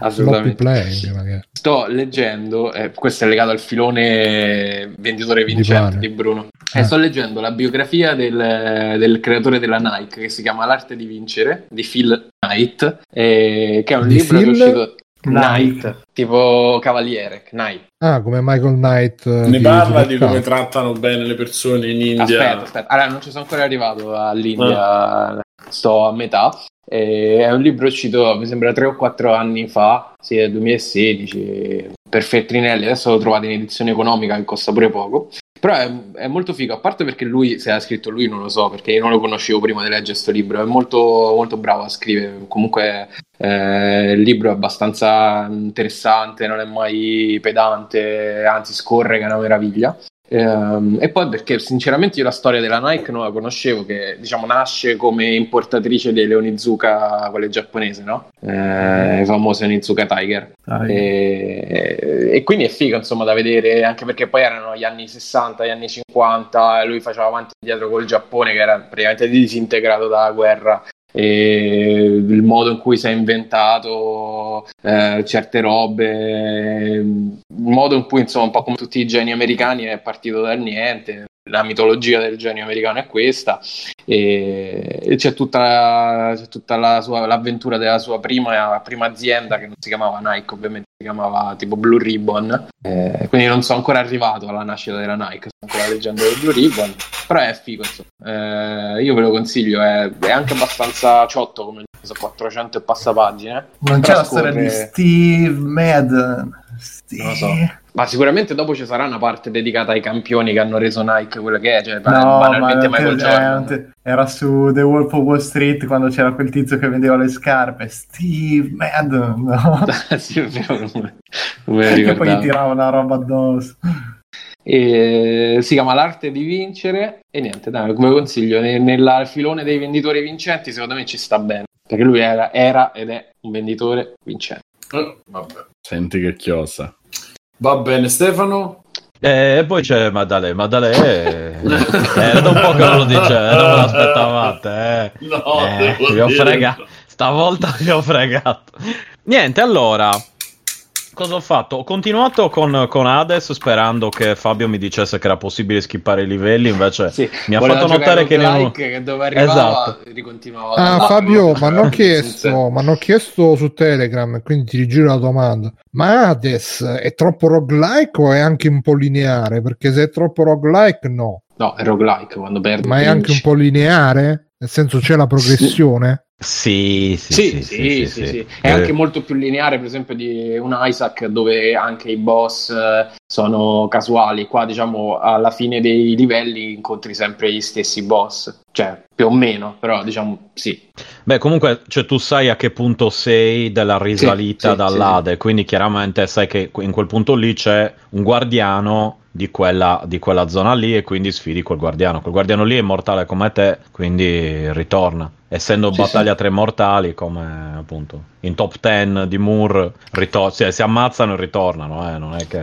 Assolutamente. playing. Sto leggendo, eh, questo è legato al filone venditore Di vincente pane. di, Bruno. Ah. E sto leggendo la biografia del, del creatore della Nike che si chiama L'arte di vincere di Phil Knight, eh, che è un Di libro che è Phil? uscito Knight. Knight, tipo Cavaliere, Knight. Ah, come Michael Knight. eh, Ne parla di Supercar. come trattano bene le persone in India. Aspetta, aspetta. Allora, non ci sono ancora arrivato all'India, sto a metà. Eh, è un libro uscito, mi sembra, 3 o 4 anni fa, sì, è 2016, per Feltrinelli. Adesso lo trovate in edizione economica che costa pure poco. Però è, è molto figo, a parte perché lui, se ha scritto lui non lo so, perché io non lo conoscevo prima di leggere questo libro, è molto, molto bravo a scrivere, comunque eh, il libro è abbastanza interessante, non è mai pedante, anzi scorre che è una meraviglia. Ehm, e poi perché sinceramente io la storia della Nike non la conoscevo, che diciamo nasce come importatrice delle Onizuka, quelle giapponese, no? Eh, le famose Onizuka Tiger. Dai. E, e quindi è figo insomma da vedere, anche perché poi erano gli anni 60, gli anni 50, e lui faceva avanti e indietro col Giappone che era praticamente disintegrato dalla guerra il modo in cui si è inventato eh, certe robe, il modo in cui insomma un po' come tutti i geni americani è partito dal niente. La mitologia del genio americano è questa e, c'è tutta, c'è tutta la sua, l'avventura della sua prima, prima azienda che non si chiamava Nike ovviamente si chiamava tipo Blue Ribbon eh, quindi non sono ancora arrivato alla nascita della Nike sto ancora leggendo del Blue Ribbon però è figo insomma. Eh, io ve lo consiglio è, è anche abbastanza ciotto come sono 400 e passa pagine Non c'è la storia di scorre- Steve Madden. Steve... non lo so ma sicuramente dopo ci sarà una parte dedicata ai campioni che hanno reso Nike quello che è cioè No, banalmente ma Michael Jordan era su The Wolf of Wall Street quando c'era quel tizio che vendeva le scarpe. Steve Madden, no? sì, è vero, non me- non me lo che poi gli tirava una roba addosso. E si chiama L'arte di vincere e niente, dai, come consiglio, ne- nel filone dei venditori vincenti secondo me ci sta bene, perché lui era, era ed è un venditore vincente. Eh, vabbè. Senti che chiosa. Va bene, Stefano. E poi c'è Maddalè, Maddalè eh, era da un po' che non lo diceva, non ve l'aspettavate, eh. No, Eh, vi ho fregato, stavolta vi ho fregato. Niente, allora, cosa ho fatto? Ho continuato con, con Hades sperando che Fabio mi dicesse che era possibile skippare i livelli, invece Sì, mi ha fatto notare che... ne- roguelike, che dove arrivava Esatto. ricontinuava. Ah, No, Fabio, no, ma hanno no, chiesto, mi hanno chiesto su Telegram, quindi ti rigiro la domanda. Ma Hades è troppo roguelike o è anche un po' lineare? Perché se è troppo roguelike, no. No, è roguelike quando perdi. Ma è anche un po' lineare? Nel senso c'è la progressione? Sì, sì, Sì, sì, sì, sì, È Eh, anche molto più lineare, per esempio, di un Isaac dove anche i boss eh, sono casuali. Qua, diciamo, alla fine dei livelli incontri sempre gli stessi boss. Cioè, più o meno, però diciamo sì. Beh, comunque, cioè, tu sai a che punto sei della risalita Sì, sì, dall'Ade, quindi chiaramente sai che in quel punto lì c'è un guardiano di quella, di quella zona lì e quindi sfidi quel guardiano. Quel guardiano lì è mortale come te, quindi ritorna. Essendo Sì, battaglia tre mortali, come appunto in top 10 di Moore, ritor- sì, si ammazzano e ritornano, eh, non è che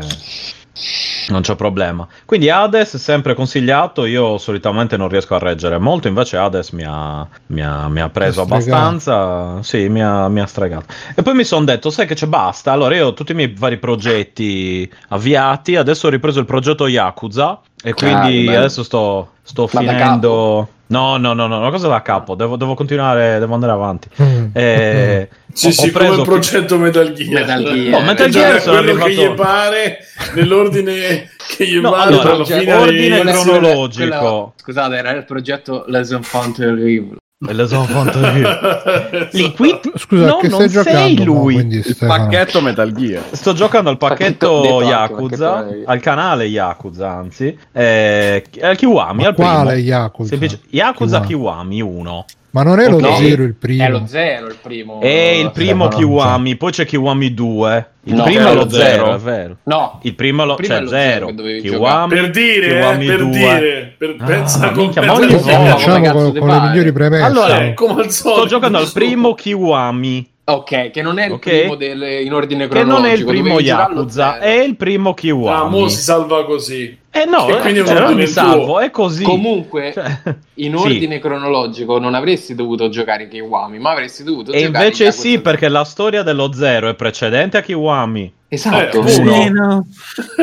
non c'è problema. Quindi Hades sempre consigliato, io solitamente non riesco a reggere molto, invece Hades mi ha, mi ha- mi ha preso abbastanza, sì, mi ha, mi ha stregato. E poi mi sono detto, sai che c'è, basta, allora io ho tutti i miei vari progetti avviati, adesso ho ripreso il progetto Yakuza e quindi bello. adesso sto, sto Ma finendo... No, no, no, no, una cosa da capo, devo, devo continuare, devo andare avanti. Mm. Sì, ho- sì, ho come preso il progetto Metal Gear. Metal Gear. No, Metal Gear sono quello che arrivato- gli pare, nell'ordine che gli No, pare, allora, alla cioè, fine ordine cronologico. Quello- scusate, era il progetto Les Enfants Terribles. E le sono fatto io. Lì, qui- Scusa, no, che non stai giocando? sei lui. quindi, Il pacchetto Metal Gear. Sto giocando al pacchetto Pacchetto- anche Yakuza, pacchetto- al canale Yakuza, anzi, eh, al Kiwami, Ma al primo. quale Yakuza? Semplice- Yakuza Kiwami. Kiwami 1. Ma non è lo Ok. zero il primo? È lo zero il primo. E il primo Kiwami, poi c'è Kiwami 2. Il No, primo lo lo 0, zero. è vero. No, Il primo, lo, Il primo cioè è lo 0. zero Kiwami, Per dire, eh, Kiwami per 2. dire, per, Ah, pensa con minchia, ma ogni volta- cazzo con, con le migliori premesse. Allora, Eh, come al solito. Sto giocando al primo Kiwami. Ok, che non è il Ok. primo del, in ordine Che cronologico. non è il primo Yakuza, è il primo Ah, Kiwami. mo si salva così. Eh no, E quindi non cioè, non è mi salvo, tuo. è così. Comunque, Cioè, in sì. ordine cronologico non avresti dovuto giocare Kiwami, ma avresti dovuto E giocare invece Yakuza sì, perché la storia dello zero è precedente a Kiwami. Esatto. Eh, Uno.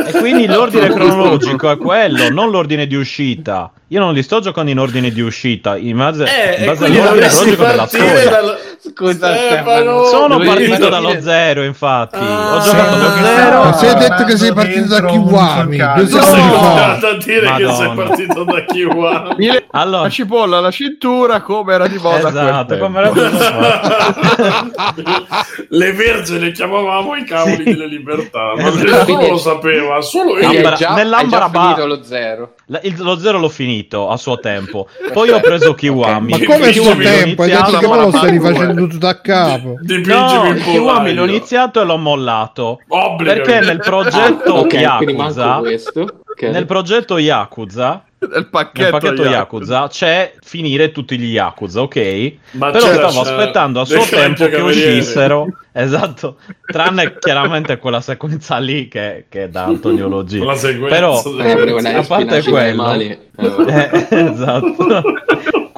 E quindi l'ordine cronologico è quello, non l'ordine di uscita. Io non li sto giocando in ordine di uscita, in base, Eh, in e base quindi all'ordine cronologico della storia. dal... Scusa, Stefano. Stefano. Sono Dovevi partito dallo zero, infatti. Ah, Ho giocato ma da che zero. Ma sei detto che sei partito da Kiwami secondi sei andato a dire che sei Madonna. partito da Kiwami. Allora, La cipolla alla cintura come era di moda a esatto, come era le verge le chiamavamo i cavoli Sì. delle libertà, ma Esatto. nessuno lo sapeva, solo io. Ambra- già, nell'Ambra Ba- finito lo zero. La- il- lo zero l'ho finito a suo tempo. Poi ho preso Kiwami. Ma Che come il suo tempo? Hai detto che poi lo stai Due. Rifacendo tutto a capo. Dipingimi No, po' Kiwami l'ho iniziato e l'ho mollato. Obbligo. Perché nel progetto Ah, ok, quindi manco Yakuza questo. Ok. nel progetto Yakuza, Del pacchetto, nel pacchetto Yakuza. Yakuza c'è finire tutti gli Yakuza, ok? Ma Però c'era- stavo c'era aspettando a suo tempo che uscissero, esatto, tranne chiaramente quella sequenza lì che, che è da antoniologia. La sequenza Però, Eh, a di parte quello, eh, esatto.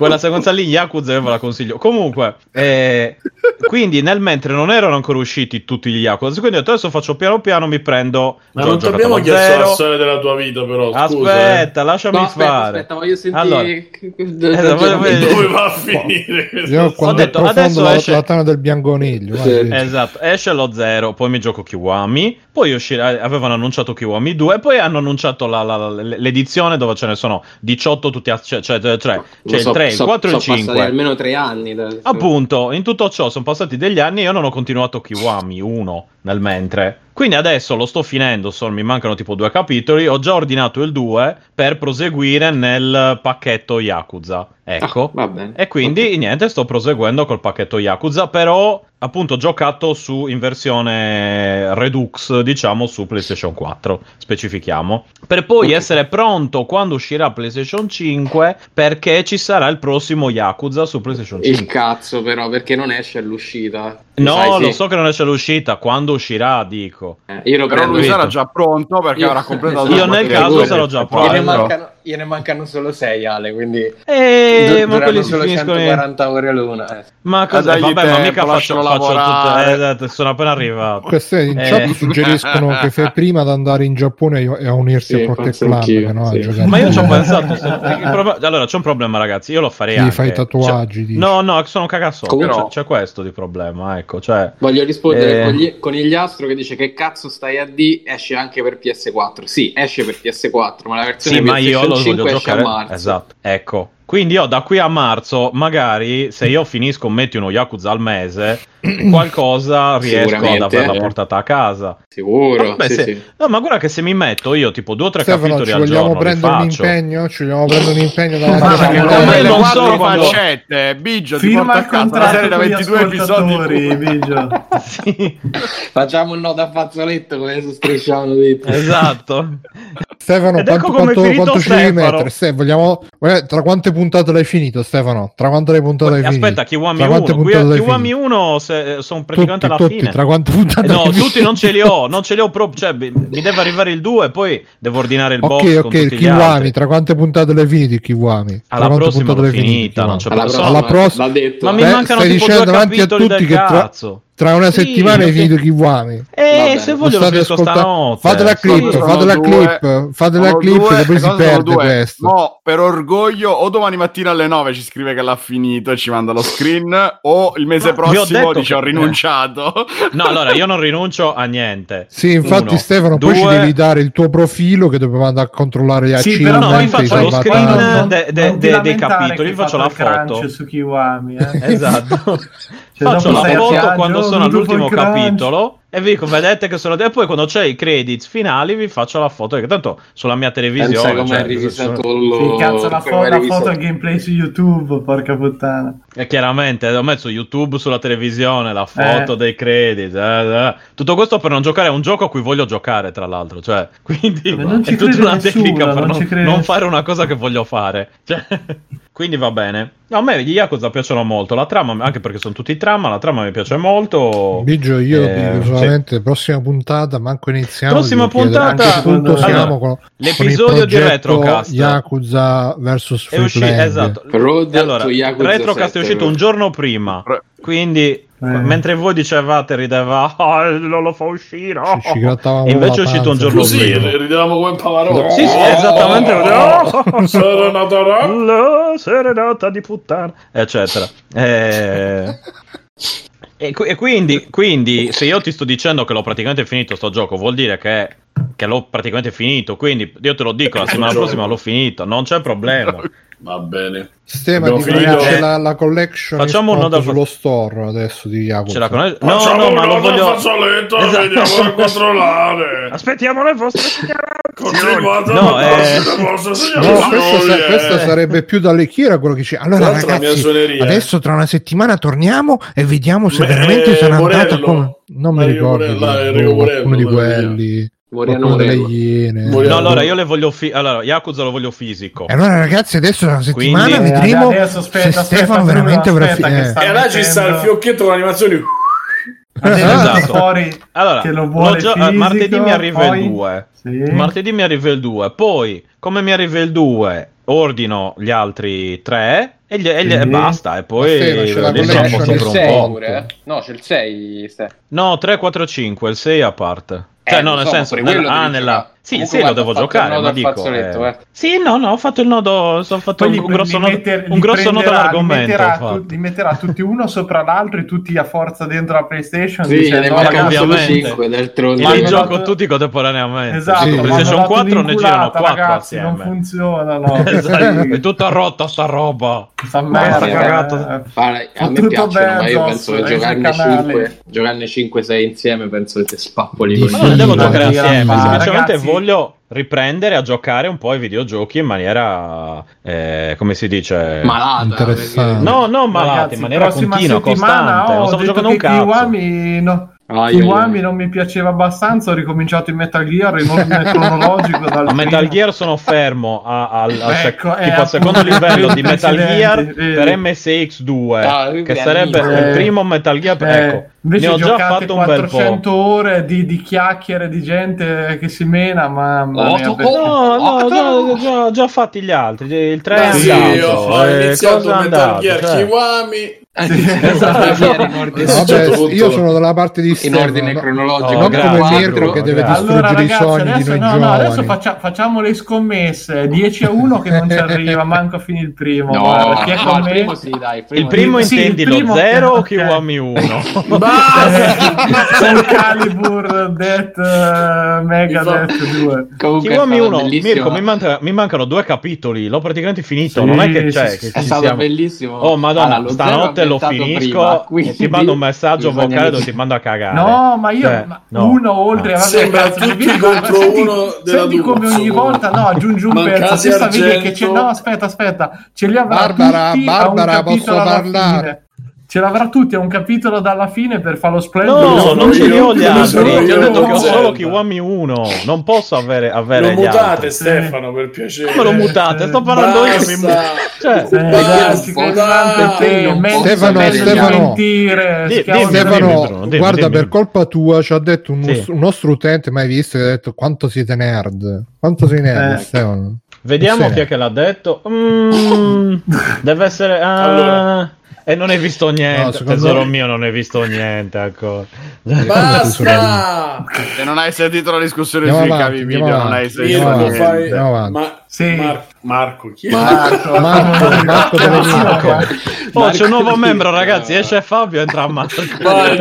Quella sequenza lì, Yakuza, io ve la consiglio. Comunque, eh, quindi nel mentre non erano ancora usciti tutti gli Yakuza, quindi ho detto adesso faccio piano piano, mi prendo. Ma ho non abbiamo chiesto zero. la storia della tua vita, però. Scusa, Aspetta, lasciami No, aspetta, fare. aspetta, voglio sentire Allora, voglio eh. Dove va a finire? Io quando detto, approfondo adesso la, esce- la tana del bianconiglio. Sì. Esatto, esce lo 0, poi mi gioco Kiwami, poi uscirà, avevano annunciato Kiwami 2, poi hanno annunciato la- la- la- l'edizione dove ce ne sono 18 tutti a, cioè, cioè, cioè, c'è Lo il so- 3, so- 4 e il sono passati 5. almeno tre anni. da- Appunto, in tutto ciò sono passati degli anni e io non ho continuato Kiwami 1 nel mentre. Quindi adesso lo sto finendo, solo mi mancano tipo due capitoli, ho già ordinato il 2 per proseguire nel pacchetto Yakuza. Ecco. Ah, va bene. E quindi niente, sto proseguendo col pacchetto Yakuza, però appunto giocato su in versione Redux, diciamo su PlayStation 4, specifichiamo, per poi essere pronto quando uscirà PlayStation 5 perché ci sarà il prossimo Yakuza su PlayStation 5. Il cazzo, però, perché non esce all'uscita. No, sai, lo sì. so che non esce all'uscita, quando uscirà dico. Eh, io lo Però prendo. lui sarà già pronto perché Io- avrà completato Io nel caso sarò già PS4. Gliene pronto. mancano, gliene mancano solo 6, Ale, quindi Eh, du- ma quelli solo finiscono in... 140 ore l'una. eh. Ma cosa? dagli Vabbè, ma tempo, mica faccio, faccio tutto... eh, esatto, sono appena arrivato. Queste in Eh. chat suggeriscono che fai prima di andare in Giappone e a unirsi Sì, a qualche clan. no, sì. Ma io ci ho pensato. prob- Allora, c'è un problema, ragazzi. Io lo farei Gli anche. fai i tatuaggi, Cioè- no, no, sono cagasso. Comunque- C'è, c'è questo di problema. Ecco, cioè. Voglio rispondere Eh. con, gli, con Igliastro che dice che cazzo stai a D esce anche per PS4. Sì, esce per PS4, ma la versione Sì, ma io PlayStation lo 5 voglio giocare. marzo. Esatto, ecco. Quindi io da qui a marzo, magari se io finisco metti uno Yakuza al mese, qualcosa riesco ad averla eh. portata a casa. Sicuro, Vabbè, sì, se- sì. No, ma guarda che se mi metto io tipo due o tre Stefano, capitoli ci al vogliamo giorno, prendere un impegno? Ci vogliamo prendere un impegno davanti Ma camera? come non so quando- faccette, Biggio, ti Firma porta il a casa serie da con gli 22 ascoltatori, episodi. Biggio. Sì, Facciamo un nodo a fazzoletto come su strisciamo dritto. esatto. Stefano, Ed quanto, ecco quanto, quanto ci devi mettere? Ste- vogliamo... tra quante puntate l'hai finito, Stefano? Tra quante le puntate hai finito? Aspetta, Kiwami Tra 1. quante Qui, puntate l'hai Kiwami finito? 1 se- sono praticamente tutti, alla tutti, fine. tra quante puntate Eh, No, tutti non ce li ho, non ce li ho proprio. Cioè, mi mi deve arrivare il 2 e poi devo ordinare il box. Ok, ok, il. Kiwami, tra quante puntate l'hai finito il Kiwami? Alla prossima l'ho l'hai finito, finita, non c'è? Alla problema. Alla prossima, prossima- l'ha detto. Ma mi Beh, mancano stai tipo dicendo due davanti a capitoli tutti del che cazzo. Tra una Sì, settimana hai finito Kiwami. Eh, Vabbè, se voglio lo ascoltando. stanotte. Fate la Sì. clip, Sono fate la due- clip, fate la clip due- che poi le si perde due. questo. Mo, per orgoglio, o domani mattina alle 9 ci scrive che l'ha finito e ci manda lo screen, o il mese No, ho prossimo detto dice che- ho rinunciato. No, allora io non rinuncio a niente. Sì, infatti Uno. Stefano, poi ci Due- devi dare il tuo profilo che dobbiamo andare a controllare gli Sì, però no, poi vi faccio i lo screen de- de- de- dei capitoli, faccio la foto. su Kiwami, eh. Esatto. Cioè, Faccio dopo la foto viaggio, quando sono all'ultimo capitolo e vi dico, vedete che sono e poi quando c'è i credits finali vi faccio la foto che tanto sulla mia televisione Pensa cioè, rivisato sono- lo... Sì, cazzo, la, fo- la foto al gameplay su YouTube, porca puttana. e chiaramente ho messo YouTube sulla televisione la foto Eh. dei credits eh, eh. tutto questo per non giocare a un gioco a cui voglio giocare tra l'altro cioè quindi Ma non ci è tutta una nessuno, tecnica per non non, non fare una cosa che voglio fare Cioè, quindi va bene no, a me gli Yakuza piacciono molto la trama anche perché sono tutti trama la trama mi piace molto Biggio, io Eh, dico solamente prossima puntata, manco iniziamo. Prossima puntata- punto Allora, siamo con, l'episodio con di Retrocast. Yakuza vs È Free uscito, Playing. esatto. Road allora, Yakuza Retrocast 7, è uscito un giorno prima. Quindi, mentre voi dicevate, rideva, "Ah, non lo fa uscire. oh, Ci- ci e invece è uscito un giorno Così prima. ridevamo come Pavarotti. Sì, sì, esattamente. Oh, Serenata la serenata di puttana, eccetera. Eh, E, e quindi, quindi, se io ti sto dicendo che l'ho praticamente finito sto gioco, vuol dire che, che l'ho praticamente finito. Quindi io te lo dico, la settimana prossima l'ho finito, non c'è problema. Va bene. Sistema Abbiamo di finito? c'è la, la collection Facciamo un espanto nodo al- sullo store adesso di Yakuza. Ce la? No, Facciamo no, ma un lo voglio. fazzoletto e Esatto. vediamo a controllare. Aspettiamo le vostre segnalazioni. Continuate No, a eh, le vostre No, questo, sa- eh. questo sarebbe più dalle Chiera quello che dice. Allora, ragazzi, adesso tra una settimana torniamo e vediamo se Ma- veramente eh, sono andato Morello. come. Non mi ricordo boh, Morello, uno di quelli. Qualcuno delle iene. No, allora io le voglio fi- allora Yakuza lo voglio fisico. E allora ragazzi adesso è una settimana Quindi- Eh, vedremo adesso aspetta, se aspetta, Stefano Bruno, veramente avrà aspetta fi- che eh. sta- E allora ci sta il fiocchetto con l'animazione. Adesso Esatto. fuori Allora, che lo già- fisico, martedì mi arriva poi- il 2. Sì. Martedì mi arriva il 2. Poi, come mi arriva il 2, ordino gli altri 3 e, gli- e gli- Sì. e basta. E poi collection posto il per un 6 po'. pure, eh? No, c'è il 6. Ste. No, 3, 4, 5, il 6 a parte. Cioè, Eh, no, nel so, senso, nella- ah, nella... Sì, sì, lo devo giocare, nodo ma dico... eh. eh. Sì, no, no, ho fatto il nodo, ho fatto Poi un, li- grosso, li nodo, metter- un li grosso nodo prenderà- li all'argomento. metterà, ho fatto. tu- li metterà tutti uno sopra l'altro e tutti a forza dentro la PlayStation. Sì, dicendo, ne "Oh, mancano solo ovviamente. 5 del E trono. li gioco dato- tutti contemporaneamente. Esatto, Sì. PlayStation dato 4 ne girano l'inculata, 4 ragazzi, non assieme. funziona, no. Esatto, è tutta rotta sta roba. Sta merda, cagato. eh. A me Tutto piacciono, ma io penso che ai giocarne suoi canali. 5, giocarne 5-6 insieme penso che ti spappoli così. Non devo giocare assieme, semplicemente ragazzi- voglio riprendere a giocare un po' ai videogiochi in maniera, eh, come si dice... Malata. No, non malati, Ragazzi, in maniera continua, costante. non stavo detto giocando un cazzo. Kiwami, no, Ai, Kiwami non mi piaceva abbastanza, ho ricominciato in Metal Gear in ordine cronologico dal A Metal. Gear sono fermo a- al, al sec- Ecco, eh, tipo al secondo livello di Metal Gear vedi. per MSX2 Ah, che sarebbe amico. il Eh, primo Metal Gear Eh, ecco invece ne ho già fatto un bel 400 po' ore di, di chiacchiere di gente che si mena, ma, Oh, oh, no, no, Octo! già, già, già fatti gli altri il 3 Ma è andato io ho eh, iniziato Metal andato Gear cioè. Kiwami. Esatto. In ordine- io sono dalla parte di in Stefano, ordine no? cronologico. Oh, non grazie, come Mirko, che deve grazie. distruggere Allora i ragazzi, sogni di adesso, noi no, no, adesso giovani. faccia- facciamo le scommesse 10 a 1 che non ci arriva manco a finire il primo No, guarda, chi è no, il primo sì, dai. il primo Sì, il intendi primo- lo 0 o ok. Kiwami 1 Eh, Soul Calibur Death eh, Mega Death 2 Comunque Kiwami è stato 1 bellissimo. Mirko mi, manca- mi mancano due capitoli l'ho praticamente finito Sì, non è che c'è sì, che È stato siamo- bellissimo. Oh madonna, stanotte zero lo finisco prima, e quindi ti mando un messaggio bisogna vocale dove ti mando a cagare. No, ma io Cioè, ma no, uno oltre no. Sembra cazzo, tutti contro senti- uno della Senti come ogni volta no, aggiungi un pezzo, vedi che c'è no, aspetta, aspetta, ce li avrà Barbara, tutti Barbara, posso parlare? Ce l'avrà tutti a un capitolo dalla fine per farlo splendido. No, sono non ce li io, ho gli io altri. Ti ho io, detto che ho solo Kiwami 1. Non posso avere, avere Lo gli mutate altri. Stefano per piacere. Come lo mutate? Sto parlando io. Basta. mi- Cioè, Eh, Stefano, Stefano. Stefano, guarda, dimmi. per colpa tua ci ha detto un, Sì. nostro, un nostro utente mai visto che ha detto quanto siete nerd. Quanto sei nerd, Eh. Stefano? Vediamo Sì. chi è che l'ha detto. Mm, deve essere. ah, Allora. E non hai visto niente. No, Tesoro me- mio, non hai visto niente ancora. Basta. Se non hai sentito la discussione Andiamo sui avanti, cavi video, non hai avanti. sentito avanti, fai... avanti. Ma... Sì. Mar- Marco, chi è? Marco, Marco, Marco Marco. mie. Oh, c'è un nuovo Marco membro, ragazzi. Esce Fabio, entra Marco. Vai.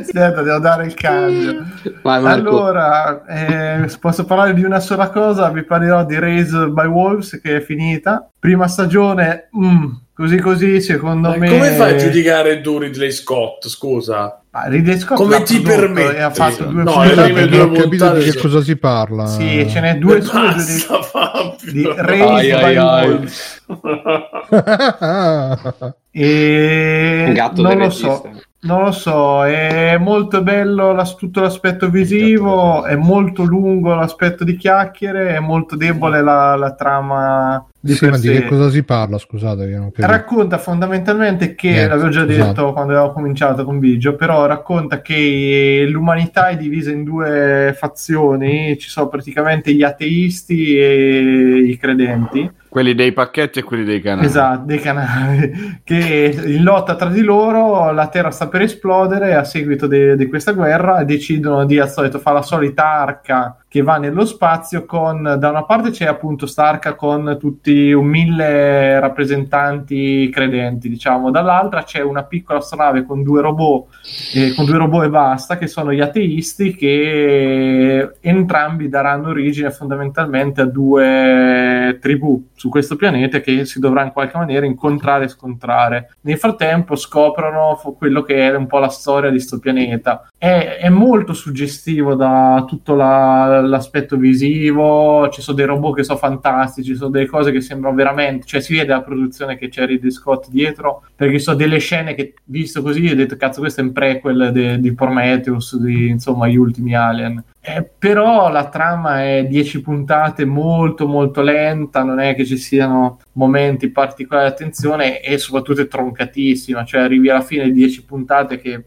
Aspetta, devo dare il cambio. Vai, Marco. Allora, eh, posso parlare di una sola cosa? Vi parlerò di Raise by Wolves che è finita. Prima stagione, mm, così così, secondo Ma me. come fai a giudicare tu Ridley Scott? Scusa. Ah, Ridley Scott Come ti prodotto permetti? E ha fatto due No, due non ho capito puntate di che cosa si parla. Sì, ce n'è due due di, di Ai, Raised ai, by ai. Wolves. E Un gatto non del lo so. Non lo so, è molto bello la- tutto l'aspetto visivo, è molto lungo l'aspetto di chiacchiere, è molto debole la, la trama di Sì, per ma di che cosa si parla? Scusate. Racconta fondamentalmente che, Niente, l'avevo già scusate. detto quando avevo cominciato con Biggio, però racconta che l'umanità è divisa in due fazioni, ci sono praticamente gli ateisti e i credenti. Quelli dei pacchetti e quelli dei canali. Esatto, dei canali che in lotta tra di loro la Terra sta per esplodere a seguito di questa guerra decidono di al solito fare la solita arca che va nello spazio con da una parte c'è appunto st'arca con tutti un mille rappresentanti credenti diciamo dall'altra c'è una piccola astronave con due robot eh, con due robot e basta che sono gli ateisti che entrambi daranno origine fondamentalmente a due tribù su questo pianeta che si dovrà in qualche maniera incontrare e scontrare. Nel frattempo scoprono quello che è un po' la storia di questo pianeta. È, è molto suggestivo da tutta la- l'aspetto visivo, ci sono dei robot che sono fantastici, ci sono delle cose che sembrano veramente, cioè si vede la produzione che c'è Ridley Scott dietro, perché ci sono delle scene che visto così ho detto cazzo questo è un prequel de- di Prometheus, di insomma gli ultimi Alien. Eh, però la trama è 10 puntate molto molto lenta, non è che ci siano momenti particolari di attenzione e soprattutto è troncatissima, cioè arrivi alla fine di 10 puntate che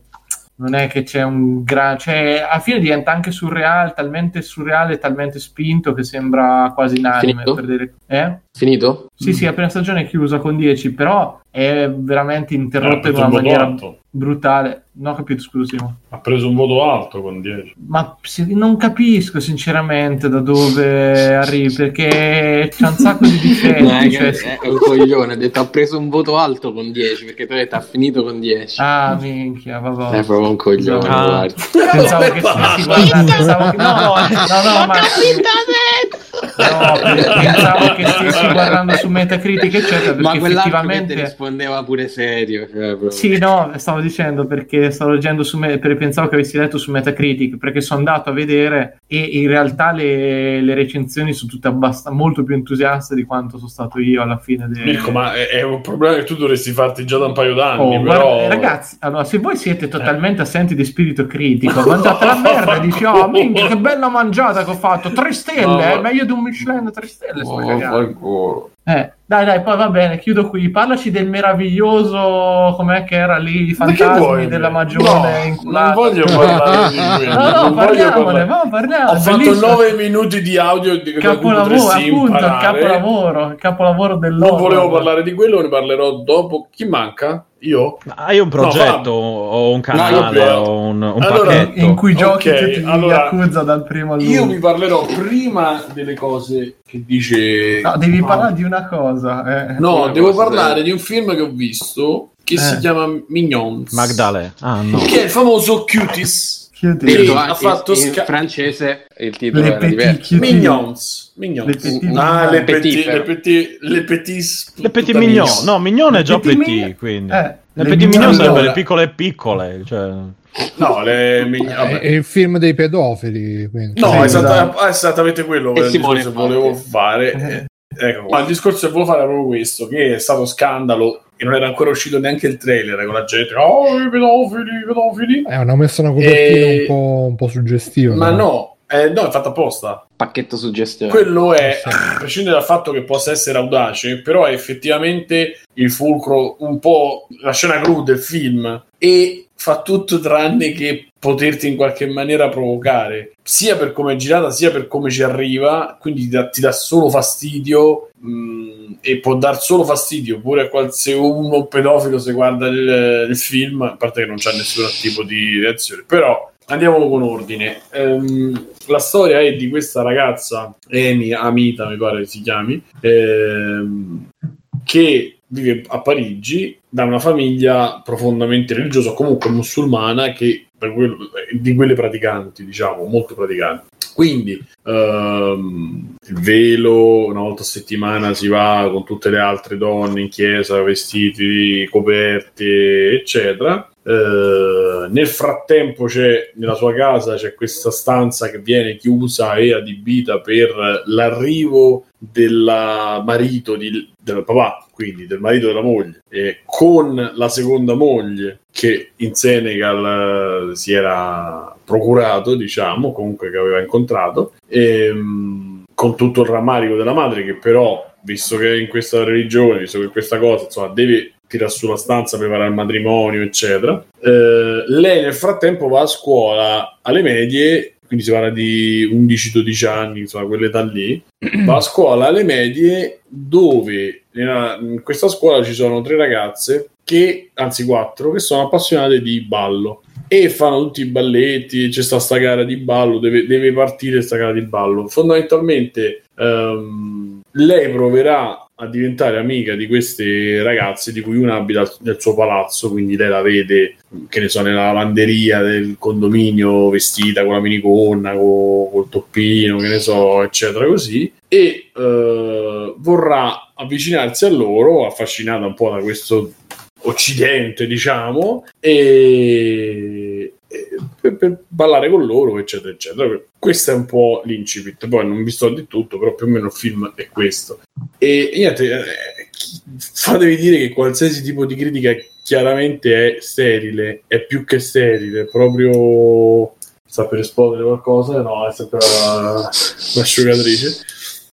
non è che c'è un gran... cioè alla fine diventa anche surreale, talmente surreale, talmente spinto che sembra quasi inanime. Finito? Per delle... Eh? Finito? Sì, sì, la prima stagione è chiusa con 10, però è veramente interrotta in una un maniera alto. Brutale. Non ho capito, scusa Simo. Ha preso un voto alto con 10. Ma non capisco sinceramente da dove arrivi perché c'è un sacco di difetti. No, è, cioè, è un coglione, ha detto ha preso un voto alto con 10 perché tu hai detto ha finito con 10. Ah, minchia, vabbè. È proprio un coglione, Ah. guarda. Pensavo che stessi guardando. Pensavo che... No, no, no, ma. No, pensavo che stessi guardando su Metacritic, eccetera. Ma Perché effettivamente. rispondeva pure serio. cioè, proprio. Sì, no, stavo dicendo perché stavo leggendo su me, perché pensavo che avessi letto su Metacritic, perché sono andato a vedere e in realtà le, le recensioni sono tutte abbast- molto più entusiaste di quanto sono stato io alla fine. De... Mirko, ma è, è un problema che tu dovresti farti già da un paio d'anni. Oh, però... guarda, ragazzi, allora, se voi siete totalmente assenti di spirito critico, mangiate la merda e dici, oh, minchia, che bella mangiata che ho fatto, tre stelle, No, è ma- meglio di un Michelin, tre stelle, Oh. Eh, dai, dai, poi va bene, chiudo qui. Parlaci del meraviglioso, com'è che era lì, i fantasmi vuoi? della No, magione inculata. non voglio parlare di quello. No, no, parliamone, ma parliamo. Ho fatto bellissimo. 9 minuti di audio di capolavoro, appunto, il capolavoro, il capolavoro dell'oro. Non volevo parlare di quello, ne parlerò dopo. Chi manca? Io? Hai un progetto No, o un io canale però- o un, un Allora, pacchetto? In cui giochi Ok, tutti gli allora, Yakuza dal primo Io all'ultimo. vi parlerò prima delle cose che dice. No, devi parlare di una cosa. Eh. No, Una devo cosa, parlare eh. di un film che ho visto che si Eh. chiama Mignons. Magdale. Ah, no. Che è il famoso Cuties. Detto ha fatto in sca- francese il titolo Le era petit diverso. Mignons. Mignons. Le petit ah, le petit, Petit, le petit, le petits. Le petit mignon. No, mignon è già Petit petit, quindi. Eh, le le petit mignon- mignon sarebbero Allora. le piccole piccole. Cioè... No, le mignon. È, vabbè. è il film dei pedofili. Quindi. No, è esatta- esatto. è esattamente quello che volevo fare. Eh, Ecco, qua. il discorso che volevo fare era proprio questo: che è stato scandalo e non era ancora uscito neanche il trailer con la gente. Oh, i pedofili, i pedofili. Eh, hanno messo una copertina Eh, un, po', un po' suggestiva. Ma però. no, eh, no, è fatto apposta. Pacchetto suggestione. Quello è, a prescindere dal fatto che possa essere audace, però è effettivamente il fulcro, un po' la scena cru del film e fa tutto tranne che poterti in qualche maniera provocare, sia per come è girata, sia per come ci arriva, quindi ti dà, solo fastidio mh, e può dar solo fastidio pure a qualsiasi pedofilo se guarda il, il film, a parte che non c'è nessun tipo di reazione, però Andiamo con ordine. Ehm, la storia è di questa ragazza, Amy Amita, mi pare si chiami, ehm, che vive a Parigi da una famiglia profondamente religiosa, comunque musulmana, che quello- di quelle praticanti, diciamo, molto praticanti. Quindi ehm, il velo, una volta a settimana si va con tutte le altre donne in chiesa, vestiti, coperti, eccetera. Eh, nel frattempo c'è nella sua casa c'è questa stanza che viene chiusa e adibita per l'arrivo del marito di, del papà, quindi del marito della moglie, e con la seconda moglie che in Senegal eh, si era procurato, diciamo, comunque che aveva incontrato, ehm, con tutto il rammarico della madre che però, visto che è in questa religione, visto che questa cosa, insomma, deve tirare sulla stanza, preparare il matrimonio, eccetera. Eh, lei nel frattempo va a scuola alle medie, quindi si parla di 11-12 anni, insomma, quell'età lì, va a scuola alle medie dove in questa scuola ci sono tre ragazze che, anzi quattro, che sono appassionate di ballo e fanno tutti i balletti, c'è sta, sta gara di ballo, deve, deve partire sta gara di ballo. Fondamentalmente ehm, lei proverà a diventare amica di queste ragazze di cui una abita nel suo palazzo, quindi lei la vede, che ne so, nella lavanderia del condominio vestita con la minigonna, co- col toppino, che ne so, eccetera, così, e eh, vorrà avvicinarsi a loro, affascinata un po' da questo occidente, diciamo, e per, per ballare con loro, eccetera, eccetera. Questo è un po' l'incipit. Poi non vi sto di tutto, però più o meno il film è questo. E niente, eh, fatevi dire che qualsiasi tipo di critica chiaramente è sterile, è più che sterile, proprio sta per esplodere qualcosa, no, è sempre la- l'asciugatrice.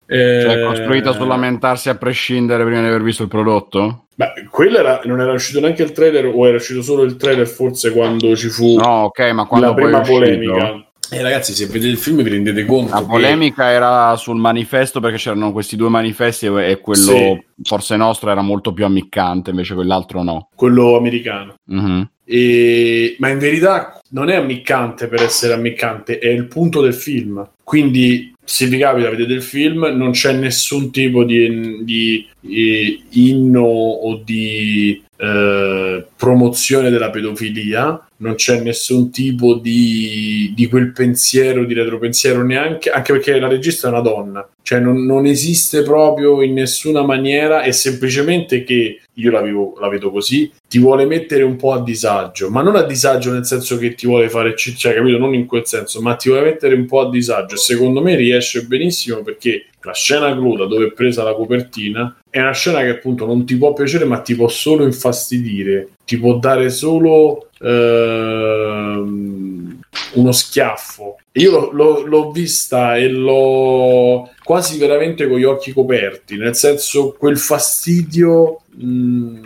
Eh, Cioè, è costruita sul lamentarsi a prescindere prima di aver visto il prodotto? Beh, quello era, non era uscito neanche il trailer, o era uscito solo il trailer, forse quando ci fu No, ok, ma quando la prima polemica. E ragazzi, se vedete il film vi rendete conto La che polemica era sul manifesto perché c'erano questi due manifesti e quello Sì. forse nostro era molto più ammiccante, invece quell'altro no. quello americano. Mhm. E- Ma in verità non è ammiccante per essere ammiccante, è il punto del film. Quindi, se vi capita, vedete il film, non c'è nessun tipo di, di, eh, inno o di eh, promozione della pedofilia, non c'è nessun tipo di, di quel pensiero, di retropensiero neanche, anche perché la regista è una donna, cioè non, non esiste proprio in nessuna maniera, è semplicemente che io la, vivo- la vedo così, ti vuole mettere un po' a disagio, ma non a disagio nel senso che ti vuole fare, ci- cioè capito, non in quel senso, ma ti vuole mettere un po' a disagio. Secondo me riesce benissimo perché la scena cruda dove è presa la copertina è una scena che appunto non ti può piacere, ma ti può solo infastidire, ti può dare solo ehm, uno schiaffo. Io l'ho, l'ho- l'ho vista e l'ho quasi veramente con gli occhi coperti, nel senso quel fastidio mh,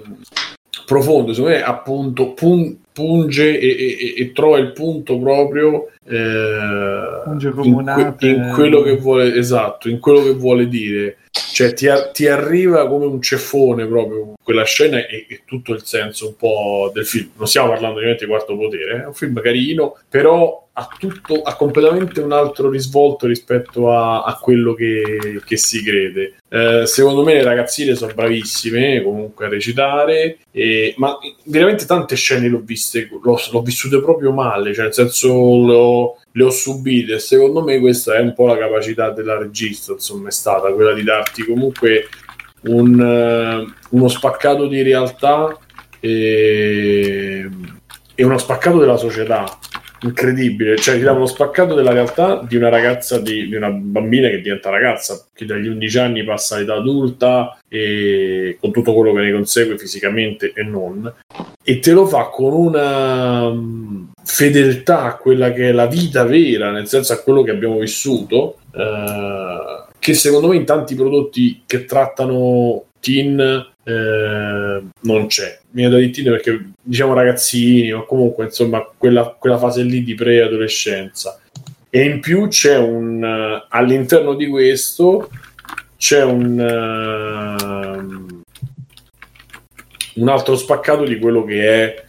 profondo, secondo me appunto pun- punge e, e- e trova il punto proprio eh, in, un'ape. in quello che vuole esatto, in quello che vuole dire. Cioè ti, a- ti arriva come un ceffone proprio quella scena e, e tutto il senso un po' del film. Non stiamo parlando ovviamente di Quarto Potere, è un film carino, però ha tutto, ha completamente un altro risvolto rispetto a, a quello che, che si crede. Eh, secondo me le ragazzine sono bravissime comunque a recitare, e- ma veramente tante scene l'ho viste, l'ho, l'ho vissute proprio male, cioè nel senso l'ho- le ho subite. Secondo me questa è un po' la capacità della regista, insomma, è stata quella di darti comunque un, eh, uno spaccato di realtà e, e uno spaccato della società incredibile, cioè ti dà uno spaccato della realtà di una ragazza, di, di una bambina che diventa ragazza, che dagli 11 anni passa all'età adulta e con tutto quello che ne consegue fisicamente e non, e te lo fa con una mm, fedeltà a quella che è la vita vera, nel senso a quello che abbiamo vissuto, eh, che secondo me in tanti prodotti che trattano teen eh, non c'è. Mi viene da dire teen perché diciamo ragazzini o comunque insomma quella, quella fase lì di preadolescenza. E in più c'è un eh, all'interno di questo c'è un ehm, un altro spaccato di quello che è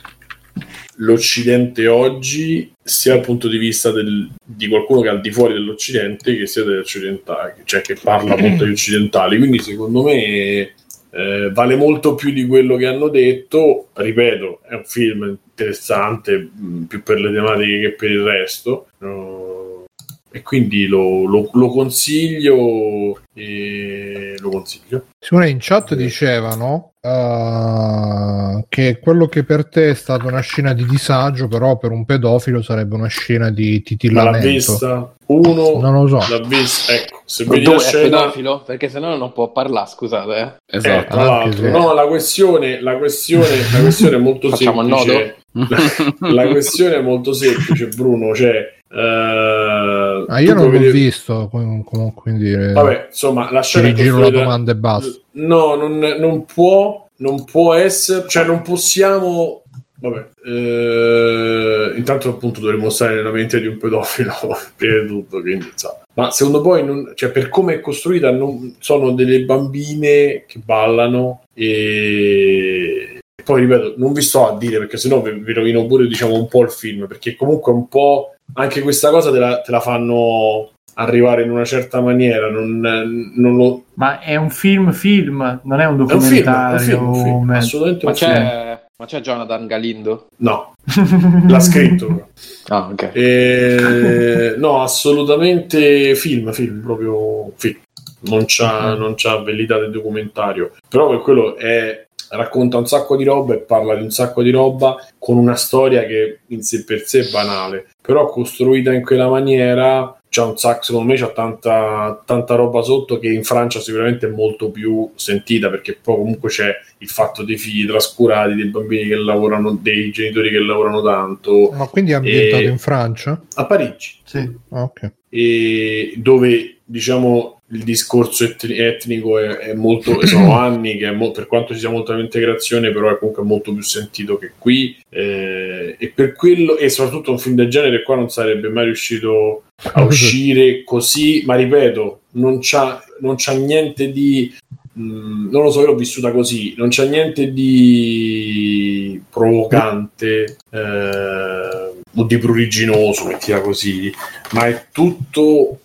l'Occidente oggi, sia dal punto di vista del- di qualcuno che è al di fuori dell'Occidente, che sia degli occidentali, cioè che parla molto agli occidentali. Quindi, secondo me, eh, vale molto più di quello che hanno detto. Ripeto, è un film interessante mh, più per le tematiche che per il resto. No, e quindi lo, lo- lo consiglio. E lo consiglio. Simone in chat dicevano eh, che quello che per te è stata una scena di disagio, però per un pedofilo sarebbe una scena di Ma l'ha vista uno, Non lo so. l'ha vista. Ecco, se Ma vedi la scena, pedofilo? Perché sennò non può parlare, scusate. Eh. Eh, Esatto. Anche se- no, la questione, la questione, la questione è molto semplice. La, la questione è molto semplice, Bruno. Cioè, eh, Ah, io non l'ho vedere- visto, com- com- quindi eh, Vabbè, insomma, la ti scena rigiro la domanda e basta. No, non, non può, non può essere, cioè non possiamo. Vabbè, eh, intanto appunto dovremmo stare nella mente di un pedofilo prima di tutto, quindi insomma. Ma secondo voi, non- cioè, per come è costruita, non- sono delle bambine che ballano e poi ripeto, non vi sto a dire perché sennò vi, vi rovino pure diciamo un po' il film, perché comunque un po' anche questa cosa te la, te la fanno arrivare in una certa maniera, non, non lo, Ma è un film film, non è un è un film, è un documentario. film, un film, mezzo. assolutamente Ma un film. Ma c'è Jonathan Galindo? No, l'ha scritto. Ah, ok. Eh, no, assolutamente film, film, proprio film. Non c'ha, non c'ha velità del documentario. Però per quello è, racconta un sacco di roba e parla di un sacco di roba con una storia che in sé per sé è banale, però costruita in quella maniera c'è un sacco, secondo me c'è tanta, tanta roba sotto che in Francia sicuramente è molto più sentita perché poi comunque c'è il fatto dei figli trascurati, dei bambini che lavorano, dei genitori che lavorano tanto. Ma quindi è ambientato E- in Francia? A Parigi, Sì. Ah, ok. e dove diciamo il discorso etni- etnico è, è molto sono anni che mo- per quanto ci sia molta integrazione però è comunque molto più sentito che qui eh, e per quello e soprattutto un film del genere qua non sarebbe mai riuscito a uscire così ma ripeto non c'ha, non c'ha niente di mh, non lo so io l'ho vissuta così non c'è niente di provocante eh, o di pruriginoso mettila così ma è tutto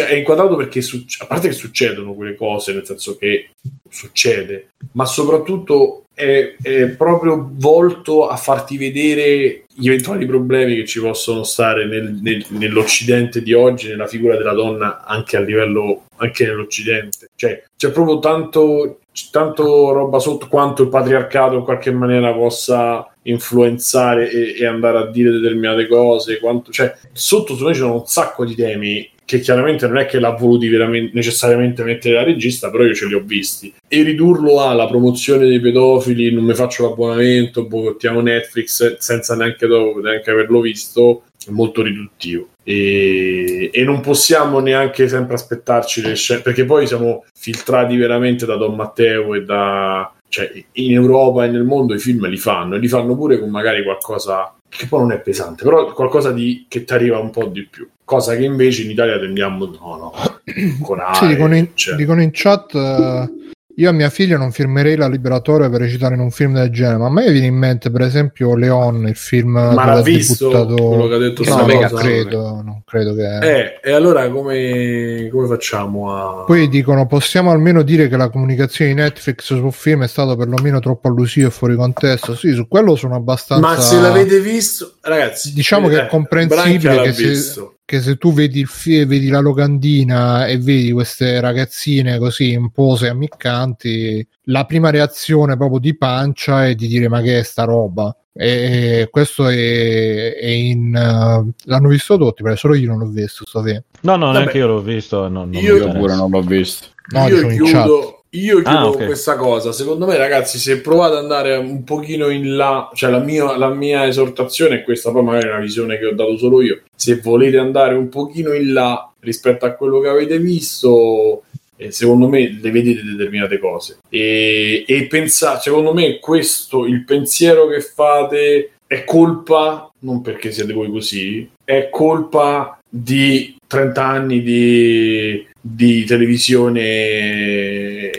cioè è inquadrato perché a parte che succedono quelle cose nel senso che succede ma soprattutto è, è proprio volto a farti vedere gli eventuali problemi che ci possono stare nel- nel- nell'occidente di oggi nella figura della donna anche a livello anche nell'occidente. Cioè c'è proprio tanto tanto roba sotto quanto il patriarcato in qualche maniera possa influenzare e, e andare a dire determinate cose quanto, cioè sotto su noi sono un sacco di temi che chiaramente non è che l'ha voluti necessariamente mettere la regista, però io ce li ho visti. E ridurlo alla promozione dei pedofili, non mi faccio l'abbonamento, boicottiamo Netflix senza neanche, dopo, neanche averlo visto, è molto riduttivo. E, e non possiamo neanche sempre aspettarci le scene, perché poi siamo filtrati veramente da Don Matteo e da... Cioè, in Europa e nel mondo i film li fanno e li fanno pure con magari qualcosa che poi non è pesante, però qualcosa di, che ti arriva un po' di più. Cosa che invece in Italia tendiamo, no, no, con Sì, dicono in, cioè. dicono in chat eh, io a mia figlia non firmerei la liberatoria per recitare in un film del genere ma a me viene in mente per esempio Leon il film Ma l'ha ha visto debuttato- quello che ha detto no, non credo non credo che Eh, e allora come, come facciamo a... poi dicono possiamo almeno dire che la comunicazione di Netflix sul film è stata perlomeno troppo allusiva e fuori contesto. Sì su quello sono abbastanza Ma se l'avete visto, ragazzi, diciamo che eh, è comprensibile che se, visto. Che se tu vedi il fi- vedi la locandina e vedi queste ragazzine così in pose ammiccanti, la prima reazione proprio di pancia è di dire ma che è sta roba? E questo è, è in uh, l'hanno visto tutti, perché solo io non l'ho visto sto film. No, no, Vabbè. neanche io l'ho visto. Non, non Io pure non l'ho visto. No, io dicevo in chat. chiudo, io Ah, ok. con questa cosa. Secondo me, ragazzi, se provate ad andare un pochino in là, cioè la mia, la mia esortazione è questa, poi magari è una visione che ho dato solo io. Se volete andare un pochino in là rispetto a quello che avete visto, eh, secondo me le vedete determinate cose. E, e pensate, secondo me, questo il pensiero che fate è colpa, non perché siete voi così, è colpa di 30 anni di, di televisione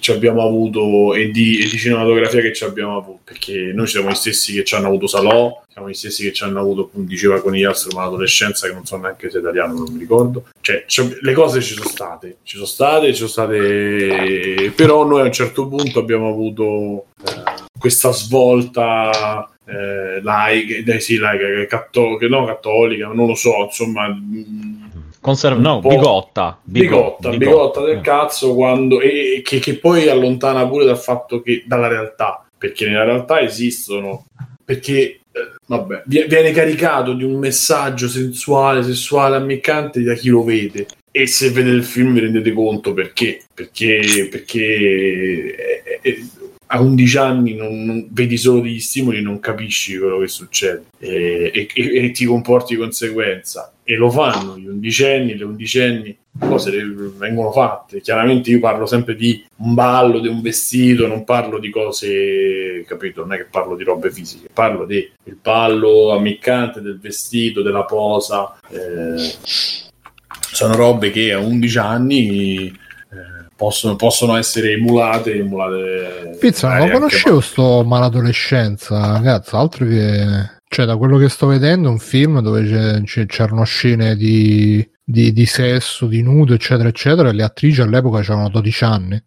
ci abbiamo avuto e di, e di cinematografia che ci abbiamo avuto perché noi siamo gli stessi che ci hanno avuto Salò siamo gli stessi che ci hanno avuto come diceva Conigliastro ma l'adolescenza che non so neanche se italiano non mi ricordo. Cioè le cose ci sono state ci sono state ci sono state però noi a un certo punto abbiamo avuto eh, questa svolta eh, laica, eh, sì, laica, catto- no, cattolica, non lo so, insomma, mh, Conserv- no, po' bigotta. bigotta, bigotta del Eh. cazzo quando, e, che, che poi allontana pure dal fatto che dalla realtà, perché nella realtà esistono, perché eh, vabbè, vie- viene caricato di un messaggio sensuale, sessuale, ammiccante da chi lo vede. E se vede il film vi rendete conto perché? Perché, perché eh, eh, a 11 anni non, non- vedi solo degli stimoli, non capisci quello che succede e, e- e- ti comporti di conseguenza. E lo fanno gli undicenni, le undicenni, cose vengono fatte. Chiaramente io parlo sempre di un ballo, di un vestito, non parlo di cose, capito? Non è che parlo di robe fisiche, parlo del ballo ammiccante, del vestito, della posa. eh, sono robe che a 11 anni possono, possono essere emulate. emulate Pizza, non lo conoscevo sto maladolescenza, cazzo, altro che... Cioè, da quello che sto vedendo, un film dove c'erano scene di, di, di sesso, di nudo, eccetera, eccetera, e le attrici all'epoca avevano 12 anni.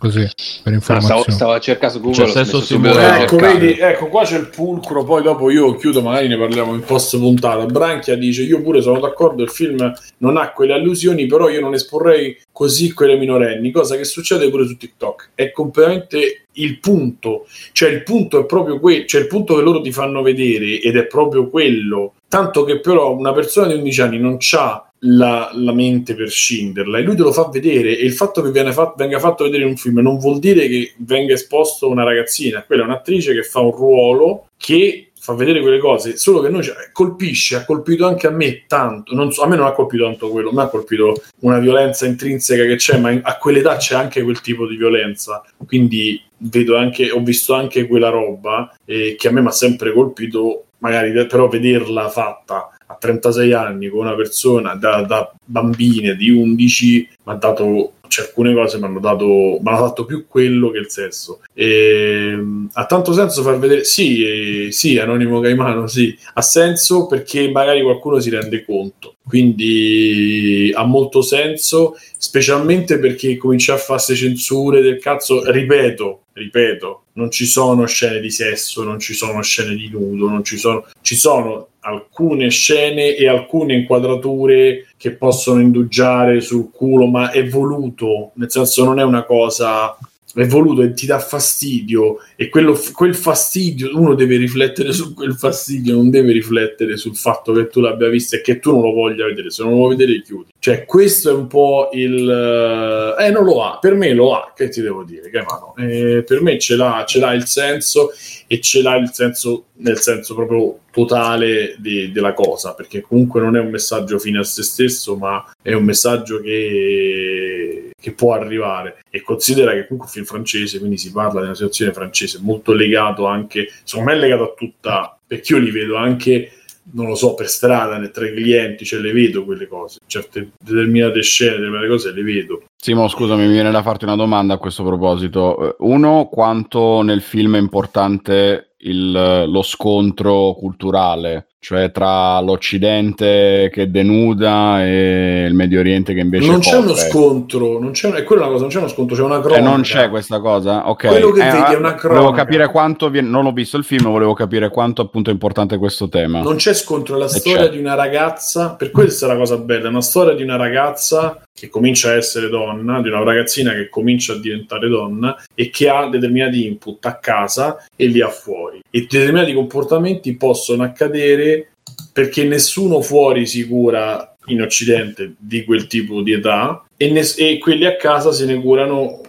Così, per stavo, informazione. stavo a cercare su Google. Cioè, simulato. di Ecco, vedi, ecco, qua c'è il pulcro, poi dopo io chiudo, magari ne parliamo in post puntata. Branchia dice, io pure sono d'accordo, il film non ha quelle allusioni, però io non esporrei così quelle minorenni, cosa che succede pure su TikTok. È completamente il punto, cioè il punto è proprio quello, cioè il punto che loro ti fanno vedere ed è proprio quello, tanto che però una persona di 11 anni non ha la, la mente per scinderla e lui te lo fa vedere e il fatto che fatto, venga fatto vedere un film non vuol dire che venga esposto una ragazzina, quella è un'attrice che fa un ruolo che fa vedere quelle cose, solo che noi colpisce, ha colpito anche a me tanto, non so, a me non ha colpito tanto quello, mi ha colpito una violenza intrinseca che c'è, ma in- a quell'età c'è anche quel tipo di violenza, quindi vedo anche, ho visto anche quella roba eh, che a me mi ha sempre colpito, magari però vederla fatta 36 anni con una persona da, da bambine di 11 mi ha dato cioè, alcune cose mi hanno dato mi hanno fatto più quello che il sesso. E, ha tanto senso far vedere sì, eh, sì Anonimo Caimano sì ha senso perché magari qualcuno si rende conto quindi ha molto senso specialmente perché comincia a fare queste censure del cazzo. Ripeto ripeto non ci sono scene di sesso non ci sono scene di nudo non ci sono ci sono alcune scene e alcune inquadrature che possono indugiare sul culo, ma è voluto, nel senso non è una cosa è voluto e ti dà fastidio e quello, quel fastidio uno deve riflettere su quel fastidio non deve riflettere sul fatto che tu l'abbia visto e che tu non lo voglia vedere se non lo vuoi vedere chiudi. Cioè questo è un po' il eh non lo ha per me lo ha che ti devo dire che mano? Eh, per me ce l'ha, ce l'ha il senso e ce l'ha il senso nel senso proprio totale di- della cosa perché comunque non è un messaggio fine a se stesso ma è un messaggio che, che può arrivare. E considera che comunque è un film francese quindi si parla di una situazione francese molto legato anche secondo me è legato a tutta perché io li vedo anche non lo so per strada tra i clienti cioè le vedo quelle cose. Certe determinate scene determinate cose le vedo. Simo, scusami, mi viene da farti una domanda a questo proposito. Eh, Uno, quanto nel film è importante il- lo scontro culturale, cioè tra l'Occidente che denuda e il Medio Oriente che invece non c'è uno copre. scontro non c'è, è quella una cosa non c'è uno scontro c'è una E cronaca non c'è questa cosa? Ok. Quello che Eh, vedi è ah, una Volevo cronaca. capire quanto viene... Non ho visto il film, volevo capire quanto appunto è importante questo tema. Non c'è scontro, è la E storia c'è. di una ragazza, per questa è la cosa bella, è una storia di una ragazza che comincia a essere donna, di una ragazzina che comincia a diventare donna e che ha determinati input a casa e li ha fuori. E determinati comportamenti possono accadere perché nessuno fuori si cura in Occidente di quel tipo di età e, ne- e quelli a casa se ne curano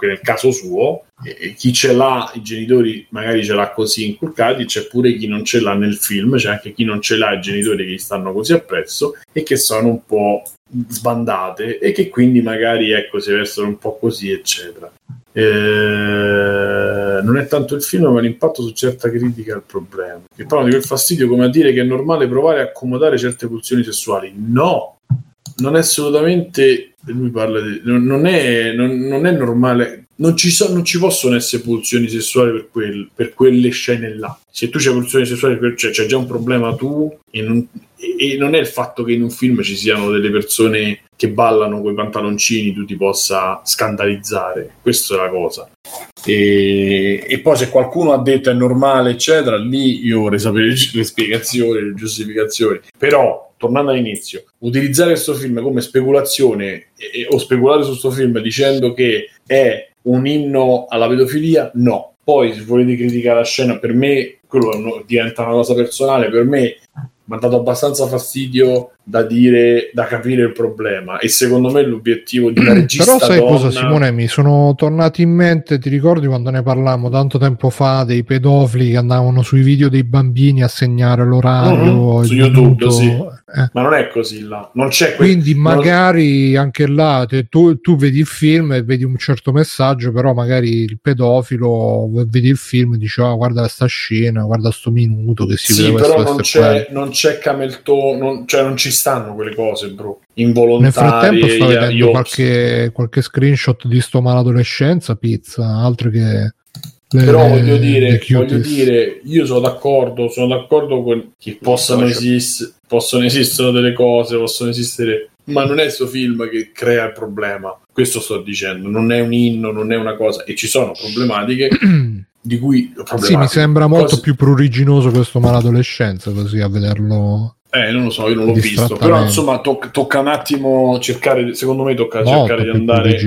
nel caso suo e chi ce l'ha i genitori magari ce l'ha così inculcati c'è pure chi non ce l'ha nel film c'è anche chi non ce l'ha i genitori che gli stanno così appresso e che sono un po' sbandate e che quindi magari ecco si versano un po' così eccetera. Eh, non è tanto il film ma l'impatto su certa critica al problema. Che parlano di quel fastidio come a dire che è normale provare a accomodare certe pulsioni sessuali. No! Non è assolutamente lui parla di non, è, non, non è normale. Non ci, so- non ci possono essere pulsioni sessuali per, quel- per quelle scene là. Se tu c'hai pulsioni sessuali cioè, c'è già un problema tu e non, e non è il fatto che in un film ci siano delle persone che ballano con i pantaloncini tu ti possa scandalizzare. Questa è la cosa. E, e poi se qualcuno ha detto è normale eccetera lì io vorrei sapere le spiegazioni le giustificazioni. Però tornando all'inizio utilizzare questo film come speculazione e- e- o speculare su questo film dicendo che è un inno alla pedofilia no poi se volete criticare la scena per me quello diventa una cosa personale per me mi ha dato abbastanza fastidio da dire, da capire il problema. E secondo me l'obiettivo di una regista Però sai donna... cosa Simone? Mi sono tornati in mente, ti ricordi quando ne parlammo tanto tempo fa dei pedofili che andavano sui video dei bambini a segnare l'orario, Mhm, il su YouTube, minuto? sì. Eh. Ma non è così là. Non c'è quel- Quindi non- magari anche là te- tu, tu vedi il film e vedi un certo messaggio, però magari il pedofilo vedi il film e dici ah, guarda questa scena, guarda sto minuto che si Sì, vede però questo, non c'è, non c'è camelto, non, cioè non ci stanno quelle cose, bro. Nel Involontarie. frattempo sto io- vedendo qualche, qualche screenshot di sto maladolescenza, pizza, altro che... le- Però voglio dire, voglio dire, io sono d'accordo, sono d'accordo con che possono, esistere, possono esistere delle cose, possono esistere, ma non è questo film che crea il problema. Questo sto dicendo, non è un inno, non è una cosa, e ci sono problematiche di cui Sì, mi sembra molto Cose- più pruriginoso questo maladolescenza così a vederlo. Eh, non lo so, io non l'ho visto, però insomma toc- tocca un attimo cercare, secondo me tocca Molto cercare di andare,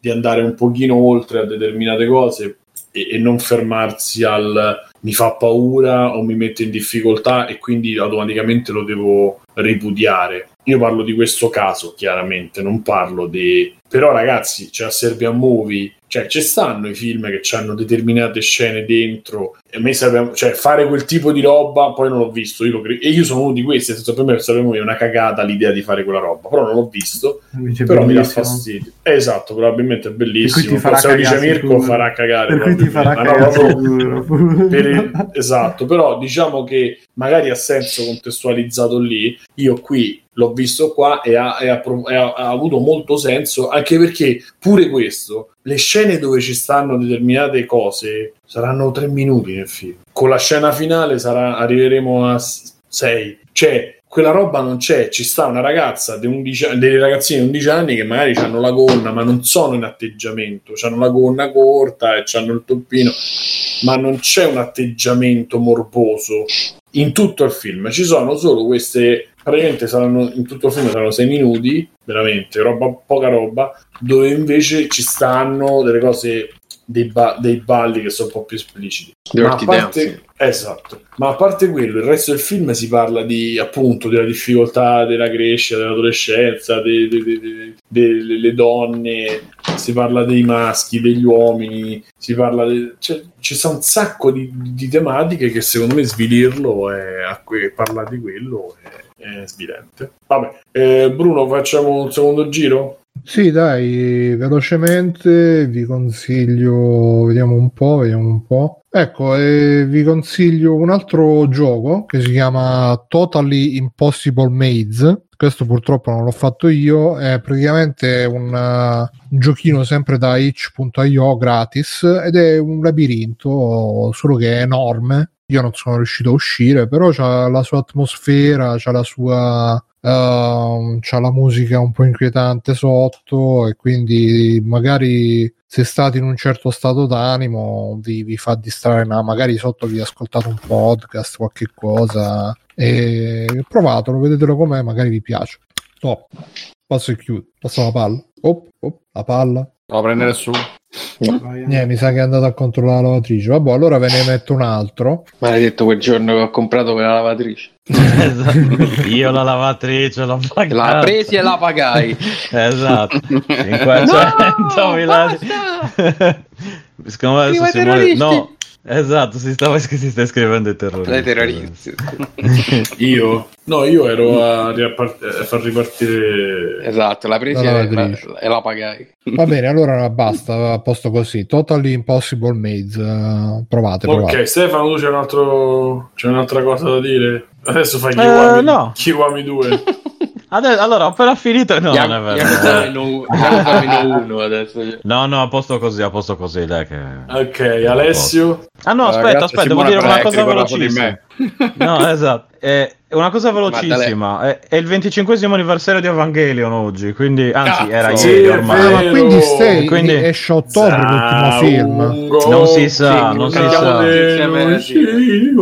di andare un pochino oltre a determinate cose e, e non fermarsi al mi fa paura o mi mette in difficoltà e quindi automaticamente lo devo ripudiare. Io parlo di questo caso, chiaramente, non parlo di... Però ragazzi, c'è la Serbian Movie, cioè ci stanno i film che hanno determinate scene dentro e a me serve, cioè fare quel tipo di roba, poi non l'ho visto, io lo cre- e io sono uno di questi, senso per me Movie è una cagata l'idea di fare quella roba, però non l'ho visto, Invece però mi dà bellissimo. fastidio. Esatto, probabilmente è bellissimo, ti farà se lo dice Mirko sicuro. farà cagare. Per cui ti farà no, cagare sicuro. per il- esatto, però diciamo che magari ha senso contestualizzato lì. Io qui l'ho visto qua e ha, e ha e ha- ha avuto molto senso, anche perché pure questo, le scene dove ci stanno determinate cose saranno tre minuti nel film. Con la scena finale sarà- arriveremo a sei. Cioè, quella roba non c'è, ci sta una ragazza di 11 anni- delle ragazzine di 11 anni che magari hanno la gonna, ma non sono in atteggiamento, hanno la gonna corta e hanno il toppino, ma non c'è un atteggiamento morboso in tutto il film. Ci sono solo queste, praticamente saranno in tutto il film saranno 6 minuti, veramente, roba, poca roba, dove invece ci stanno delle cose, dei, ba- dei balli che sono un po' più espliciti. Ma a parte, esatto, ma a parte quello, il resto del film si parla di appunto della difficoltà della crescita, dell'adolescenza, de- de- de- de- delle donne, si parla dei maschi, degli uomini, si parla de- cioè, ci sta un sacco di, di tematiche che secondo me svilirlo a que- parlare di quello è, è svilente. Vabbè, eh, Bruno, facciamo un secondo giro? Sì, dai, velocemente vi consiglio, vediamo un po', vediamo un po'. Ecco, eh, vi consiglio un altro gioco che si chiama Totally Impossible Maze. Questo purtroppo non l'ho fatto io, è praticamente un, uh, un giochino sempre da itch.io gratis ed è un labirinto, solo che è enorme. Io non sono riuscito a uscire, però c'ha la sua atmosfera, c'ha la sua Ehm, c'ha la musica un po' inquietante sotto e quindi magari se state in un certo stato d'animo vi, vi fa distrarre, ma magari sotto vi ascoltate un podcast, qualche cosa e provatelo, vedetelo com'è, magari vi piace. Top. Passo e chiudo. Passo la palla. Oh, oh, la palla. Devo prendere su. Niente, mi sa che è andato a controllare la lavatrice. Vabbè, allora ve ne metto un altro. Maledetto quel giorno che ho comprato quella lavatrice. Esatto. Io la lavatrice l'ho pagata. La presi e la pagai. esatto. 500 mila. Secondo me adesso Viva i Simone... terroristi! No, esatto, si, stava, si sta scrivendo i terroristi. Dai terroristi. Io? No, io ero a, riappart- a far ripartire... Esatto, la presi La e la, e la pagai. Va bene, allora basta, a posto così. Totally Impossible Maze. eh, provate, provate. Ok, Stefano, tu c'è un altro c'è un'altra cosa da dire? Adesso fai Eh, Kiwami, no. Kiwami 2. Adesso, allora, ho appena finito. No, non è vero. meno- uno adesso. No, no, a posto così, a posto così, dai. Che... Ok, Alessio. Ah no, aspetta, Ragazzi, aspetta, devo dire una cosa guarda No, esatto. È una cosa velocissima. È, è il 25 anniversario di Evangelion oggi, quindi anzi Cazzo, era ieri ormai. Ah, ma quindi stai, Quindi- esce a ottobre l'ultimo film. Non si sa, Sì, non si sa. sì.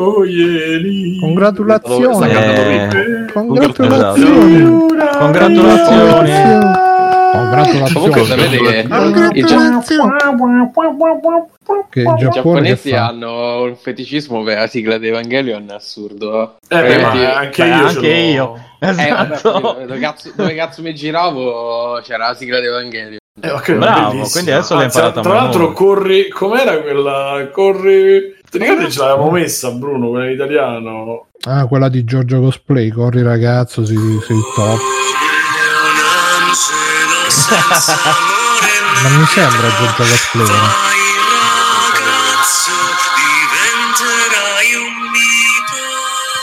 Congratulazioni. Eh, Congratulazioni. Congratulazioni. Comunque Congratulazioni. sapete che i, Congratulazioni. Che il gia- i giapponesi hanno un feticismo per la sigla di Evangelion assurdo. Eh, anche Beh, io. anche io. Eh, Esatto. vabbè, dove, cazzo, dove cazzo mi giravo c'era la sigla di Evangelion. Eh, ok, Bravo, bellissimo. quindi adesso l'hai imparata a Tra l'altro, corri. Com'era quella? Corri. Ti ricordi ce l'avevamo messa, Bruno, quella in italiano? Ah, quella di Giorgio Cosplay. Corri ragazzo, sei, sei top. Ma non mi sembra Giorgio no?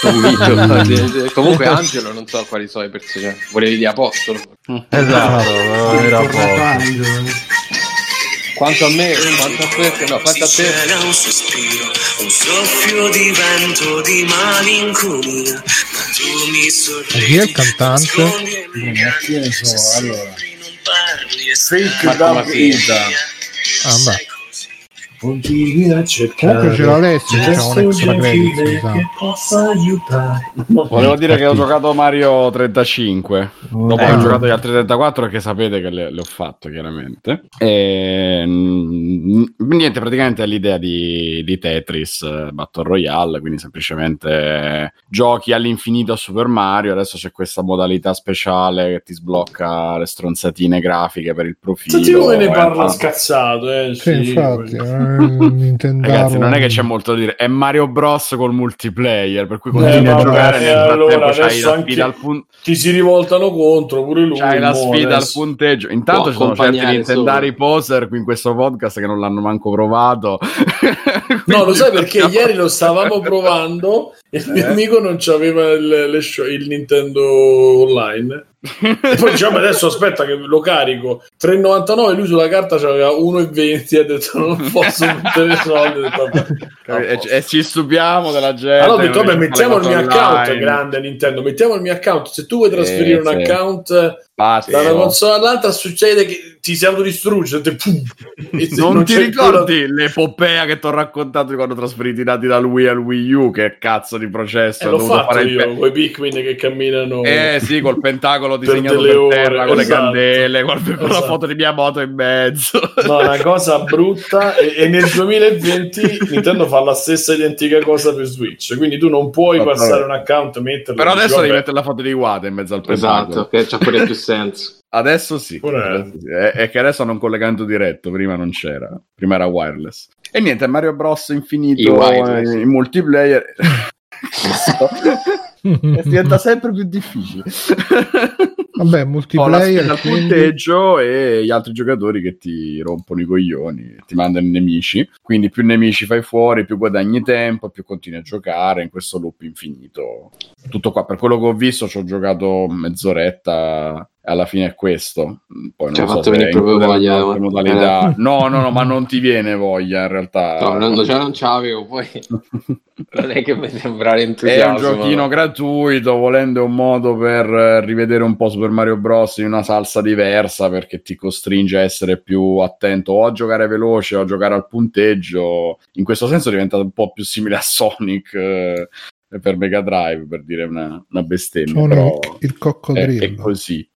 Un mito. Comunque Angelo non so quali sono i personaggi. Volevi di Apostolo. Esatto, era Tornato poco. Angelo. Quanto a me, quanto a te, no, quanto a te. un sospiro, un soffio di vento di malinconia. Ma tu mi sorridi, chi è il cantante? mi che ne so, allora. Parli Fake Maffini. Ida. Ah, beh. Continui a cercare. Comunque c'era Alessio, diciamo, un extra credit, che possa aiutare. Volevo dire che ho giocato Mario 35 dopo Eh. aver giocato gli altri 34 che sapete che le, le ho fatto chiaramente e, mm, niente praticamente è l'idea di, di Tetris eh, Battle Royale quindi semplicemente giochi all'infinito a Super Mario adesso c'è questa modalità speciale che ti sblocca le stronzatine grafiche per il profilo Senti come ne eh, parla scazzato, eh? Sì, infatti, quello. eh, Nintendo Ragazzi, non è che c'è molto da dire, è Mario Bros col multiplayer, per cui Eh, continui a vabbè, giocare eh, nel frattempo allora c'hai la sfida al punto ti si rivoltano contro pure lui. C'hai la sfida al adesso. punteggio. Intanto ci sono certi nintendari poser qui in questo podcast che non l'hanno manco provato. No, lo sai perché ieri lo stavamo provando il mio Eh? amico non c'aveva il, show- il Nintendo Online. E poi diciamo adesso aspetta che lo carico 3,99 lui sulla carta c'aveva 1,20 e ha detto non posso mettere soldi detto, vabbè, e, e ci stupiamo della gente. allora ho detto vabbè mettiamo il mio cose account online. grande Nintendo mettiamo il mio account se tu vuoi trasferire Eh, un sì. account Pazzo. da una console all'altra succede che ti si autodistrugge e pum, e se Non, ti ricordi l'epopea che ti ho raccontato di quando ho trasferito i dati dal Wii al Wii U? Che cazzo di processo! Eh, ho l'ho fatto io, pe- con i Pikmin che camminano. Eh sì, col pentacolo Per disegnato per, ore, terra, con le esatto. candele, col- con la Esatto. foto di mia moto in mezzo. No, una cosa brutta. E, e nel 2020 Nintendo fa la stessa identica cosa per Switch. Quindi tu non puoi Vabbè. passare un account e metterlo. Però adesso devi mettere la foto di Iwata in mezzo al pentacolo. Esatto, che c'ha pure più senso. Adesso sì. Adesso sì. È, è che adesso hanno un collegamento diretto, prima non c'era. Prima era wireless. E niente, Mario Bros infinito in multiplayer. E diventa sempre più difficile. Vabbè, multiplayer. quindi- punteggio e gli altri giocatori che ti rompono i coglioni, ti mandano i nemici. Quindi più nemici fai fuori, più guadagni tempo, più continui a giocare in questo loop infinito. Tutto qua. Per quello che ho visto, ci ho giocato mezz'oretta. Alla fine è questo. Poi non Ci ha so fatto venire è proprio voglia, eh. modalità. No, no, no, ma non ti viene voglia in realtà. No, non, cioè non c'avevo, poi non è che mi sembrare È un entusiasmo. giochino gratuito, volendo è un modo per eh, rivedere un po' Super Mario Bros. in una salsa diversa perché ti costringe a essere più attento o a giocare veloce o a giocare al punteggio. In questo senso diventa un po' più simile a Sonic eh, per Mega Drive, per dire una, una bestemmia. Sono però il è, coccodrillo. è così.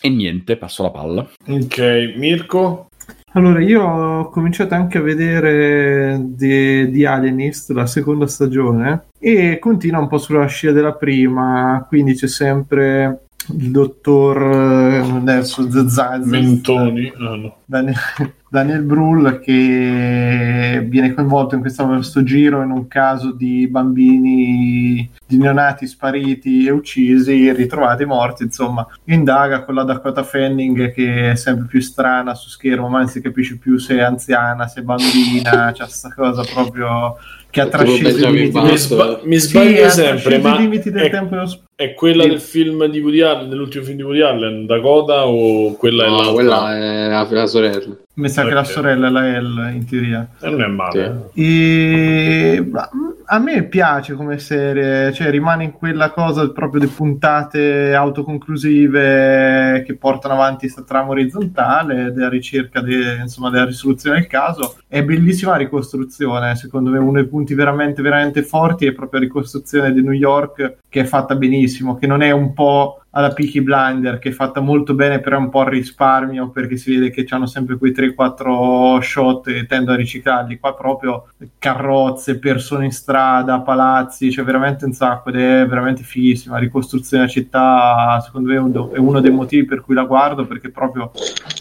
E niente, passo la palla. Ok, Mirko. Allora, io ho cominciato anche a vedere The, The Alienist, la seconda stagione, e continua un po' sulla scia della prima, quindi c'è sempre il dottor eh, adesso Zazaz, Mentoni. Ah, no. Daniel, Daniel Brühl che viene coinvolto in questo, giro in un caso di bambini di neonati spariti e uccisi, ritrovati morti, insomma, indaga con la Dakota Fanning che è sempre più strana su schermo, ma non si capisce più se è anziana, se è bambina, c'è sta cosa proprio che ha trasceso i limiti del, sba- mi Sì, sbaglio ha sempre, ma i limiti del è, tempo e è quella Sì. del film di Woody Allen, dell'ultimo film di Woody Allen, Dakota o quella è No, l'altra? quella è la, la sorella. Mi sa che la sorella è la L in teoria. Eh, non è male. E ma, a me piace come serie, cioè rimane in quella cosa proprio di puntate autoconclusive che portano avanti questa trama orizzontale della ricerca de- insomma, della risoluzione del caso. È bellissima la ricostruzione, secondo me uno dei punti veramente veramente forti è proprio la ricostruzione di New York che è fatta benissimo, che non è un po' alla Peaky Blinder che è fatta molto bene però è un po' a risparmio perché si vede che hanno sempre quei 3-4 shot e tendono a riciclarli. Qua proprio carrozze, persone in strada, palazzi, cioè veramente un sacco ed è veramente fighissima. La ricostruzione della città secondo me è uno, dei motivi per cui la guardo perché proprio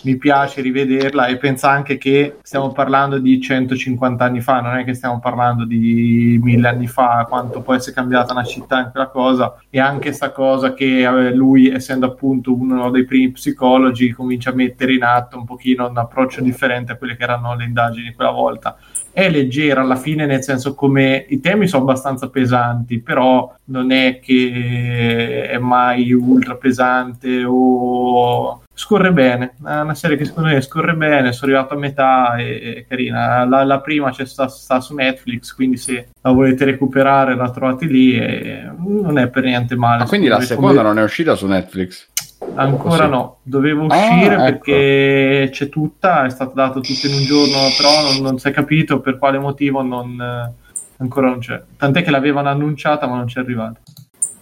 mi piace rivederla e pensa anche che stiamo parlando di 150 anni fa non è che stiamo parlando di mille anni fa quanto può essere cambiata una città in quella cosa. E anche sta cosa che eh, lui essendo appunto uno dei primi psicologi comincia a mettere in atto un pochino un approccio differente a quelle che erano le indagini quella volta. È leggera alla fine nel senso come i temi sono abbastanza pesanti però non è che è mai ultra pesante o scorre bene è una serie che secondo me scorre bene sono arrivato a metà e è carina la, la prima c'è sta, sta su Netflix quindi se la volete recuperare la trovate lì e non è per niente male Ma quindi la seconda come- non è uscita su Netflix? Ancora Così. no, dovevo uscire Ah, ecco. perché c'è tutta, è stato dato tutto in un giorno, però non, non si è capito per quale motivo non, eh, ancora non c'è. Tant'è che l'avevano annunciata ma non c'è arrivata.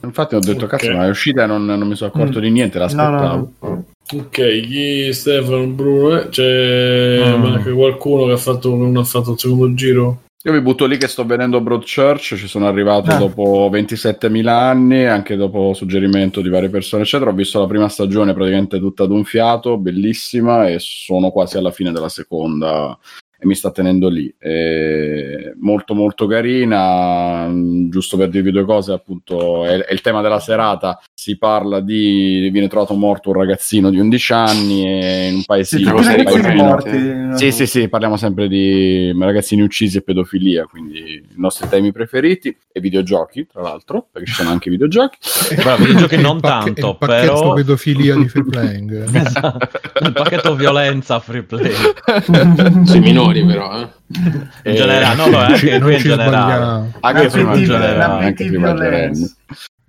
Infatti ho detto, Ok. cazzo, ma è uscita e non, non mi sono accorto Mm. di niente, l'aspettavo. no, no. Ok, chi Stefano Bruno? eh? C'è Mm. anche qualcuno che ha fatto, non ha fatto il secondo giro? Io vi butto lì che sto vedendo Broadchurch, ci sono arrivato Ah. dopo 27.000 anni, anche dopo suggerimento di varie persone, eccetera. Ho visto la prima stagione praticamente tutta ad un fiato, bellissima, e sono quasi alla fine della seconda e mi sta tenendo lì. E molto molto carina, mm, giusto per dirvi due cose, appunto, è, è il tema della serata. Si parla di viene trovato morto un ragazzino di 11 anni e in un paesino. Sì, paesino- morti. sì, sì, sì, parliamo sempre di ragazzini uccisi e pedofilia, quindi i nostri temi preferiti e videogiochi, tra l'altro, perché ci sono anche videogiochi. Però videogiochi non pacche- tanto, il pacchetto però- pedofilia di free playing. Esatto. il pacchetto violenza free play. Sui minori, però, eh. In generale, no, no, anche qui non in generale. Anche prima, pretty- generale, anche prima. Gerenni.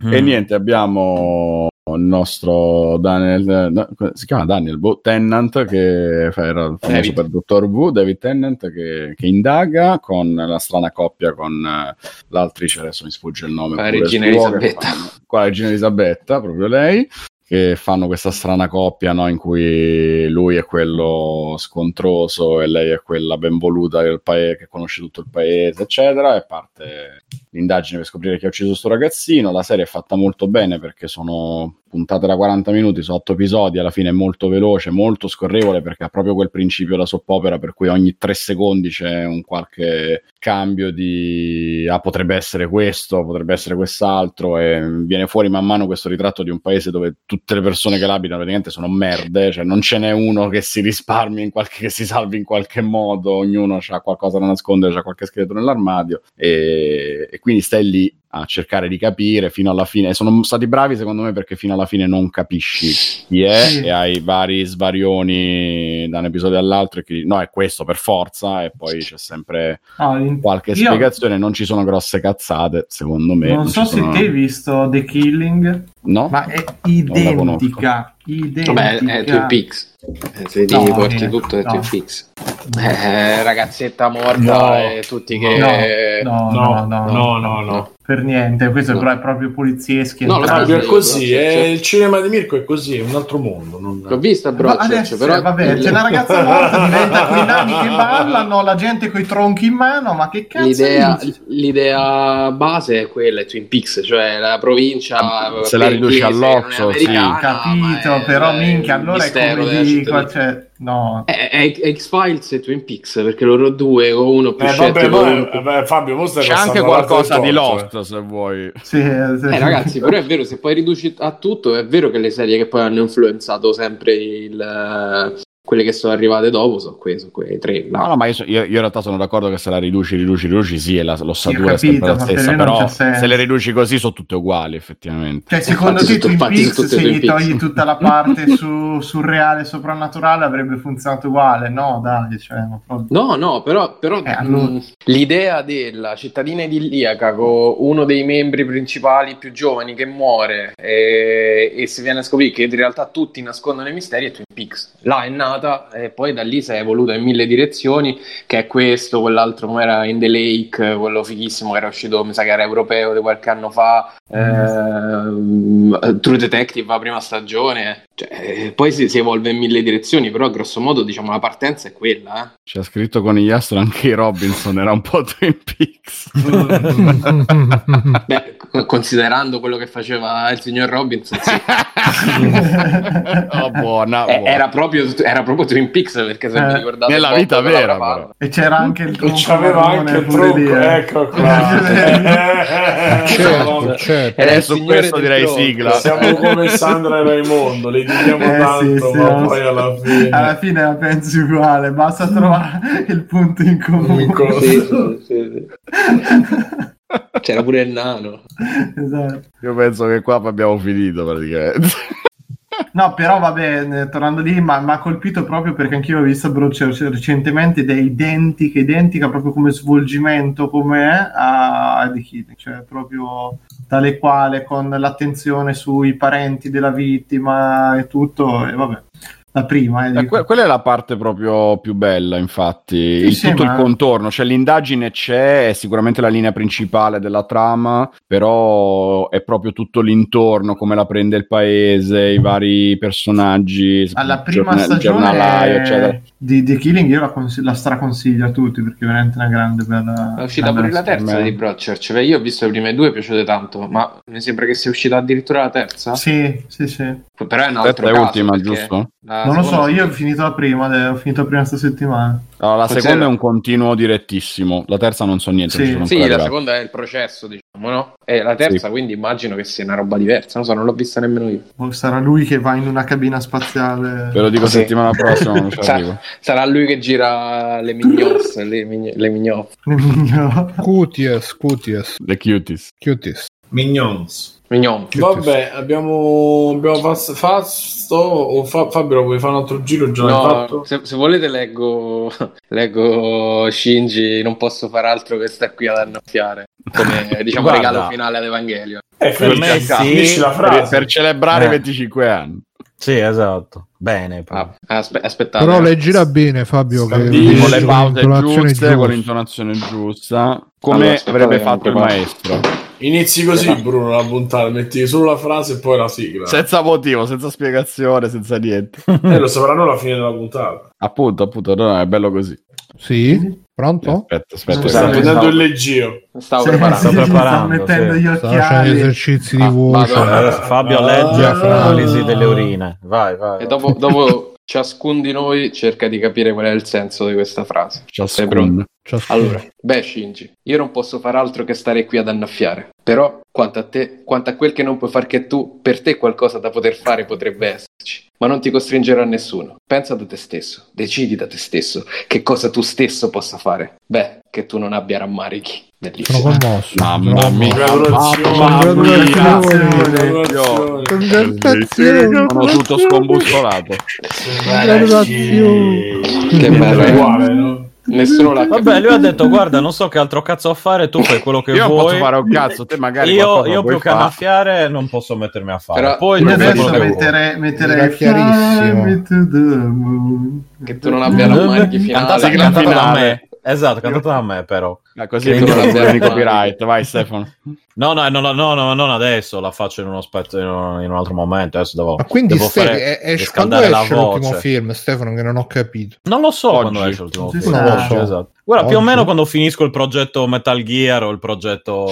E Mm. niente, abbiamo il nostro Daniel, no, si chiama Daniel boh, Tennant, che era il famoso David. per Dottor Who, David Tennant, che, che indaga con la strana coppia con eh, l'altrice, adesso mi sfugge il nome. La regina Elisabetta. Qua la regina Elisabetta, proprio lei, che fanno questa strana coppia no, in cui lui è quello scontroso e lei è quella ben voluta del paese, che conosce tutto il paese, eccetera, e parte l'indagine per scoprire chi ha ucciso sto ragazzino. La serie è fatta molto bene perché sono puntate da 40 minuti, sono 8 episodi, alla fine è molto veloce, molto scorrevole perché ha proprio quel principio da soppopera per cui ogni 3 secondi c'è un qualche cambio di ah potrebbe essere questo, potrebbe essere quest'altro e viene fuori man mano questo ritratto di un paese dove tutte le persone che l'abitano praticamente sono merde, cioè non ce n'è uno che si risparmi in qualche che si salvi in qualche modo, ognuno ha qualcosa da nascondere, ha qualche scheletro nell'armadio e, e quindi stai lì a cercare di capire fino alla fine. Sono stati bravi secondo me perché fino alla fine non capisci chi è Sì. e hai vari svarioni da un episodio all'altro e che no è questo per forza e poi c'è sempre No, qualche io spiegazione, non ci sono grosse cazzate secondo me. non so ci se sono- te hai visto The Killing, No? ma è la identica. Identica. Vabbè, è Twin Peaks. Eh, Se ti No, porti eh, tutto è no. Twin Peaks. Eh, ragazzetta morta No. e tutti che... No, no, No, no, no, no, no, no. per niente. Questo No. però è proprio polizieschi. No. Fabio è Sì, così, sì. il cinema di Mirko è così, è un altro mondo. non- L'ho vista Broadchurch, adesso, però... eh, vabbè, c'è una ragazza morta, diventa quei nani che ballano, la gente coi tronchi in mano, ma che cazzo L'idea, l'idea base è quella, è Twin Peaks, cioè la provincia se la non è sì. Capito, è però minchia, allora è mistero come della dico, cittadina. cioè, no. È, è- è X-Files e Twin Peaks, perché loro due o uno più Eh, vabbè, scettico, poi- uno vabbè, Fabio, mo stai C'è anche qualcosa di Lost se vuoi. Sì, sì, Eh ragazzi, però è vero, se poi riduci a tutto, è vero che le serie che poi hanno influenzato sempre il, eh, quelle che sono arrivate dopo sono quei, sono quei tre. No, no, ma io, so- io- io in realtà sono d'accordo che se la riduci, riduci, riduci, sì, e la- l'ossatura ho è sempre la capito, stessa, però se le riduci così sono tutte uguali, effettivamente. Cioè, secondo Infatti, te Twin infatti, Peaks, se gli Peaks. togli tutta la parte su surreale soprannaturale avrebbe funzionato uguale? No, dai, cioè, proprio- No, no, però, però Eh, allora- mh, l'idea della cittadina idilliaca con uno dei membri principali più giovani che muore e, e si viene a scoprire che in realtà tutti nascondono i misteri è Twin Peaks. Là è nata e poi da lì si è evoluta in mille direzioni, che è questo, quell'altro come era In the Lake, quello fighissimo che era uscito, mi sa che era europeo di qualche anno fa, ehm, True Detective la prima stagione, cioè, eh, poi si, si evolve in mille direzioni, però grosso modo diciamo la partenza è quella. Eh. C'è scritto con gli astro anche i Robinson, era un po' Twin Peaks. Beh, considerando quello che faceva il signor Robinson, sì. oh, buona, Eh, buona. era, proprio, era proprio Twin Peaks perché se Eh, mi ricordate nella vita vera, però. E c'era anche il E tronco c'aveva marrone anche il pure tronco, eh. ecco qua. certo, certo. Eh, il su questo direi tronco. sigla. Siamo come Sandra e Raimondo, le diciamo Eh, tanto, sì, ma sì, poi alla fine... Alla fine la pensi uguale, basta trovare il punto in comune. In comune. Sì, sì. C'era pure il nano. esatto. Io penso che qua abbiamo finito praticamente. No, però vabbè, eh, tornando lì, mi ha colpito proprio perché anch'io ho visto Broadchurch recentemente ed è identica, identica proprio come svolgimento come a The Killing, cioè proprio tale quale con l'attenzione sui parenti della vittima e tutto, e vabbè. La prima, eh, Eh, que- quella è la parte proprio più bella, infatti. il, sì, tutto ma- il contorno, cioè l'indagine c'è, è sicuramente la linea principale della trama, però è proprio tutto l'intorno, come la prende il paese, i vari personaggi, alla prima giorna- stagione eccetera. di The Killing io la, cons- la straconsiglio a tutti perché è veramente una grande bella È uscita pure la terza me. di Broadchurch. Cioè, io ho visto le prime due, mi è piaciute tanto, ma mi sembra che sia uscita addirittura la terza. Sì, sì, sì. Però è un altro è caso, ultima, perché giusto? la non lo so, io ho finito la prima, eh, ho finito la prima sta settimana. Allora, la Forse seconda era- è un continuo direttissimo, la terza non so niente. Sì. Sì, la arrivato. seconda è il processo, diciamo, no? E la terza, Sì. quindi immagino che sia una roba diversa. Non so, non l'ho vista nemmeno io. O sarà lui che va in una cabina spaziale. Ve lo dico Sì. settimana prossima, non ci arrivo. sarà lui che gira le mignos, le, mign- le mignos. Migno. QTS, QTS, The cuties. QTS. Minions. Mignon. Vabbè, abbiamo, abbiamo fatto. O fa- Fabio, vuoi fare un altro giro? Già No, fatto? se, se volete leggo, leggo Shinji, non posso fare altro che stare qui ad annaffiare. Come diciamo Guarda. regalo finale ad Evangelio. Eh, Per me sì. la Per, frase. per celebrare Eh. i 25 anni. Sì, esatto. Bene. Ah, aspe- aspettate. Però leggila bene, Fabio. Che con le pause giuste, giusta. con l'intonazione giusta, come Allora, avrebbe fatto il maestro. Inizi così, Bruno, la puntata. Metti solo la frase e poi la sigla. Senza motivo, senza spiegazione, senza niente. Eh, lo sapranno alla fine della puntata. appunto, appunto, no, è bello così. Sì? Pronto? Aspetta, aspetta. Sta stavo- il leggio. Stavo Sì, preparando. sì, Sto sta preparando, mettendo sì. gli occhiali. esercizi di Ah, voce. vado. Adesso Fabio Ah, legge ah, l'analisi delle urine. Vai, vai. E dopo, dopo ciascun di noi cerca di capire qual è il senso di questa frase. Sei Ciascuno. Allora, beh, Shinji, io non posso fare altro che stare qui ad annaffiare. Però, quanto a te, quanto a quel che non puoi far che tu, per te qualcosa da poter fare potrebbe esserci. Ma non ti costringerò a nessuno. Pensa da te stesso, decidi da te stesso che cosa tu stesso possa fare. Beh, che tu non abbia rammarichi. Sono Bellissimo. commosso. Mamma sono mia, Congratulazioni. mamma mia. Congratulazioni. Sono tutto scombussolato. Congratulazioni. Che bello. È uguale, no? Nessuno l'ha Vabbè, lui ha detto: Guarda, non so che altro cazzo fare. Tu fai quello che Io vuoi. posso fare un cazzo, te magari io, io più che annaffiare non posso mettermi a fare. Però- Poi Io adesso mettere, mettere chiarissimo. Che tu non abbia rammarichi finali. Cantata, Sigla cantata da finale. me. Esatto, cantata da me, però. Ah, così non abbiamo di mai. copyright. Vai, Stefano. No, no, no, no, no, no, non adesso. La faccio in uno spezzo, in un, in un altro momento. Adesso devo. Ma quindi devo fare- esce- quando riscaldare la esce l'ultimo film, Stefano, che non ho capito. Non lo so Oggi. quando esce l'ultimo Ci film. Non lo so, esatto. Guarda, più o Oggi? meno quando finisco il progetto Metal Gear o il progetto.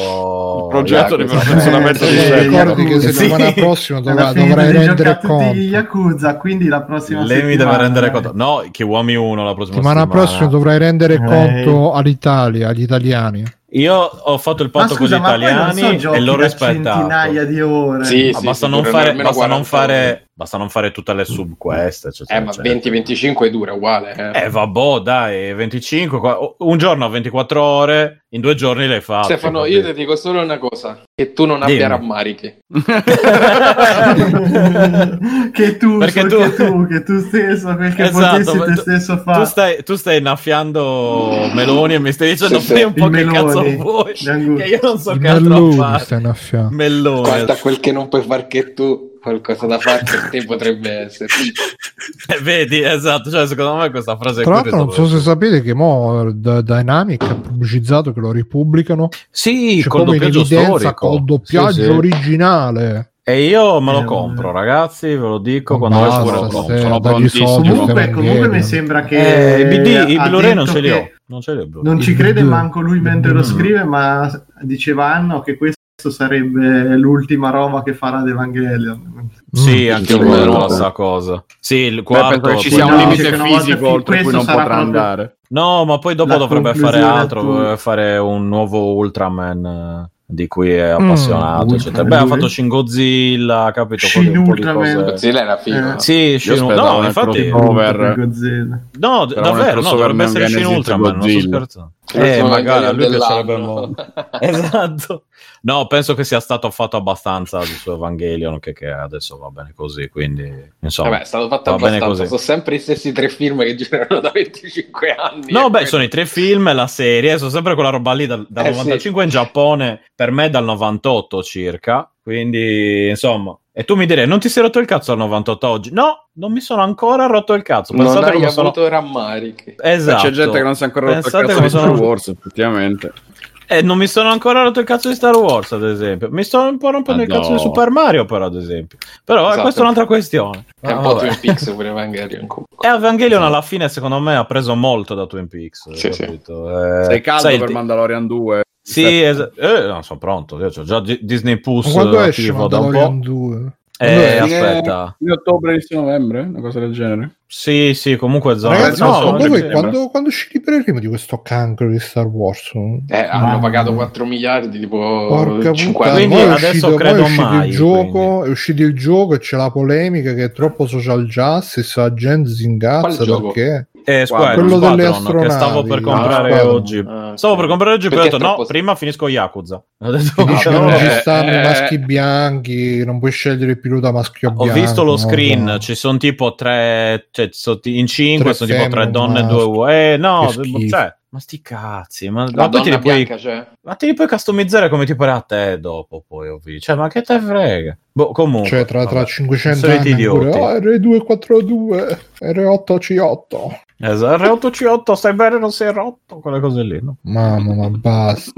Il progetto di Yakuza. perfezionamento Eh, di sì, Stefano. ricordi che settimana Sì. prossima fine dovrai di rendere conto. gli Yakuza, quindi la prossima Lei mi settimana deve rendere eh. conto. No, Kiwami 1 la prossima Settimana settimana. prossima dovrai rendere Eh. conto all'Italia, agli italiani. Io ho fatto il patto scusa, con gli so italiani giochi e l'ho da rispettato. centinaia di ore. Sì, Ma sì, basta, sì, non fare, basta, non 40 ore. fare, basta non fare tutte le subquest. Eccetera, Eh, ma eccetera. 20-25 dura uguale. Eh. Eh, vabbè, dai, 25. qua- Un giorno a 24 ore, in due giorni l'hai fatto. Stefano, io ti dico solo una cosa: che tu non Dimmi. abbia rammarichi. che tu, Perché so tu- che tu, che tu stesso, quel che Esatto, potessi te tu- stesso Tu fare. stai, tu stai innaffiando meloni e mi stai dicendo Sì, sì. un po' che cazzo meloni. vuoi. Che io non so che altro fare. stai innaffiando. Mellone. Quanto a quel che non puoi far che tu, qualcosa da fare per te potrebbe essere. Eh, Vedi, esatto. Cioè, secondo me questa frase Tra l'altro, non so se sapete che mo D- Dynamic ha pubblicizzato che lo ripubblicano Sì, C'è col doppiaggio evidenza storico. col doppiaggio Sì, sì. originale. E io me lo Eh, compro, ragazzi, ve lo dico Non quando basta, esco me lo compro. sono prontissimo. soldi, Comunque, comunque mi sembra che Eh, i BD, i Blu-ray non ce li ho. Non ce li ho. i Blu-ray. Non ci crede manco lui mentre lo scrive, ma diceva Anno che questo sarebbe l'ultima roba che farà ad Evangelion. Sì, Mm. anche no. la stessa cosa. Sì, il Beh, quarto. che ci sia un no, limite fisico fi- oltre cui non potrà proprio- andare. No, ma poi dopo La dovrebbe fare altro, dovrebbe fare un nuovo Ultraman eh, di cui è Mm, appassionato, Ultraman, eccetera. Beh, ha fatto Shin Godzilla, capito? Shin un po' Ultraman. Godzilla era figo. Eh. Sì, Shin aspettavo No, infatti. Over. No, Però davvero, no, dovrebbe essere Shin Ultraman, non sto scherzando. Eh, magari a lui piacerebbe molto. esatto. No, penso che sia stato fatto abbastanza di suo Evangelion che, che adesso va bene così, quindi insomma. Vabbè, è stato fatto va bene abbastanza. così. Sono sempre i stessi tre film che girano da 25 anni. No, E beh, poi- sono i tre film e la serie, sono sempre quella roba lì dal, dal Eh, 95 in Giappone, per me dal 98 circa, quindi insomma. E tu mi direi, non ti sei rotto il cazzo al 98 oggi? No, non mi sono ancora rotto il cazzo. Non Pensate hai come sono... avuto rammarichi. Esatto. C'è gente che non si è ancora rotto il Pensate cazzo come di Star sono- Wars, effettivamente. Eh, non mi sono ancora rotto il cazzo di Star Wars, ad esempio. Mi sto un po' rompendo Ah, il cazzo no. di Super Mario, però, ad esempio. Però eh, Esatto. questa è un'altra questione. È un Ah, po' vabbè. Twin Peaks pure Evangelion comunque. E Evangelion alla fine, secondo me, ha preso molto da Twin Peaks. Sì, sì. Eh, Sei caldo sai, per il- Mandalorian 2. Sì, es- eh, no, sono pronto. Io c'ho già Di- Disney Plus Ma quando esce attivo da un Mandalorian po'. 2? Eh, aspetta. In ottobre, inizio novembre, una cosa del genere. Sì, sì, comunque zona. Ragazzi, no, secondo non voi quando, quando il primo di questo cancro di Star Wars? Eh, hanno Mamma pagato mia. 4 miliardi, tipo Porca 50 puttana, Quindi è adesso uscito, è credo uscito mai, il gioco, è uscito il gioco e c'è la polemica che è troppo social justice, la gente si ingazza perché Eh, Squadron, Quello delle Squadron, che stavo per astronavi. comprare Ah, Squadron. oggi. Ah, Stavo per comprare oggi, poi ho detto no, troppo- prima finisco Yakuza. Ho detto, dice che no, non eh, ci stanno i eh. maschi bianchi, non puoi scegliere il pilota maschio Ho bianco. visto lo no, screen, no. ci sono tipo tre, cioè, so- in cinque Tre sono tipo tre donne e due uomini. Eh, no, cioè, ma sti cazzi, ma, La ma poi te li puoi, bianca c'è? ma te li puoi customizzare come ti pare a te dopo, poi ho visto. Cioè, ma che te frega? Boh, comunque. Cioè, tra, tra vabbè. 500 Soliti anni pure, oh, R242, R8C8. Esatto, R8C8, stai bene, non sei rotto, quelle cose lì, no? Mamma, ma basta.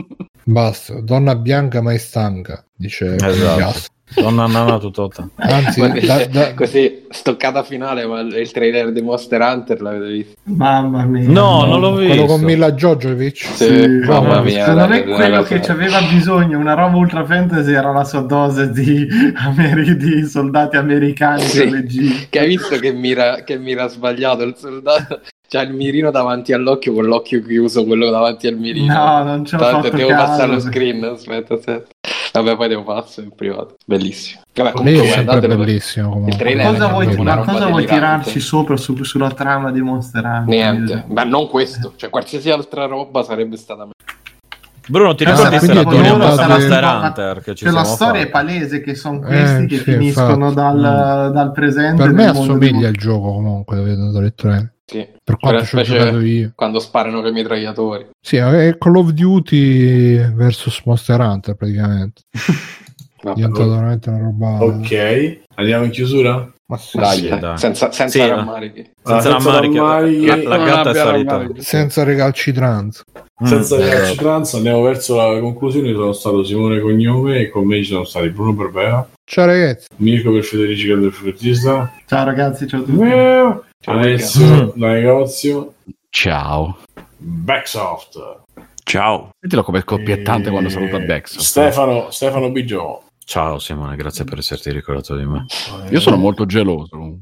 Basta, donna bianca mai stanca, dice Esatto. Donna nana tutt'altra. Anzi, da- da- Così, stoccata finale, ma il trailer di Monster Hunter l'avete visto? Mamma mia. No, non l'ho visto. quello con Mila Jojovic. Sì, mamma no, mia. Se non la- è la- quello che ci aveva bisogno, una roba ultra fantasy era la sua dose di, ameri- di soldati americani Sì. Che hai visto che mira, che mira sbagliato il soldato? C'ha il mirino davanti all'occhio con l'occhio chiuso, quello davanti al mirino. No, non ci ho Tanto fatto devo caso. passare lo screen. Aspetta, aspetta. Vabbè, poi devo passare in privato. Bellissimo. Vabbè, comunque perché- bellissimo. Il trailer Cosa vuoi, ma cosa vuoi tirarci sopra su- sulla trama di Monster Hunter? Niente, ma non questo, cioè qualsiasi altra roba sarebbe stata. Bruno, ti Cioè, ricordi se quindi la torniamo a Monster Hunter che ci Cioè, la storia fatti? è palese che sono questi Eh, che sì, finiscono infatti. dal, dal presente. Per me assomiglia il gioco comunque, dove dato il trailer. Sì. Per quanto ci ho giocato io. Quando sparano le mitragliatori. Sì, è Call of Duty versus Monster Hunter praticamente. Vabbè. diventato veramente una roba... Ok, andiamo in chiusura. Ma sì, Dai, sì, eh, dai. senza, senza Sì, rammarichi. Senza Ah, rammarichi. rammarichi, La, la gatta è salita. senza recalcitranza. Senza Mm, arrivarci esatto. trans, andiamo verso la conclusione. Io sono stato Simone Cognome e con me ci sono stati Bruno Perbea, Ciao ragazzi. Mirko per Federici del Fruttista, Ciao ragazzi, ciao a tutti. Ciao, Alessio da negozio, Ciao. Backsoft, Ciao. Sentilo come coppiettante e quando saluta Dex. Stefano, Stefano Bigio. Ciao Simone, grazie per esserti ricordato di me. Io sono molto geloso.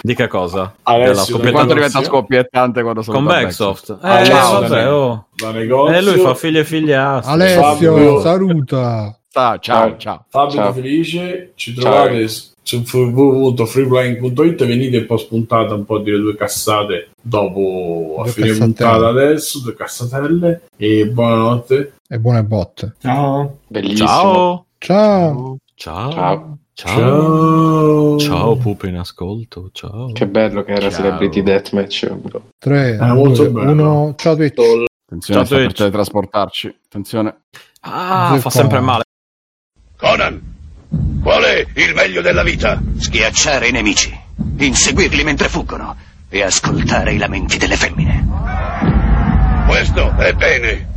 Di che cosa? Alessio Della Per quanto negozio, diventa scoppiettante quando saluta Con. Backsoft. Eh, Alessio vabbè, da- oh. da negozio. Eh, lui fa figli e figliastri. Alessio, Fabio. saluta. Ciao, ciao, ciao. Fabio Ciao. Felice, ci Ciao. trovate s- su www.freeplaying.it venite un po' spuntata un po' a dire due cassate dopo a Due fine cassatelle. puntata adesso, due cassatelle e buonanotte. E buone botte. Ciao. Bellissimo. Ciao. Ciao. Ciao. Ciao. Ciao. Ciao. Ciao, pupe in ascolto. Ciao. Che bello che era Ciao. Celebrity Deathmatch. bro. 3, Ah, molto bello. 1. Ciao Twitch. Attenzione, Ciao, per Twitch. teletrasportarci. Attenzione. Ah, Zeppo. fa sempre male. Conan, qual è il meglio della vita? Schiacciare i nemici, inseguirli mentre fuggono e ascoltare i lamenti delle femmine. Questo è bene.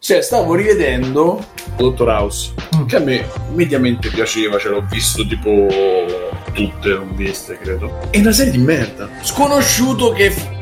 Cioè, stavo rivedendo Dottor House, che a me mediamente piaceva, ce l'ho visto tipo tutte, l'ho viste, credo. È una serie di merda. Sconosciuto che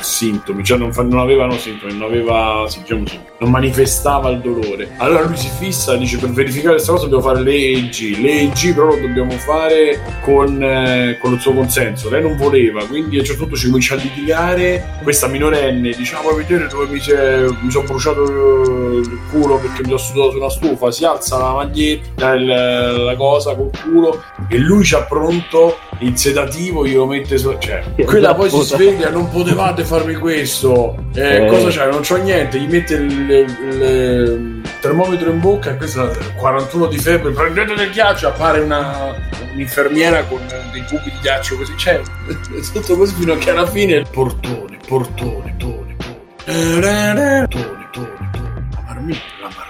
sintomi, cioè non, fa- non avevano sintomi, non aveva, diciamo sì, non manifestava il dolore. Allora lui si fissa, dice per verificare questa cosa dobbiamo fare l'EEG, l'EEG però lo dobbiamo fare con, eh, con il suo consenso. Lei non voleva, quindi a un certo punto ci comincia a litigare, questa minorenne dice ah, vuoi vedere dove mi, mi sono bruciato il culo perché mi sono sudato su una stufa, si alza la maglietta, il- la cosa col culo e lui c'ha pronto il sedativo, glielo mette su... cioè, quella poi si sveglia, non potevate farmi questo, eh, Eh. cosa c'è? Non c'ho niente, gli mette il, il- il termometro in bocca e questo è 41 di febbre, prendete del ghiaccio, appare una, un'infermiera con dei cubi di ghiaccio così, cioè, è tutto così fino a che alla fine portone, portone, tone, tone, tone, tone, tone, la marmitta, la marmitta,